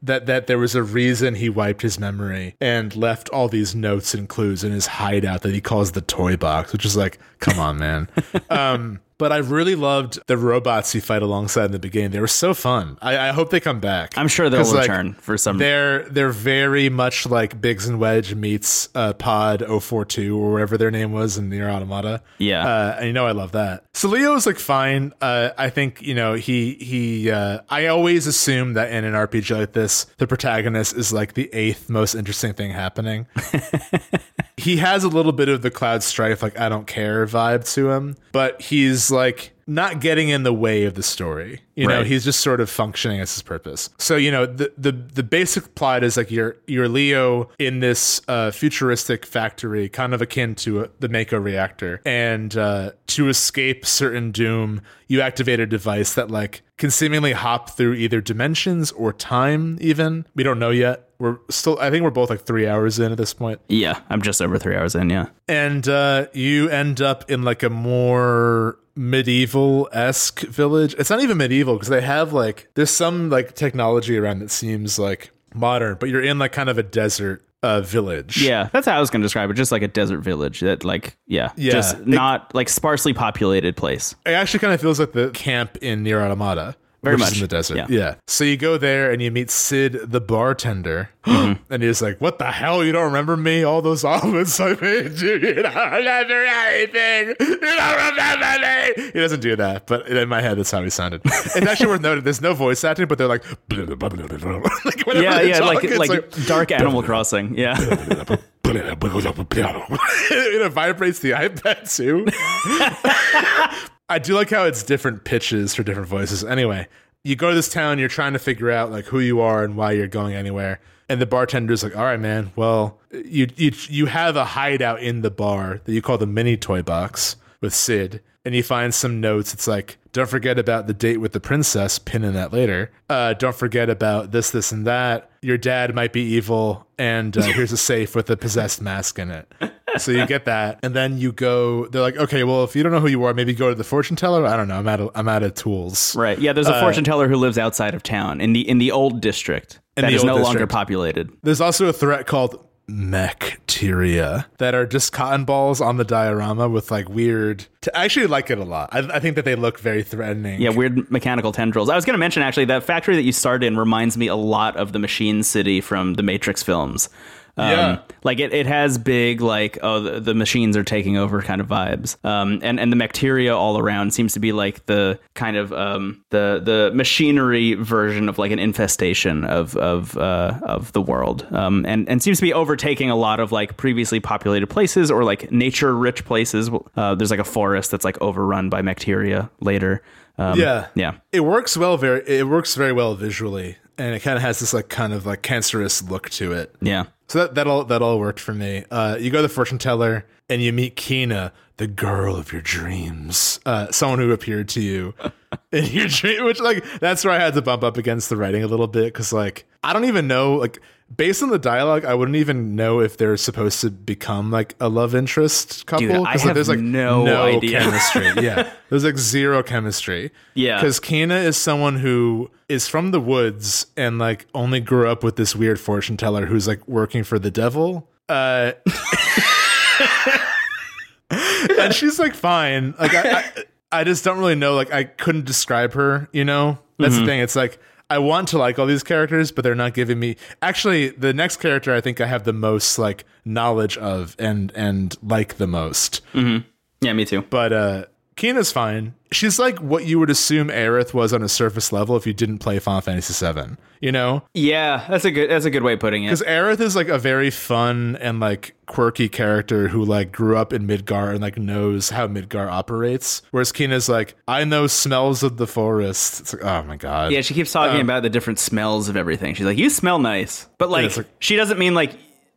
That that there was a reason he wiped his memory and left all these notes and clues in his hideout that he calls the toy box, which is like, come on, man. um but I really loved the robots you fight alongside in the beginning. They were so fun. I, I hope they come back. I'm sure they'll 'Cause, like, return for some. they're they're very much like Biggs and Wedge meets uh, Pod 042 or whatever their name was in NieR Automata. Yeah. uh, and you know I love that. So Leo is like fine. Uh, I think you know he he. Uh, I always assume that in an RPG like this, the protagonist is like the eighth most interesting thing happening. he has a little bit of the Cloud Strife like I don't care vibe to him, but he's like not getting in the way of the story. You know, he's just sort of functioning as his purpose. So, you know, the the, the basic plot is like you're you're Leo in this uh, futuristic factory, kind of akin to a, the Mako reactor, and uh, to escape certain doom, you activate a device that like can seemingly hop through either dimensions or time. Even we don't know yet. We're still. I think we're both like three hours in at this point Yeah, I'm just over three hours in. Yeah. and uh, you end up in like a more medieval esque village. It's not even medieval because they have like there's some like technology around that seems like modern, but you're in like kind of a desert uh, village. Yeah, that's how I was going to describe it. Just like a desert village that, like, yeah, Yeah. just It- not like sparsely populated place. It actually kind of feels like the camp in NieR Automata. Very which is much, in the desert. yeah. So you go there and you meet Sid, the bartender, mm-hmm. and he's like, "What the hell? You don't remember me? All those omelets I made you. You don't remember anything. You don't remember me." He doesn't do that, but in my head, that's how he sounded. It's actually worth noting. There's no voice acting, but they're like, like whenever Yeah, they yeah, talk, like it's like, Dark Animal Crossing. Yeah, it vibrates the iPad too. I do like how it's different pitches for different voices. Anyway, you go to this town, you're trying to figure out like who you are and why you're going anywhere. And the bartender's like, "All right, man. Well, you you you have a hideout in the bar that you call the mini toy box with Sid, and you find some notes. It's like, don't forget about the date with the princess. Pin in that later. Uh, don't forget about this, this, and that. Your dad might be evil, and uh, here's a safe with a possessed mask in it. So you get that, and then you go. They're like, okay, well, if you don't know who you are, maybe go to the fortune teller. I don't know. I'm out of I'm out of tools. right. Yeah, there's a fortune teller who lives outside of town in the in the old district that is no longer populated. There's also a threat called Mecteria that are just cotton balls on the diorama with like weird. T- I actually like it a lot. I, I think that they look very threatening. Yeah, weird mechanical tendrils. I was going to mention actually that factory that you started in reminds me a lot of the Machine City from the Matrix films. Um, Yeah. like it, it has big like oh the, the machines are taking over kind of vibes. Um, and and the bacteria all around seems to be like the kind of um the the machinery version of like an infestation of of uh of the world. Um, and and seems to be overtaking a lot of like previously populated places or like nature rich places. Uh, there's like a forest that's like overrun by bacteria later. Um, Yeah. yeah. It works well. Very. It works very well visually, and it kind of has this like kind of like cancerous look to it. Yeah. So that that all that all worked for me. Uh, you go to the fortune teller and you meet Kina, the girl of your dreams, uh, someone who appeared to you in your dream. Which like that's where I had to bump up against the writing a little bit because like I don't even know like based on the dialogue, I wouldn't even know if they're supposed to become like a love interest couple. Dude, I have there's like no idea. chemistry. yeah, there's like zero chemistry. Yeah. because Kina is someone who is from the woods and like only grew up with this weird fortune teller who's like working for the devil. Uh, and she's like fine. Like I, I, I just don't really know. Like I couldn't describe her. You know, that's the thing. It's like I want to like all these characters, but they're not giving me. Actually, the next character I think I have the most like knowledge of and and like the most. Yeah, me too. But uh Kina's fine. She's like what you would assume Aerith was on a surface level if you didn't play Final Fantasy VII. You know, Yeah, that's a good that's a good way of putting it. because Aerith is like a very fun and like quirky character who like grew up in Midgar and like knows how Midgar operates. Whereas Kina's like, I know smells of the forest. It's like, oh my god. Yeah, she keeps talking um, about the different smells of everything. She's like, "You smell nice," but like, like- she doesn't mean like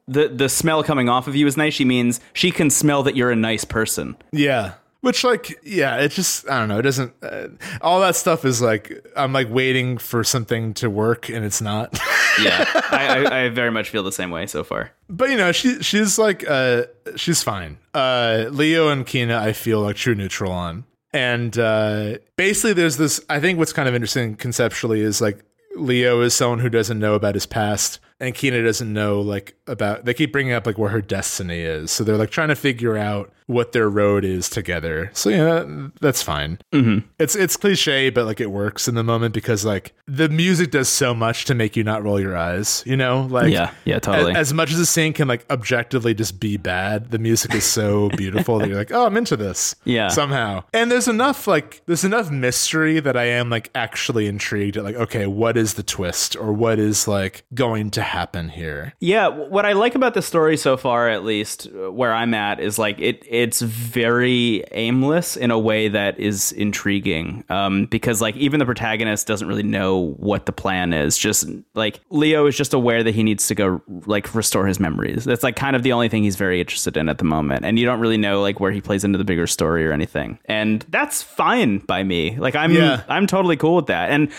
the the smell coming off of you is nice. She means she can smell that you're a nice person. Yeah. Which, like, yeah, it just, I don't know. It doesn't, uh, all that stuff is like, I'm like waiting for something to work and it's not. Yeah, I, I, I very much feel the same way so far. But you know, she she's like uh she's fine. Uh Leo and Kina I feel like true neutral on. And uh basically there's this I think what's kind of interesting conceptually is like Leo is someone who doesn't know about his past and Kina doesn't know like about they keep bringing up like where her destiny is. So they're like trying to figure out what their road is together. So yeah, that's fine. Mm-hmm. It's it's cliche, but like it works in the moment because like the music does so much to make you not roll your eyes. You know, like Yeah, yeah, totally. as, as much as the scene can like objectively just be bad, the music is so beautiful that you're like, oh, I'm into this. Yeah. Somehow. And there's enough like there's enough mystery that I am like actually intrigued at like, okay, what is the twist or what is like going to happen here. Yeah, what I like about the story so far, at least uh, where I'm at, is like it. It's very aimless in a way that is intriguing. Um, because like even the protagonist doesn't really know what the plan is. Just like Leo is just aware that he needs to go like restore his memories. That's like kind of the only thing he's very interested in at the moment, and you don't really know like where he plays into the bigger story or anything. And that's fine by me. Like I'm Yeah. I'm totally cool with that. And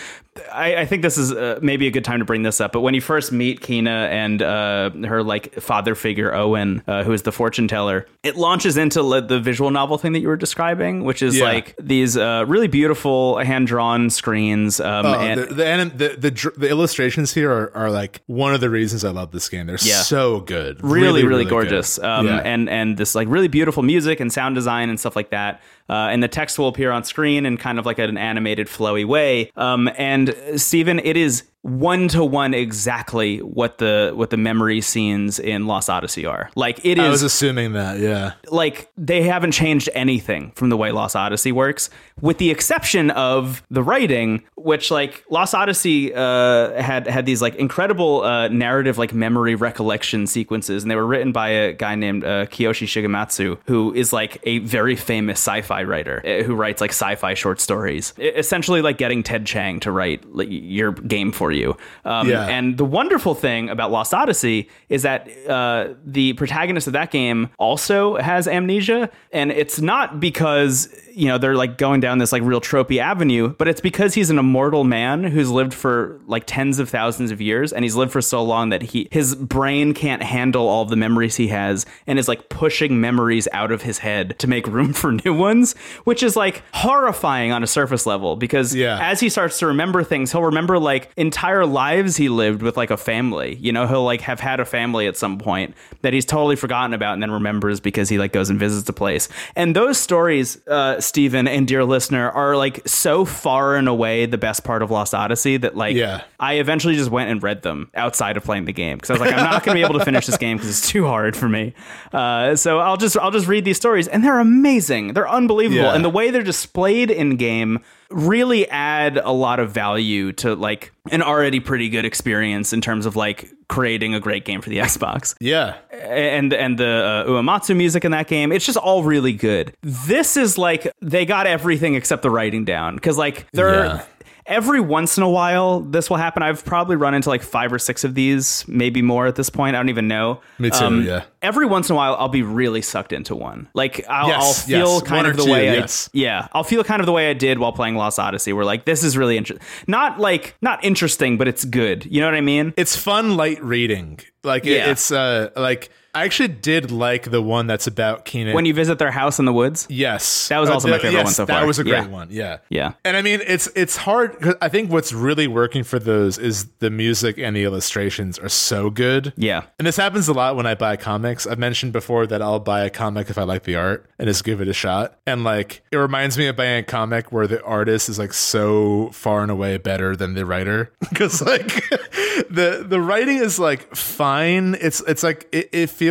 I, I think this is uh, maybe a good time to bring this up. But when you first meet Kina and uh, her like father figure Owen, uh, who is the fortune teller, it launches into the visual novel thing that you were describing, which is Yeah. like these uh, really beautiful hand drawn screens. Um, Oh, and the, the, anim- the the the illustrations here are, are like one of the reasons I love this game. They're Yeah. so good, really, really, good. gorgeous. Um, Yeah. and and this like really beautiful music and sound design and stuff like that. Uh, and the text will appear on screen in kind of like an animated, flowy way. Um, and Stephen, it is one to one exactly what the what the memory scenes in Lost Odyssey are. Like it is I was assuming that. Yeah, like they haven't changed anything from the way Lost Odyssey works, with the exception of the writing, which like Lost Odyssey uh, had had these like incredible uh, narrative like memory recollection sequences, and they were written by a guy named uh, Kiyoshi Shigematsu, who is like a very famous sci-fi writer uh, who writes like sci-fi short stories, essentially like getting Ted Chiang to write like, your game for you. Um, Yeah. And the wonderful thing about Lost Odyssey is that uh, the protagonist of that game also has amnesia, and it's not because you know they're like going down this like real tropey avenue, but it's because he's an immortal man who's lived for like tens of thousands of years, and he's lived for so long that he his brain can't handle all the memories he has, and is like pushing memories out of his head to make room for new ones, which is like horrifying on a surface level because Yeah. as he starts to remember things, he'll remember like entire lives he lived with like a family. You know, he'll like have had a family at some point that he's totally forgotten about and then remembers because he like goes and visits the place. And those stories, uh, Stephen and dear listener, are like so far and away the best part of Lost Odyssey that like Yeah. I eventually just went and read them outside of playing the game because I was like, I'm not going to be able to finish this game because it's too hard for me. Uh, so I'll just I'll just read these stories, and they're amazing. They're unbelievable, Yeah. and the way they're displayed in game really add a lot of value to like an already pretty good experience in terms of like creating a great game for the Xbox yeah. and and the uh, Uematsu music in that game. It's just all really good. This is like they got everything except the writing down because like there. Yeah. Every once in a while, this will happen. I've probably run into like five or six of these, maybe more at this point. I don't even know. Me too, yeah. Every once in a while, I'll be really sucked into one. Like I'll, Yes, I'll feel yes. kind One of the two, way yes. I yeah, I'll feel kind of the way I did while playing Lost Odyssey. Where like this is really interesting, not like not interesting, but it's good. You know what I mean? It's fun light reading. Like it- Yeah. it's uh like I actually did like the one that's about Keenan. When you visit their house in the woods. yes, That was Uh, also my favorite yes, one so far. That was a great Yeah. one. Yeah, Yeah. And I mean, it's it's hard. 'cause I think what's really working for those is the music and the illustrations are so good. Yeah. And this happens a lot when I buy comics. I've mentioned before that I'll buy a comic if I like the art and just give it a shot. And like it reminds me of buying a comic where the artist is like so far and away better than the writer. Because like the the writing is like fine. It's it's like it, it feels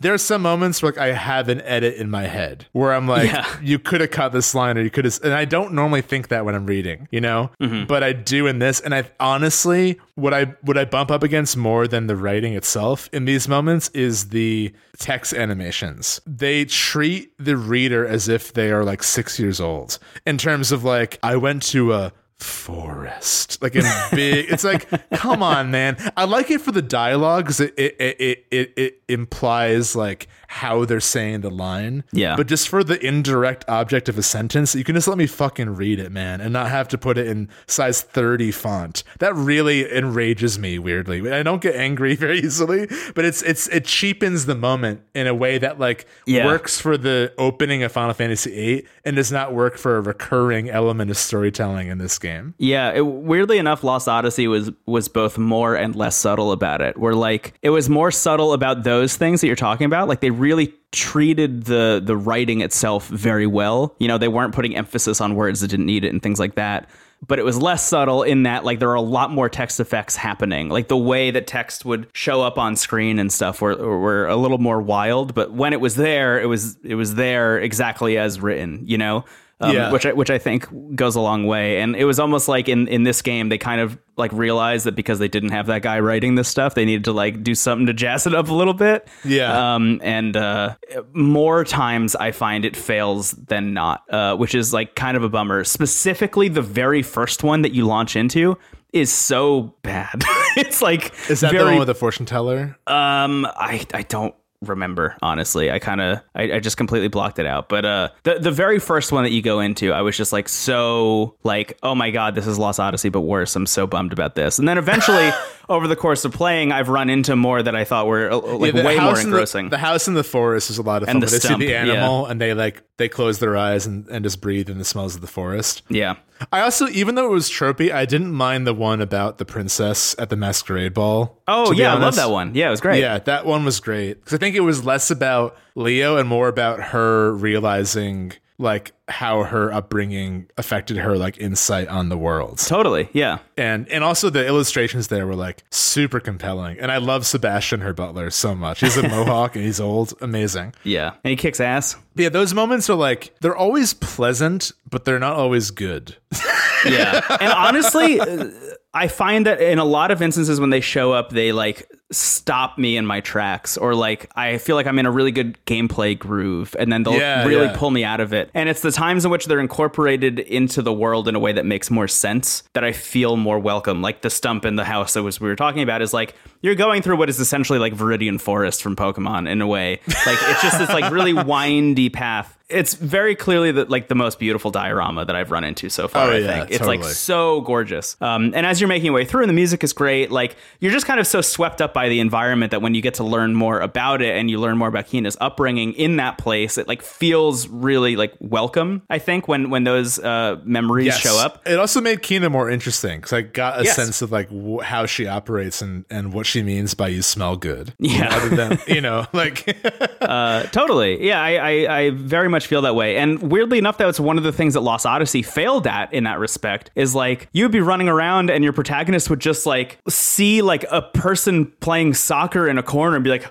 there's some moments where like I have an edit in my head where I'm like, Yeah. you could have cut this line or you could have and I don't normally think that when I'm reading, you know? Mm-hmm. But I do in this and I honestly what I what I bump up against more than the writing itself in these moments is the text animations. They treat the reader as if they are like 6 years old in terms of like I went to a forest. Like in big it's like come on man. I like it for the dialogue because it it, it it it implies like how they're saying the line Yeah. but just for the indirect object of a sentence you can just let me fucking read it man and not have to put it in size 30 font that really enrages me weirdly i don't get angry very easily but it's it's it cheapens the moment in a way that like Yeah. works for the opening of final fantasy VIII and does not work for a recurring element of storytelling in this game Yeah, it, weirdly enough, Lost Odyssey was was both more and less subtle about it. Where like it was more subtle about those things that you're talking about. Like they really treated the the writing itself very well. You know, they weren't putting emphasis on words that didn't need it and things like that. But it was less subtle in that like there are a lot more text effects happening. Like the way that text would show up on screen and stuff were were a little more wild. But when it was there, it was it was there exactly as written. You know. Um, Yeah. which I, which I think goes a long way. And it was almost like in in this game they kind of like realized that because they didn't have that guy writing this stuff, they needed to like do something to jazz it up a little bit. Yeah. Um, and uh, more times I find it fails than not, uh, which is like kind of a bummer. Specifically, the very first one that you launch into is so bad. it's like Is that very, the one with the fortune teller? um, I I don't remember honestly. I kind of I, I just completely blocked it out. But uh, the the very first one that you go into, I was just like so like oh my god, this is Lost Odyssey, but worse. I'm so bummed about this. And then eventually, over the course of playing, I've run into more that I thought were uh, like Yeah, way more in the- engrossing. The, house in the forest is a lot of fun. And the they stump, see the yeah. animal and they like they close their eyes and, and just breathe in the smells of the forest. yeah. I also, even though it was tropey, I didn't mind the one about the princess at the masquerade ball. Oh yeah, I love that one. Yeah, it was great. Yeah, that one was great because I think it was less about Leo and more about her realizing like how her upbringing affected her like insight on the world. Totally. Yeah. And and also the illustrations there were like super compelling. And I love Sebastian, her butler, so much. He's a mohawk and he's old, amazing. Yeah. And he kicks ass. Yeah, those moments are like they're always pleasant, but they're not always good. Yeah. and honestly, uh, I find that in a lot of instances when they show up, they like stop me in my tracks or like I feel like I'm in a really good gameplay groove and then they'll Yeah, really yeah. pull me out of it. And it's the times in which they're incorporated into the world in a way that makes more sense that I feel more welcome. Like the stump in the house that was we were talking about is like you're going through what is essentially like Viridian Forest from Pokemon in a way. Like it's just this like really windy path. It's very clearly the, like the most beautiful diorama that I've run into so far. Oh, I yeah, think it's like so gorgeous. Um, and as you're making your way through, and the music is great, like you're just kind of so swept up by the environment that when you get to learn more about it and you learn more about Kina's upbringing in that place, it like feels really like welcome. I think when when those uh, memories show up. It also made Kina more interesting because I got a Yes. sense of like how she operates and, and what she means by you smell good. Yeah. Other than, you know, like, Uh, totally. Yeah, I, I, I very much feel that way. And weirdly enough, that was one of the things that Lost Odyssey failed at in that respect is like you'd be running around and your protagonist would just like see like a person playing soccer in a corner and be like,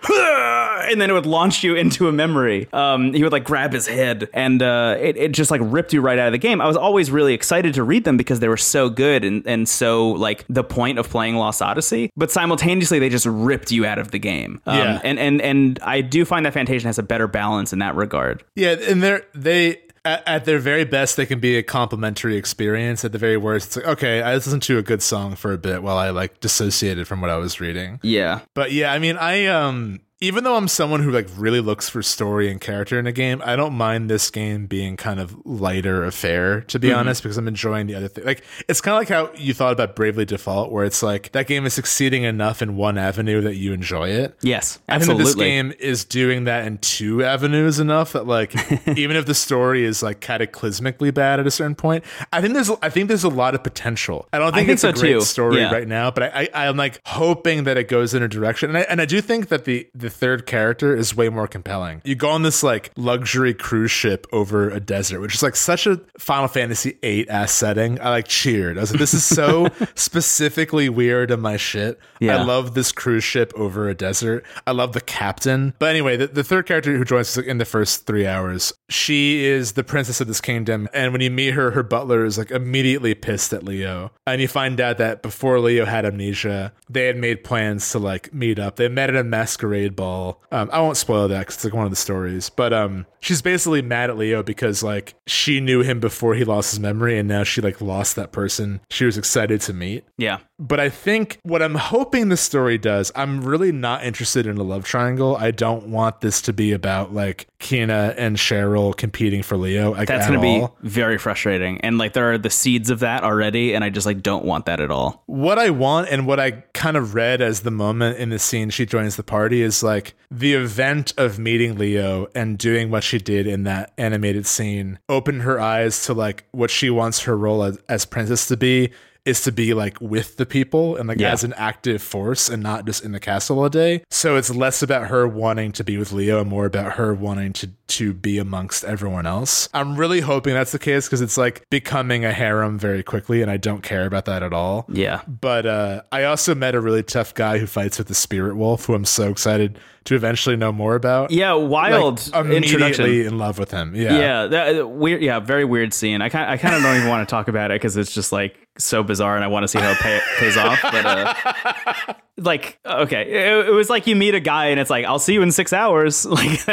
and then it would launch you into a memory. Um, he would like grab his head and uh, it, it just like ripped you right out of the game. I was always really excited to read them because they were so good and, and so like the point of playing Lost Odyssey, but simultaneously they just ripped you out of the game. Um, Yeah. and and and I do find that Fantasian has a better balance in that regard. yeah, and they're, they, at, at their very best, they can be a complimentary experience. At the very worst, it's like, okay, I listened to a good song for a bit while I like dissociated from what I was reading. Yeah. But yeah, I mean, I um even though I'm someone who like really looks for story and character in a game, I don't mind this game being kind of lighter affair to be mm-hmm. honest because I'm enjoying the other thing. Like it's kind of like how you thought about Bravely Default where it's like that game is succeeding enough in one avenue that you enjoy it. Yes. I think Absolutely. that this game is doing that in two avenues enough that like even if the story is like cataclysmically bad at a certain point, I think there's I think there's a lot of potential. I don't think, think it's so a great too. story Yeah. right now, but I, I I'm like hoping that it goes in a direction, and I, and I do think that the the third character is way more compelling. You go on this like luxury cruise ship over a desert, which is like such a Final Fantasy VIII ass setting. I like cheered. I was like, this is so specifically weird in my shit. Yeah. I love this cruise ship over a desert. I love the captain. But anyway, the, the third character who joins us in the first three hours, she is the princess of this kingdom. And when you meet her, her butler is like immediately pissed at Leo. And you find out that before Leo had amnesia, they had made plans to like meet up. They met at a masquerade ball. Um, I won't spoil that because it's like one of the stories. But um, she's basically mad at Leo because like she knew him before he lost his memory, and now she like lost that person she was excited to meet. Yeah. But I think what I'm hoping the story does, I'm really not interested in a love triangle. I don't want this to be about like Kina and Cheryl competing for Leo. Like, That's going to be very frustrating. And like there are the seeds of that already. And I just like don't want that at all. what I want and what I kind of read as the moment in the scene she joins the party is like the event of meeting Leo and doing what she did in that animated scene opened her eyes to like what she wants her role as, as princess to be is to be like with the people and like Yeah. as an active force and not just in the castle all day. So it's less about her wanting to be with Leo and more about her wanting to to be amongst everyone else. I'm really hoping that's the case because it's like becoming a harem very quickly and I don't care about that at all. Yeah. But uh, I also met a really tough guy who fights with the spirit wolf, who I'm so excited to eventually know more about. Yeah, wild Like, immediately in love with him. Yeah. Yeah, that, uh, weird. Yeah, very weird scene. I kind, I kind of don't even want to talk about it because it's just like so bizarre, and I want to see how it pay, pays off. But uh, like, okay, it, it was like you meet a guy, and it's like, "I'll see you in six hours." Like,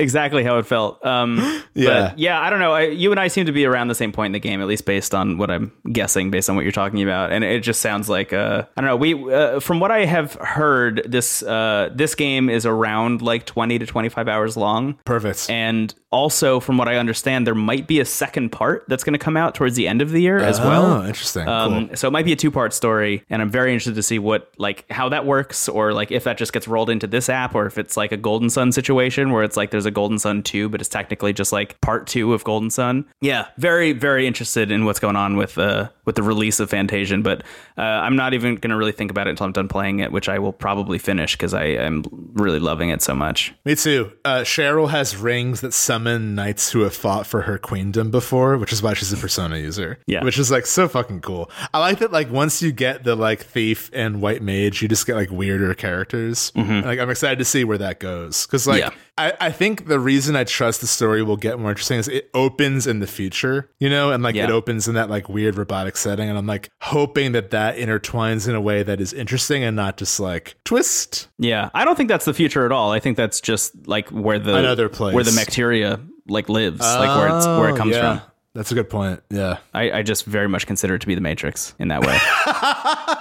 exactly how it felt. Um, Yeah. but yeah, I don't know. I, you and I seem to be around the same point in the game, at least based on what I'm guessing, based on what you're talking about, and it just sounds like uh, I don't know. We, uh, from what I have heard, this uh, this game is around like 20 to 25 hours long. Perfect. And also, from what I understand, there might be a second part that's going to come out towards the end of the year as Oh, well. interesting. Um, cool. So it might be a two part story, and I'm very interested to see what like how that works, or like if that just gets rolled into this app, or if it's like a Golden Sun situation where it's like there's a Golden Sun two, but it's technically just like part two of Golden Sun. Yeah, very very interested in what's going on with uh with the release of Fantasian, but uh, I'm not even going to really think about it until I'm done playing it, which I will probably finish because I am really loving it so much. Me too. Uh, Cheryl has rings that summon knights who have fought for her queendom before, which is why she's a persona user. Yeah. Which is like so fucking cool. I like that like once you get the like thief and white mage, you just get like weirder characters. Like I'm excited to see where that goes. Cause like Mm-hmm. Yeah. I, I think the reason I trust the story will get more interesting is it opens in the future, you know, and like Yeah. it opens in that like weird robotic setting. And I'm like hoping that that intertwines in a way that is interesting and not just like twist. Yeah, I don't think that's the future at all. I think that's just like where the Another place. where the bacteria like lives, like where it's where it Oh, comes yeah. from. That's a good point. Yeah. I, I just very much consider it to be the Matrix in that way.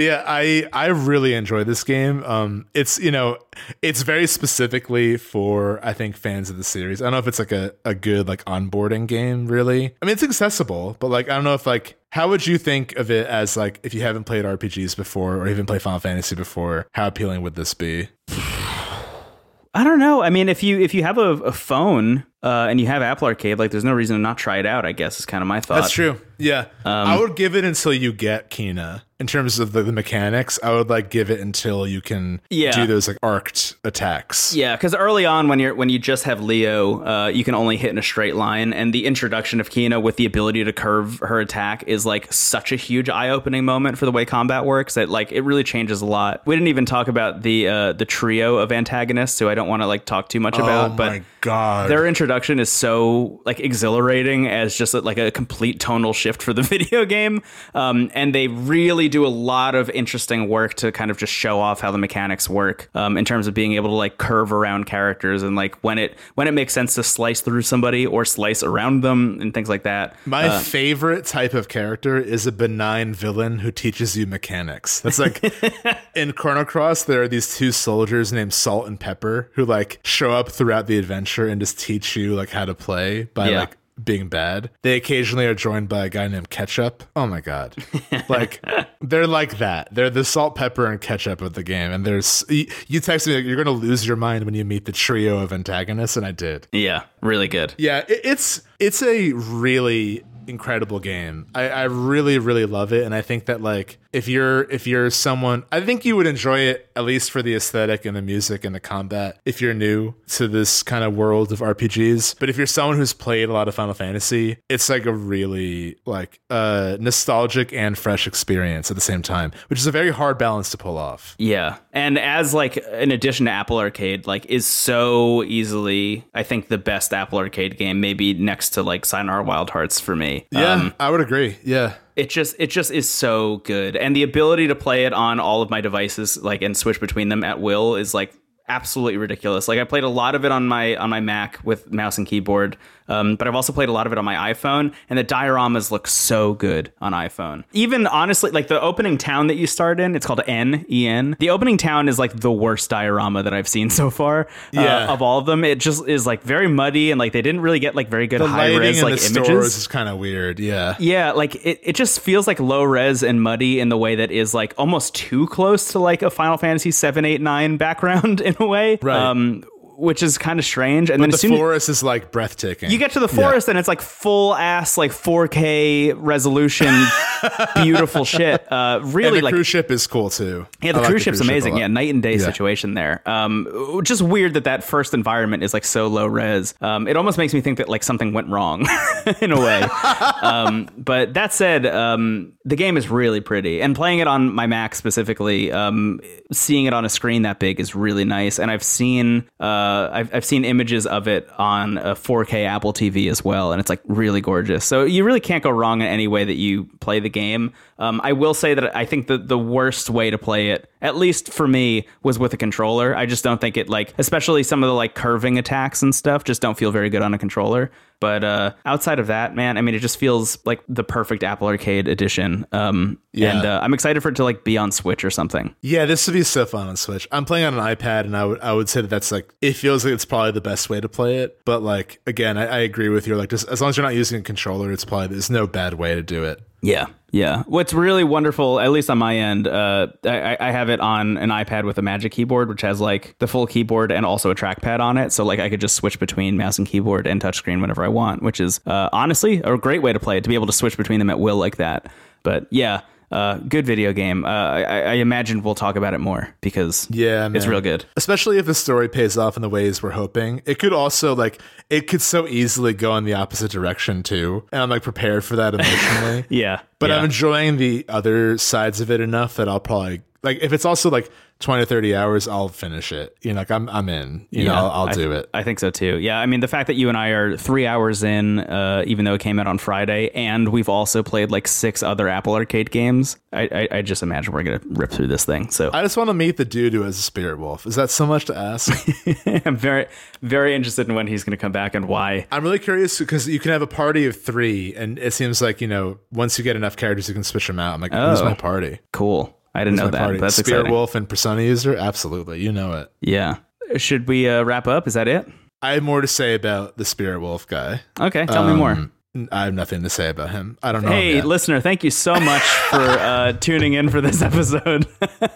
Yeah, I I really enjoy this game. Um, it's you know, it's very specifically for I think fans of the series. I don't know if it's like a, a good like onboarding game. Really, I mean, it's accessible, but like I don't know if like how would you think of it as like if you haven't played RPGs before or even played Final Fantasy before? How appealing would this be? I don't know. I mean, if you if you have a, a phone uh, and you have Apple Arcade, like there's no reason to not try it out. I guess is kind of my thought. That's true. Yeah, I would give it until you get Kina. In terms of the, the mechanics, I would like give it until you can Yeah. do those like arced attacks. Yeah, because early on, when you're when you just have Leo, uh, you can only hit in a straight line, and the introduction of Kina with the ability to curve her attack is like such a huge eye opening moment for the way combat works that like it really changes a lot. We didn't even talk about the uh, the trio of antagonists, who I don't want to like talk too much about, oh but. God! Their introduction is so like exhilarating as just like a complete tonal shift for the video game, um, and they really do a lot of interesting work to kind of just show off how the mechanics work um, in terms of being able to like curve around characters and like when it when it makes sense to slice through somebody or slice around them and things like that. My favorite type of character is a benign villain who teaches you mechanics. That's like in Chrono Cross, there are these two soldiers named Salt and Pepper who like show up throughout the adventure and just teach you like how to play by Yeah. like being bad. They occasionally are joined by a guy named Ketchup. Oh my god. like they're like that. They're the salt, pepper, and ketchup of the game. And there's you you texted me like you're gonna lose your mind when you meet the trio of antagonists, and I did. Yeah, really good. Yeah, it, it's it's a really incredible game. I, I really really love it, and I think that like if you're if you're someone, I think you would enjoy it at least for the aesthetic and the music and the combat. If you're new to this kind of world of RPGs, but if you're someone who's played a lot of Final Fantasy, it's like a really like uh nostalgic and fresh experience at the same time, which is a very hard balance to pull off. Yeah. And as like an addition to Apple Arcade, like is so easily I think the best Apple Arcade game, maybe next to like Sayonara Wild Hearts for me. Yeah, Um, I would agree. Yeah. It just it just is so good. And the ability to play it on all of my devices like and switch between them at will is like absolutely ridiculous. Like I played a lot of it on my on my Mac with mouse and keyboard, um, but I've also played a lot of it on my iPhone, and the dioramas look so good on iPhone. Even honestly, like the opening town that you start in, it's called N E N. The opening town is like the worst diorama that I've seen so far. uh, Yeah. of all of them, it just is like very muddy and like they didn't really get like very good The high res like the images. is kind of weird. Yeah. Yeah, like it, it just feels like low res and muddy in the way that is like almost too close to like a Final Fantasy 7, 8, 9 background in a way. Right. Um which is kind of strange. And then the as soon as forest is like breathtaking. you get to the forest and it's like full ass like 4K resolution, beautiful shit. Uh, and really the like cruise ship is cool too. yeah, the I like cruise ship's ship a amazing. lot. Yeah, night and day situation there. Um, just weird that that first environment is like so low res. Um, it almost makes me think that like something went wrong in a way. um, but that said, um, the game is really pretty, and playing it on my Mac specifically, um, seeing it on a screen that big is really nice. And I've seen uh, Uh, I've, I've seen images of it on a 4K Apple TV as well, and it's like really gorgeous. So you really can't go wrong in any way that you play the game. Um, I will say that I think the the worst way to play it, at least for me, was with a controller. I just don't think it like, especially some of the like curving attacks and stuff, just don't feel very good on a controller. But uh, outside of that, man, I mean, it just feels like the perfect Apple Arcade edition. Um, Yeah. And uh, I'm excited for it to like be on Switch or something. Yeah, this would be so fun on Switch. I'm playing on an iPad, and I would I would say that that's like it feels like it's probably the best way to play it. But like again, I, I agree with you. Like just as long as you're not using a controller, it's probably there's no bad way to do it. Yeah, yeah. What's really wonderful, at least on my end, uh, I, I have it on an iPad with a Magic Keyboard, which has like the full keyboard and also a trackpad on it. So like I could just switch between mouse and keyboard and touchscreen whenever I want, which is uh, honestly a great way to play it to be able to switch between them at will like that. But yeah, uh, good video game. Uh, I, I imagine we'll talk about it more because Yeah, it's real good. Especially if the story pays off in the ways we're hoping. It could also like it could so easily go in the opposite direction too. And I'm like prepared for that emotionally. Yeah, But yeah. I'm enjoying the other sides of it enough that I'll probably like if it's also like 20 or 30 hours, I'll finish it. You know, like I'm I'm in. You know, I'll, I'll I- do it. I think so too. Yeah, I mean the fact that you and I are three hours in, uh, even though it came out on Friday, and we've also played like six other Apple Arcade games. I, I, I just imagine we're gonna rip through this thing. So I just want to meet the dude who has a spirit wolf. Is that so much to ask? I'm very very interested in when he's gonna come back and why. I'm really curious because you can have a party of three, and it seems like you know once you get enough characters, you can switch them out. I'm like, who's Oh. my party? Cool. I didn't know that. party. That's Spirit exciting. wolf and persona user, absolutely. You know it. Yeah. Should we uh, wrap up? Is that it? I have more to say about the spirit wolf guy. Okay. Tell me more. Um, I have nothing to say about him. I don't know. him Hey, listener, thank you so much for uh, tuning in for this episode.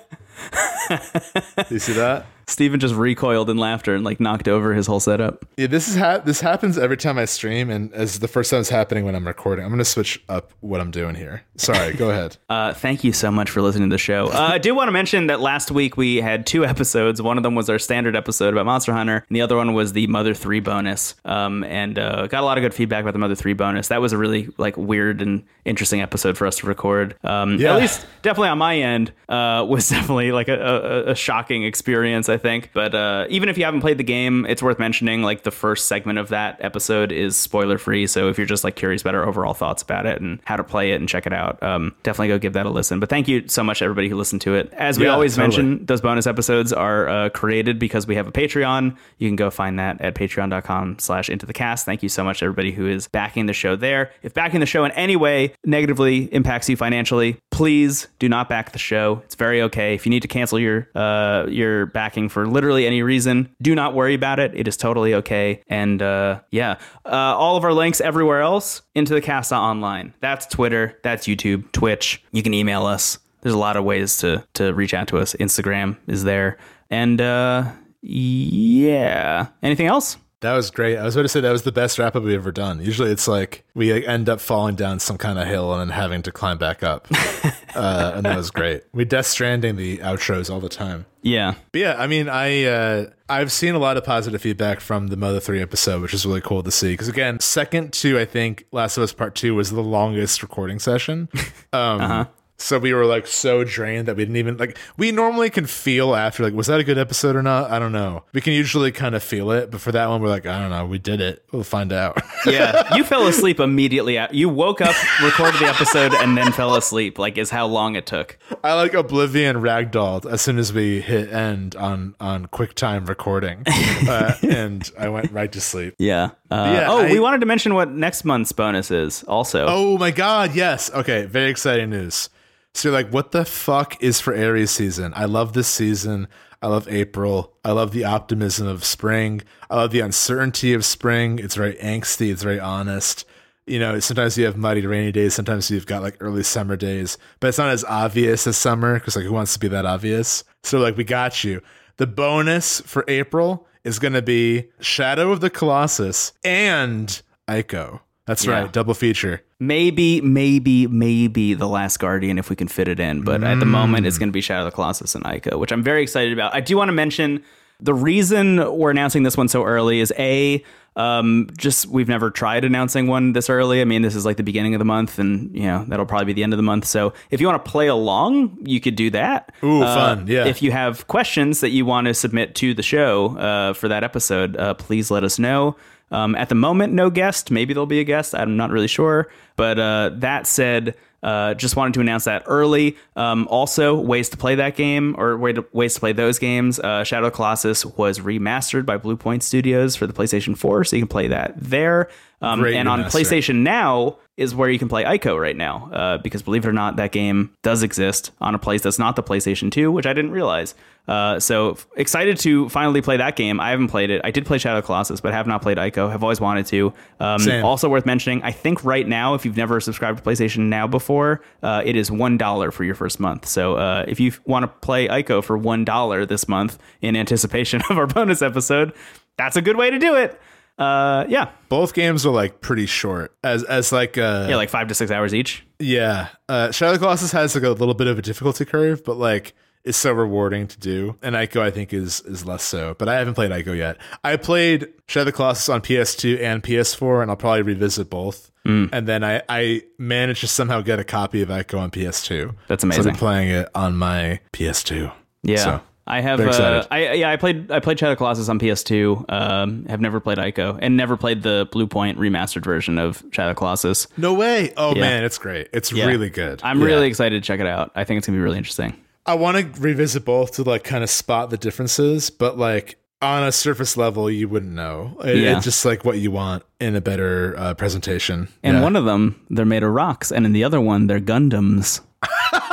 you see that? Steven just recoiled in laughter and like knocked over his whole setup. Yeah, this is ha- this happens every time I stream, and as the first time it's happening when I'm recording. I'm gonna switch up what I'm doing here. Sorry, go ahead. Uh, thank you so much for listening to the show. Uh, I do want to mention that last week we had two episodes. One of them was our standard episode about Monster Hunter, and the other one was the Mother Three bonus. Um, and uh, got a lot of good feedback about the Mother Three bonus. That was a really like weird and interesting episode for us to record. Um, Yeah. At least, definitely on my end, uh, was definitely like a, a, a shocking experience. I think, but uh, even if you haven't played the game, it's worth mentioning. Like the first segment of that episode is spoiler free, so if you're just like curious about our overall thoughts about it and how to play it and check it out, um, definitely go give that a listen. But thank you so much, everybody who listened to it. As we Yeah, always totally. mention, those bonus episodes are uh, created because we have a Patreon. You can go find that at patreon.com slash into the cast. Thank you so much, everybody who is backing the show there. If backing the show in any way negatively impacts you financially, please do not back the show. It's very okay. If you need to cancel your uh, your backing for literally any reason, do not worry about it. It is totally okay. And uh, yeah, uh, all of our links everywhere else into the cast online. That's Twitter, that's YouTube, Twitch. You can email us. There's a lot of ways to to reach out to us. Instagram is there. And uh, yeah, anything else? That was great. I was about to say that was the best wrap up we've ever done. Usually it's like we end up falling down some kind of hill and then having to climb back up. uh, and that was great. We Death Stranding the outros all the time. Yeah. But yeah, I mean, I uh, I've seen a lot of positive feedback from the Mother Three episode, which is really cool to see. Because again, second to I think Last of Us Part Two was the longest recording session. Um, So we were like so drained that we didn't even like. We normally can feel after like, was that a good episode or not? I don't know. We can usually kind of feel it, but for that one, we're like, I don't know. We did it. We'll find out. Yeah. You fell asleep immediately. You woke up, recorded the episode, and then fell asleep. Like is how long it took. I like Oblivion ragdolled as soon as we hit end on on QuickTime recording, uh, and I went right to sleep. Yeah. Uh, Yeah, oh, I- we wanted to mention what next month's bonus is. Also. Oh my god, yes. Okay, very exciting news. So you're like, what the fuck is for Aries season? I love this season. I love April. I love the optimism of spring. I love the uncertainty of spring. It's very angsty. It's very honest. You know, sometimes you have muddy, rainy days. Sometimes you've got like early summer days, but it's not as obvious as summer because like who wants to be that obvious? So like we got you. The bonus for April is going to be Shadow of the Colossus and Ico. That's Yeah. right, double feature. Maybe, maybe, maybe the Last Guardian if we can fit it in. But at the moment, it's going to be Shadow of the Colossus and Ico, which I'm very excited about. I do want to mention the reason we're announcing this one so early is a um, just we've never tried announcing one this early. I mean, this is like the beginning of the month, and you know that'll probably be the end of the month. So if you want to play along, you could do that. Ooh, Uh, fun, yeah. If you have questions that you want to submit to the show uh, for that episode, uh, please let us know. Um, at the moment, no guest. Maybe there'll be a guest. I'm not really sure. But uh, that said, uh, just wanted to announce that early. Um, also, ways to play that game or way to, ways to play those games. Uh, Shadow of the Colossus was remastered by Bluepoint Studios for the PlayStation 4, so you can play that there. Um, and on. PlayStation Now is where you can play Ico right now, uh, because believe it or not, that game does exist on a place that's not the PlayStation 2, which I didn't realize. Uh, so f- excited to finally play that game. I haven't played it. I did play Shadow of Colossus, but have not played Ico. Have always wanted to. Um, also worth mentioning, I think right now, if you've never subscribed to PlayStation Now before, uh, it is one dollar for your first month. So uh, if you want to play Ico for one dollar this month in anticipation of our bonus episode, that's a good way to do it. Uh, yeah, Both games are like pretty short. As as like uh yeah, like five to six hours each. Yeah. Uh, Shadow of the Colossus has like a little bit of a difficulty curve, but like it's so rewarding to do. And Ico, I think, is is less so. But I haven't played Ico yet. I played Shadow of the Colossus on PS2 and PS4, and I'll probably revisit both. Mm. And then I, I managed to somehow get a copy of Ico on PS2. That's amazing. So been playing it on my PS2. Yeah. So, I have. Uh. I yeah. I played. I played Shadow of the Colossus on PS2. Um, have never played Ico and never played the Bluepoint remastered version of Shadow of the Colossus. no way. Oh Yeah. man, it's great. It's Yeah. really good. I'm Yeah. really excited to check it out. I think it's gonna be really interesting. I want to revisit both to like kind of spot the differences, but like on a surface level, you wouldn't know. It- Yeah. It's just like what you want in a better uh, presentation. And Yeah. one of them, they're made of rocks, and in the other one, they're Gundams.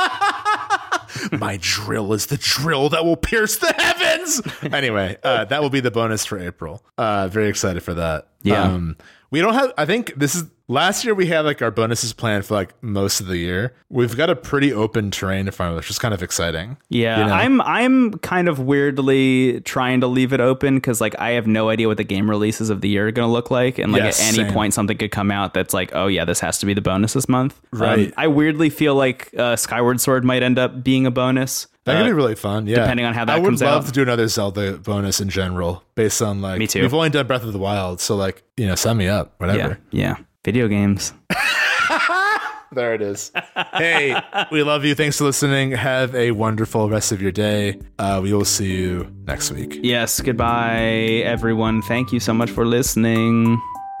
my drill is the drill that will pierce the heavens. anyway, uh, that will be the bonus for April. Uh, very excited for that. Yeah. Um, we don't have. I think this is last year. We had like our bonuses planned for like most of the year. We've got a pretty open terrain in front of us, which is kind of exciting. Yeah, You know? I'm I'm kind of weirdly trying to leave it open because like I have no idea what the game releases of the year are going to look like, and like Yes, at any same. point something could come out that's like, oh yeah, this has to be the bonus this month. Um, Right. I weirdly feel like uh, Skyward Sword might end up being a bonus. That Uh, could be really fun. Yeah, depending on how that comes out. I would love out. to do another Zelda bonus in general, based on like Me too. We've only done Breath of the Wild, so like you know, sign me up. yeah, Whatever. yeah, video games. There it is. hey, we love you. Thanks for listening. Have a wonderful rest of your day. Uh, we will see you next week. yes, goodbye, everyone. Thank you so much for listening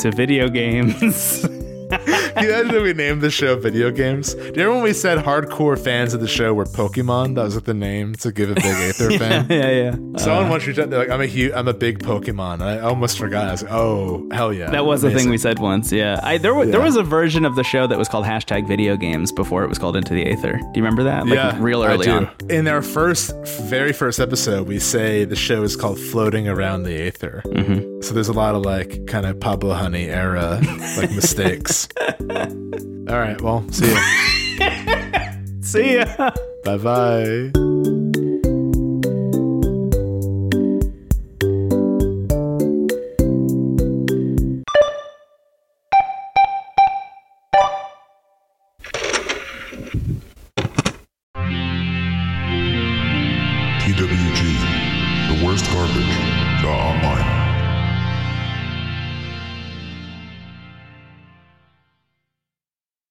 to video games. you imagine if we named the show video games? Do you remember when we said hardcore fans of the show were Pokemon? That was like the name to give a big Aether fan. yeah, yeah. Someone once reached out, they're like, I'm a huge, I'm a big Pokemon. I almost forgot. I was like, oh, hell yeah. That was the thing we said once. Yeah, I there was there was a version of the show that was called hashtag Video Games before it was called Into the Aether. Do you remember that? Like yeah, real early on. In our first, very first episode, we say the show is called Floating Around the Aether. Mm-hmm. So there's a lot of like kind of Pablo Honey era like mistakes. All right, well, see you. See ya. bye bye.